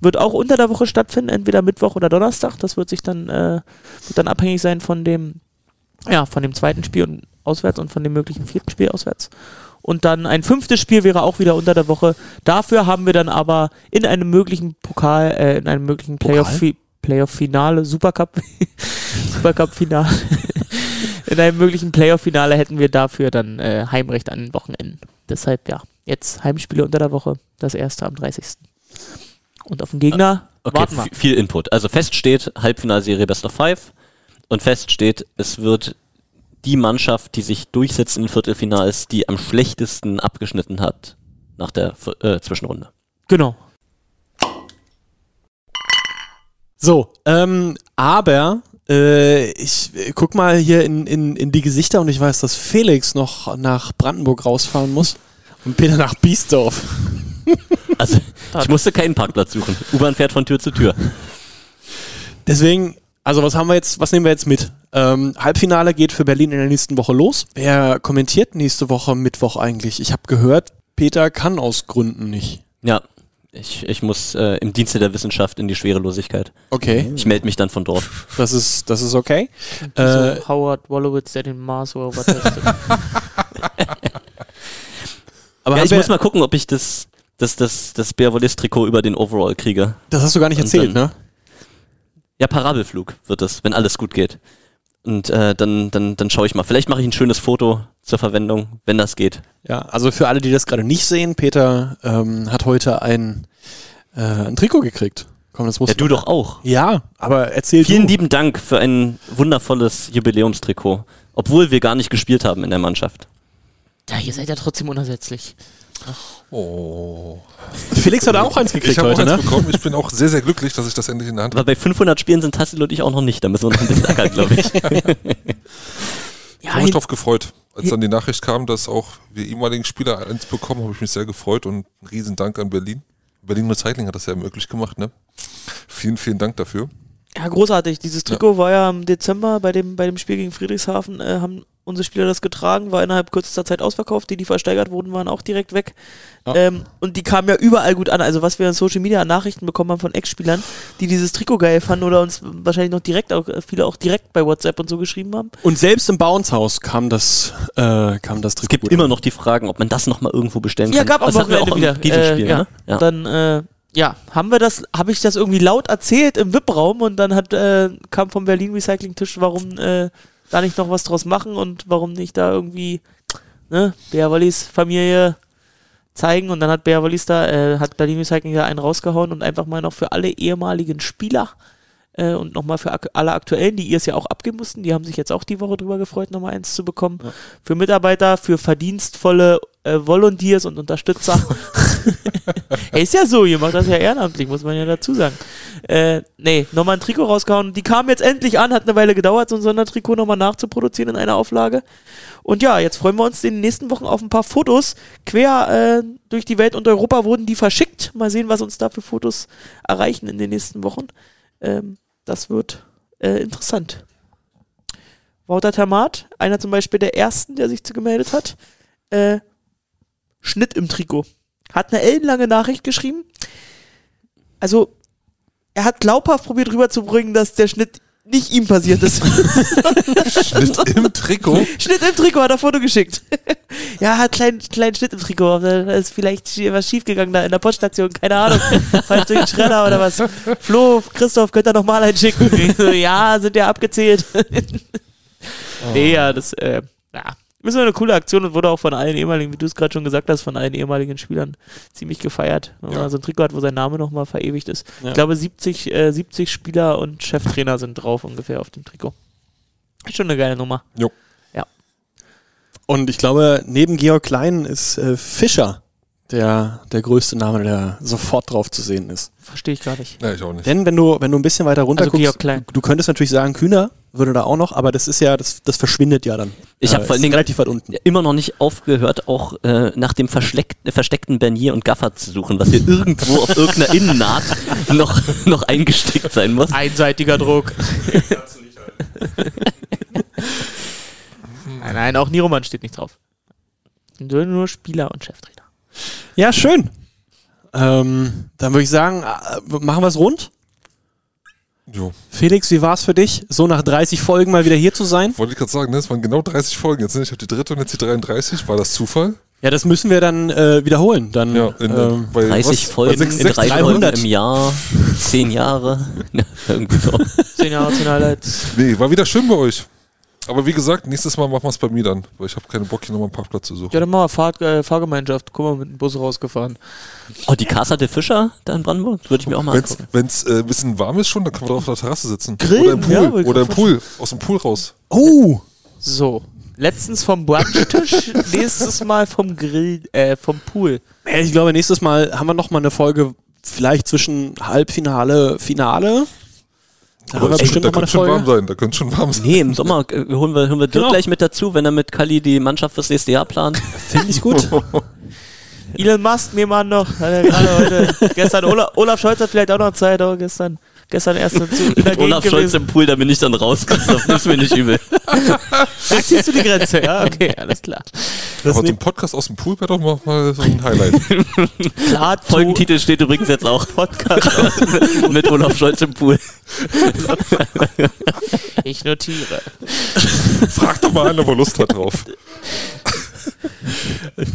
Speaker 3: wird auch unter der Woche stattfinden, entweder Mittwoch oder Donnerstag. Das wird sich dann, äh, wird dann abhängig sein von dem, ja, von dem zweiten Spiel und auswärts und von dem möglichen vierten Spiel auswärts. Und dann ein fünftes Spiel wäre auch wieder unter der Woche. Dafür haben wir dann aber in einem möglichen Pokal, äh, in einem möglichen Playoff, Playoff-Finale, Supercup, (laughs) Supercup-Finale, (laughs) in einem möglichen Playoff-Finale hätten wir dafür dann äh, Heimrecht an den Wochenenden. Deshalb, ja, jetzt Heimspiele unter der Woche, das erste am 30. Und auf den Gegner
Speaker 4: Okay,
Speaker 3: warten wir.
Speaker 4: viel Input. Also fest steht Halbfinalserie Best of Five und fest steht, es wird die Mannschaft, die sich durchsetzt in den Viertelfinals, die am schlechtesten abgeschnitten hat nach der äh, Zwischenrunde.
Speaker 3: Genau.
Speaker 1: So, ähm, aber äh, ich äh, guck mal hier in, in, in die Gesichter und ich weiß, dass Felix noch nach Brandenburg rausfahren muss und Peter nach Biesdorf. (laughs)
Speaker 4: Also ich musste keinen Parkplatz suchen. U-Bahn fährt von Tür zu Tür.
Speaker 1: Deswegen, also was haben wir jetzt, was nehmen wir jetzt mit? Ähm, Halbfinale geht für Berlin in der nächsten Woche los. Wer kommentiert nächste Woche Mittwoch eigentlich? Ich habe gehört, Peter kann aus Gründen nicht.
Speaker 4: Ja, ich, ich muss äh, im Dienste der Wissenschaft in die Schwerelosigkeit.
Speaker 1: Okay,
Speaker 4: Ich melde mich dann von dort.
Speaker 1: das ist, das ist okay. Äh,
Speaker 3: so Howard Wolowitz, der den Mars heißt das? (laughs)
Speaker 1: aber
Speaker 4: Ja, ich muss mal gucken, ob ich das, das, das, das Beerwolis-Trikot über den Overall kriege.
Speaker 1: das hast du gar nicht
Speaker 4: Und
Speaker 1: erzählt,
Speaker 4: dann-
Speaker 1: ne?
Speaker 4: Ja, Parabelflug wird es, wenn alles gut geht. Und äh, dann, dann, dann schaue ich mal. Vielleicht mache ich ein schönes Foto zur Verwendung, wenn das geht.
Speaker 1: Ja, also für alle, die das gerade nicht sehen, Peter ähm, hat heute ein, äh, ein Trikot gekriegt. Komm, das muss
Speaker 4: Ja, du doch auch.
Speaker 1: Ja, aber erzähl
Speaker 4: Vielen
Speaker 1: du.
Speaker 4: lieben Dank für ein wundervolles Jubiläumstrikot. Obwohl wir gar nicht gespielt haben in der Mannschaft.
Speaker 3: ja, ihr seid ja trotzdem unersetzlich.
Speaker 7: Oh.
Speaker 1: Felix hat auch eins
Speaker 7: Ich
Speaker 1: gekriegt
Speaker 7: habe auch
Speaker 1: heute,
Speaker 7: eins
Speaker 1: ne?
Speaker 7: bekommen. Ich bin auch sehr, sehr glücklich, dass ich das endlich in der Hand
Speaker 4: Aber bei 500 Spielen sind Tassil und ich auch noch nicht. Da müssen wir noch ein bisschen ackern, glaube ich. (laughs)
Speaker 7: Ich habe mich drauf gefreut. Als dann die Nachricht kam, dass auch wir ehemaligen Spieler eins bekommen, habe ich mich sehr gefreut und einen riesen Dank an Berlin. Berlin Recycling hat das ja möglich gemacht, ne? Vielen, vielen Dank dafür.
Speaker 3: Ja, großartig. Dieses Trikot war ja im Dezember bei dem, bei dem Spiel gegen Friedrichshafen, äh, haben unsere Spieler das getragen, war innerhalb kürzester Zeit ausverkauft. Die, die versteigert wurden, waren auch direkt weg.
Speaker 1: Ja.
Speaker 3: Ähm, und die kamen ja überall gut an. Also was wir in Social Media an Nachrichten bekommen haben von Ex-Spielern, die dieses Trikot geil fanden oder uns wahrscheinlich noch direkt, auch viele auch direkt bei WhatsApp und so geschrieben haben.
Speaker 1: Und selbst im Bounce-Haus kam das, äh, kam das Trikot.
Speaker 4: Es gibt immer noch die Fragen, ob man das nochmal irgendwo bestellen
Speaker 3: Ja,
Speaker 4: kann.
Speaker 3: gab
Speaker 4: hatten wir
Speaker 3: Wochenende
Speaker 4: auch im
Speaker 3: wieder. Äh, ja.
Speaker 4: ne? Ja.
Speaker 3: Dann, äh, ja, haben wir das, habe ich das irgendwie laut erzählt im VIP-Raum und dann hat, äh, kam vom Berlin Recycling-Tisch, warum äh, da nicht noch was draus machen und warum nicht da irgendwie, ne, Bea Wallis Familie zeigen und dann hat Bea Wallis da, äh, hat Berlin Recycling da einen rausgehauen und einfach mal noch für alle ehemaligen Spieler äh, und nochmal für ak alle aktuellen, die ihr es ja auch abgeben mussten, die haben sich jetzt auch die Woche drüber gefreut, nochmal eins zu bekommen. Für Mitarbeiter, für verdienstvolle äh, Volunteers und Unterstützer. (laughs) (laughs) Ist ja so, ihr macht das ja ehrenamtlich, muss man ja dazu sagen. Äh, nee, nochmal ein Trikot rausgehauen. Die kam jetzt endlich an, hat eine Weile gedauert, so ein Sondertrikot nochmal nachzuproduzieren in einer Auflage. Und ja, jetzt freuen wir uns in den nächsten Wochen auf ein paar Fotos. Quer äh, durch die Welt und Europa wurden die verschickt. Mal sehen, was uns da für Fotos erreichen in den nächsten Wochen. Ähm, das wird äh, interessant. Wouter Termat, einer zum Beispiel der ersten, der sich zu gemeldet hat. Äh, Schnitt im Trikot. Hat eine ellenlange Nachricht geschrieben. Also, er hat glaubhaft probiert rüberzubringen, dass der Schnitt nicht ihm passiert ist. (laughs)
Speaker 7: Schnitt im Trikot.
Speaker 3: Schnitt im Trikot hat er Foto geschickt. ja, hat kleinen kleinen Schnitt im Trikot. Da ist vielleicht was schiefgegangen da in der Poststation, keine Ahnung. Falsch durch den Schredder oder was. Flo, Christoph, könnt ihr nochmal einschicken? Ich (laughs) so, ja, sind ja abgezählt. Nee, ja, das, äh, ja. Ist eine coole Aktion und wurde auch von allen ehemaligen, wie du es gerade schon gesagt hast, von allen ehemaligen Spielern ziemlich gefeiert. Wenn man so ein Trikot hat, wo sein Name nochmal verewigt ist.
Speaker 1: Ja.
Speaker 3: Ich glaube, 70, äh, 70 Spieler und Cheftrainer sind drauf ungefähr auf dem Trikot. Ist schon eine geile Nummer.
Speaker 1: Und ich glaube, neben Georg Klein ist äh, Fischer der, der größte Name, der sofort drauf zu sehen ist.
Speaker 3: Verstehe ich gar nicht.
Speaker 7: Ja, ich auch nicht.
Speaker 1: Denn wenn du, wenn du ein bisschen weiter runter
Speaker 3: Also Georg
Speaker 1: guckst,
Speaker 3: Klein.
Speaker 1: du könntest natürlich sagen, Kühner würde da auch noch, aber das ist ja, das, das verschwindet ja dann.
Speaker 4: Ich hab
Speaker 1: Äh,
Speaker 4: vor allen Dingen-
Speaker 1: relativ weit unten.
Speaker 4: immer noch nicht aufgehört, auch äh, nach dem äh, versteckten Bernier und Gaffer zu suchen, was hier (laughs) irgendwo auf irgendeiner Innennaht noch, noch eingestickt sein muss.
Speaker 3: Einseitiger Druck. (laughs) nein, nein, auch Niroman steht nicht drauf. Nur, nur Spieler und Cheftrainer.
Speaker 1: Ja, schön. Ähm, dann würde ich sagen, äh, machen wir es rund.
Speaker 7: Jo.
Speaker 1: Felix, wie war es für dich, so nach 30 Folgen mal wieder hier zu sein?
Speaker 7: Wollte ich gerade sagen, ne? es waren genau 30 Folgen. Jetzt sind ich auf die dritte und jetzt die 33. War das Zufall?
Speaker 1: Ja, das müssen wir dann äh, wiederholen. Dann,
Speaker 7: Ja, in,
Speaker 1: ähm,
Speaker 7: bei
Speaker 4: 30
Speaker 7: was? Bei
Speaker 4: Folgen
Speaker 7: sechs-
Speaker 4: in
Speaker 7: sechs-
Speaker 4: drei
Speaker 1: 300.
Speaker 4: Folgen im Jahr, 10 Jahre. (laughs) Ja, irgendwie so.
Speaker 3: Zehn Jahre, zehn Highlights.
Speaker 7: Nee, war wieder schön bei euch. Aber wie gesagt, nächstes Mal machen wir es bei mir dann, weil ich habe keinen Bock, hier nochmal einen Parkplatz zu suchen.
Speaker 3: Ja, dann machen wir Fahr äh, Fahrgemeinschaft. Guck mal, mit dem Bus rausgefahren.
Speaker 4: Oh, die Casa de Fischer da in Brandenburg? Das würde ich mir auch mal
Speaker 7: Wenn's,
Speaker 4: angucken.
Speaker 7: wenn's äh, ein bisschen warm ist schon, dann können wir doch auf der Terrasse sitzen.
Speaker 3: Grillen,
Speaker 7: Oder im Pool.
Speaker 3: ja,
Speaker 7: Oder im Pool. Aus dem Pool raus.
Speaker 1: oh,
Speaker 3: So. Letztens vom Brunchtisch, (laughs) nächstes Mal vom Grill, äh, vom Pool.
Speaker 1: Ich glaube, nächstes Mal haben wir noch mal eine Folge vielleicht zwischen Halbfinale, Finale. Da
Speaker 7: da
Speaker 1: eine
Speaker 7: könnte schon warm sein. Da könnte schon warm sein.
Speaker 4: Nee, im Sommer äh, holen wir, holen wir Dirk
Speaker 1: Genau.
Speaker 4: gleich mit dazu, wenn er mit Kali die Mannschaft fürs nächste Jahr plant. (laughs)
Speaker 1: Finde ich gut.
Speaker 3: Elon Musk nehmen wir an noch. Hat er gerade heute. (laughs) Gestern Olaf, Olaf Scholz hat vielleicht auch noch Zeit, aber gestern, gestern erst in der
Speaker 4: Mit Olaf Scholz im Pool, da bin ich dann raus, Christoph. Nimm's mir nicht übel. (laughs)
Speaker 3: Da ziehst du die Grenze, ja? Okay, alles klar.
Speaker 1: Das
Speaker 7: Aber so ein Podcast aus dem Pool wäre doch mal, so ein Highlight. (laughs)
Speaker 3: Klar,
Speaker 4: Folgentitel steht übrigens jetzt auch Podcast (laughs) aus, mit Olaf Scholz im Pool.
Speaker 3: Ich notiere.
Speaker 7: Frag doch mal einen, ob er Lust hat drauf.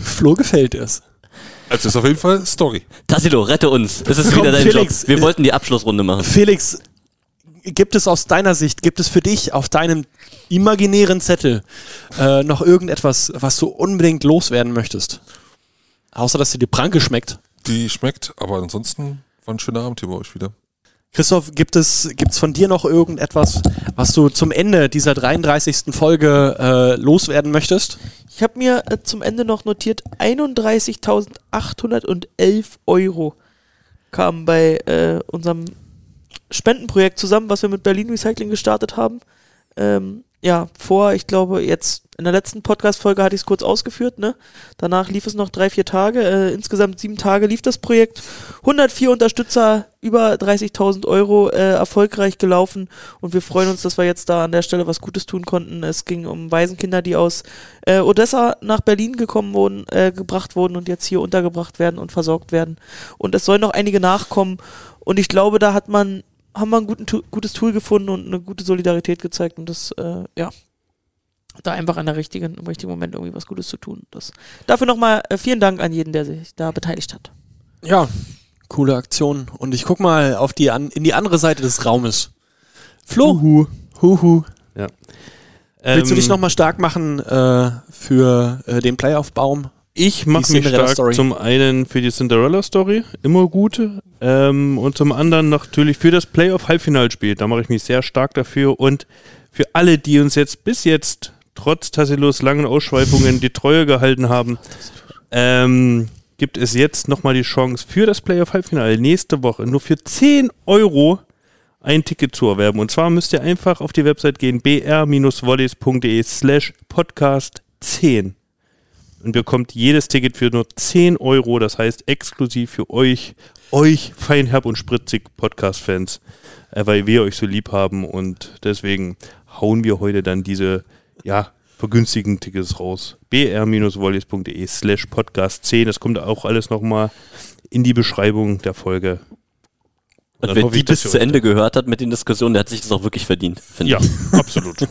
Speaker 1: Flo gefällt es.
Speaker 7: Also ist auf jeden Fall Story.
Speaker 4: Tassilo, rette uns. Das ist
Speaker 1: Komm,
Speaker 4: wieder dein
Speaker 1: Felix.
Speaker 4: Job. Wir wollten die Abschlussrunde machen.
Speaker 1: Felix, gibt es aus deiner Sicht, gibt es für dich auf deinem imaginären Zettel äh, noch irgendetwas, was du unbedingt loswerden möchtest? Außer, dass dir die Pranke schmeckt.
Speaker 7: Die schmeckt, aber ansonsten war ein schöner Abend hier bei euch wieder.
Speaker 1: Christoph, gibt es gibt's von dir noch irgendetwas, was du zum Ende dieser 33. Folge äh, loswerden möchtest?
Speaker 3: Ich habe mir äh, zum Ende noch notiert, 31.811 Euro kamen bei äh, unserem Spendenprojekt zusammen, was wir mit Berlin Recycling gestartet haben. Ähm, ja, vor, ich glaube, jetzt in der letzten Podcast-Folge hatte ich es kurz ausgeführt, ne? Danach lief es noch drei, vier Tage. Äh, insgesamt sieben Tage lief das Projekt. 104 Unterstützer, über 30.000 Euro äh, erfolgreich gelaufen und wir freuen uns, dass wir jetzt da an der Stelle was Gutes tun konnten. Es ging um Waisenkinder, die aus äh, Odessa nach Berlin gekommen wurden, äh, gebracht wurden und jetzt hier untergebracht werden und versorgt werden. Und es sollen noch einige nachkommen. Und ich glaube, da hat man, haben wir ein guten, gutes Tool gefunden und eine gute Solidarität gezeigt und das, äh, ja, da einfach an der richtigen, im richtigen Moment irgendwie was Gutes zu tun. Das, dafür nochmal äh, vielen Dank an jeden, der sich da beteiligt hat.
Speaker 1: Ja, coole Aktion. Und ich guck mal auf die an, in die andere Seite des Raumes. Flo, Huhu. Huhu. Willst du dich
Speaker 2: Ähm,
Speaker 1: nochmal stark machen äh, für äh, den Playoff-Baum?
Speaker 2: Ich mache mich stark
Speaker 1: Story.
Speaker 2: zum einen für die Cinderella Story, immer gute, ähm, und zum anderen natürlich für das Playoff-Halbfinalspiel. Da mache ich mich sehr stark dafür und für alle, die uns jetzt bis jetzt trotz Tassilos langen Ausschweifungen die Treue gehalten haben, ähm, gibt es jetzt nochmal die Chance für das Playoff-Halbfinale nächste Woche nur für 10 Euro ein Ticket zu erwerben. Und zwar müsst ihr einfach auf die Website gehen, br-volleys.de slash podcast 10 und bekommt jedes Ticket für nur 10 Euro, das heißt exklusiv für euch, euch Feinherb und Spritzig Podcast-Fans, äh, weil wir euch so lieb haben und deswegen hauen wir heute dann diese, ja, vergünstigen Tickets raus. br-volleys.de slash podcast 10, das kommt auch alles nochmal in die Beschreibung der Folge.
Speaker 4: Und
Speaker 2: Dann
Speaker 4: wer die
Speaker 2: ich,
Speaker 4: bis zu Ende gehört hat mit den Diskussionen, der hat sich das auch wirklich verdient, finde
Speaker 2: Ja,
Speaker 4: ich.
Speaker 2: absolut. (laughs)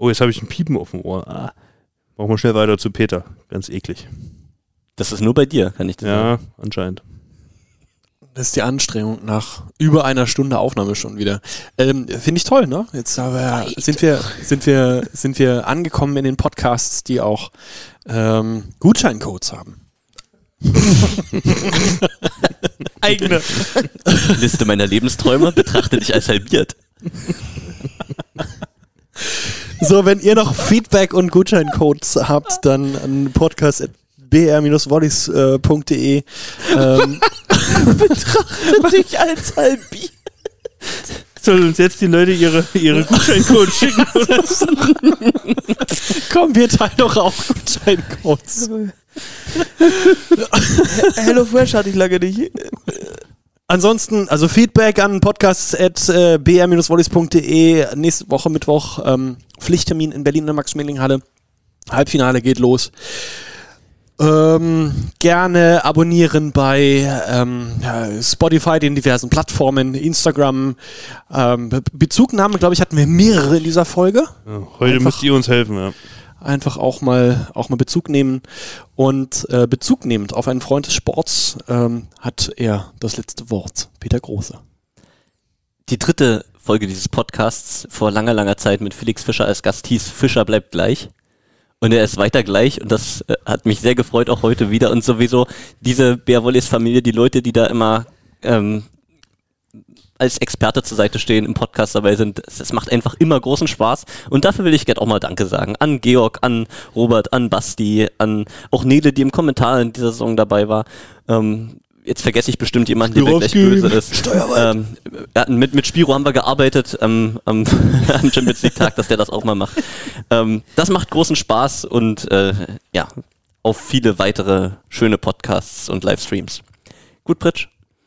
Speaker 2: Oh, jetzt habe ich ein Piepen auf dem Ohr. Ah. Machen wir schnell weiter zu Peter. Ganz eklig.
Speaker 4: Das ist nur bei dir, kann ich dir sagen.
Speaker 2: Ja, anscheinend.
Speaker 1: Das ist die Anstrengung nach über einer Stunde Aufnahme schon wieder. Ähm, Finde ich toll, ne? Jetzt aber sind wir, sind wir, sind wir angekommen in den Podcasts, die auch ähm, Gutscheincodes haben. (laughs)
Speaker 3: Eigene.
Speaker 4: Liste meiner Lebensträume, betrachte dich als halbiert. (laughs)
Speaker 1: So, wenn ihr noch Feedback und Gutscheincodes habt, dann an podcast.br-volleys.de. Ähm, (laughs)
Speaker 3: Betrachte dich als halbiert.
Speaker 2: Sollen uns jetzt die Leute ihre, ihre Gutscheincodes schicken? Oder? (laughs)
Speaker 1: komm, wir teilen doch auch Gutscheincodes. (laughs)
Speaker 3: Hello Fresh hatte ich lange nicht.
Speaker 1: Ansonsten, also Feedback an podcast.br-volleys.de. Nächste Woche Mittwoch ähm, Pflichttermin in Berlin in der Max-Schmeling-Halle. Halbfinale geht los. Ähm, gerne abonnieren bei ähm, Spotify, den diversen Plattformen, Instagram. Ähm Be Bezugnahme, glaube ich, hatten wir mehrere in dieser Folge.
Speaker 2: Ja, heute
Speaker 1: Einfach-
Speaker 2: müsst ihr uns helfen, ja.
Speaker 1: Einfach auch mal, auch mal Bezug nehmen. Und äh, Bezug nehmend auf einen Freund des Sports ähm, hat er das letzte Wort. Peter Große.
Speaker 4: Die dritte Folge dieses Podcasts vor langer, langer Zeit mit Felix Fischer als Gast hieß Fischer bleibt gleich. Und er ist weiter gleich und das äh, hat mich sehr gefreut, auch heute wieder. Und sowieso diese Beerwollis Familie, die Leute, die da immer ähm, als Experte zur Seite stehen, im Podcast dabei sind, es, es macht einfach immer großen Spaß. Und dafür will ich gerne auch mal Danke sagen. An Georg, an Robert, an Basti, an auch Nele, die im Kommentar in dieser Saison dabei war. Ähm, jetzt vergesse ich bestimmt jemanden, der wirklich böse ist. Ähm, ja, mit, mit Spiro haben wir gearbeitet ähm, am, (laughs) am Champions League Tag, dass der das auch mal macht. Ähm, das macht großen Spaß und äh, ja, auf viele weitere schöne Podcasts und Livestreams. Gut, Pritsch.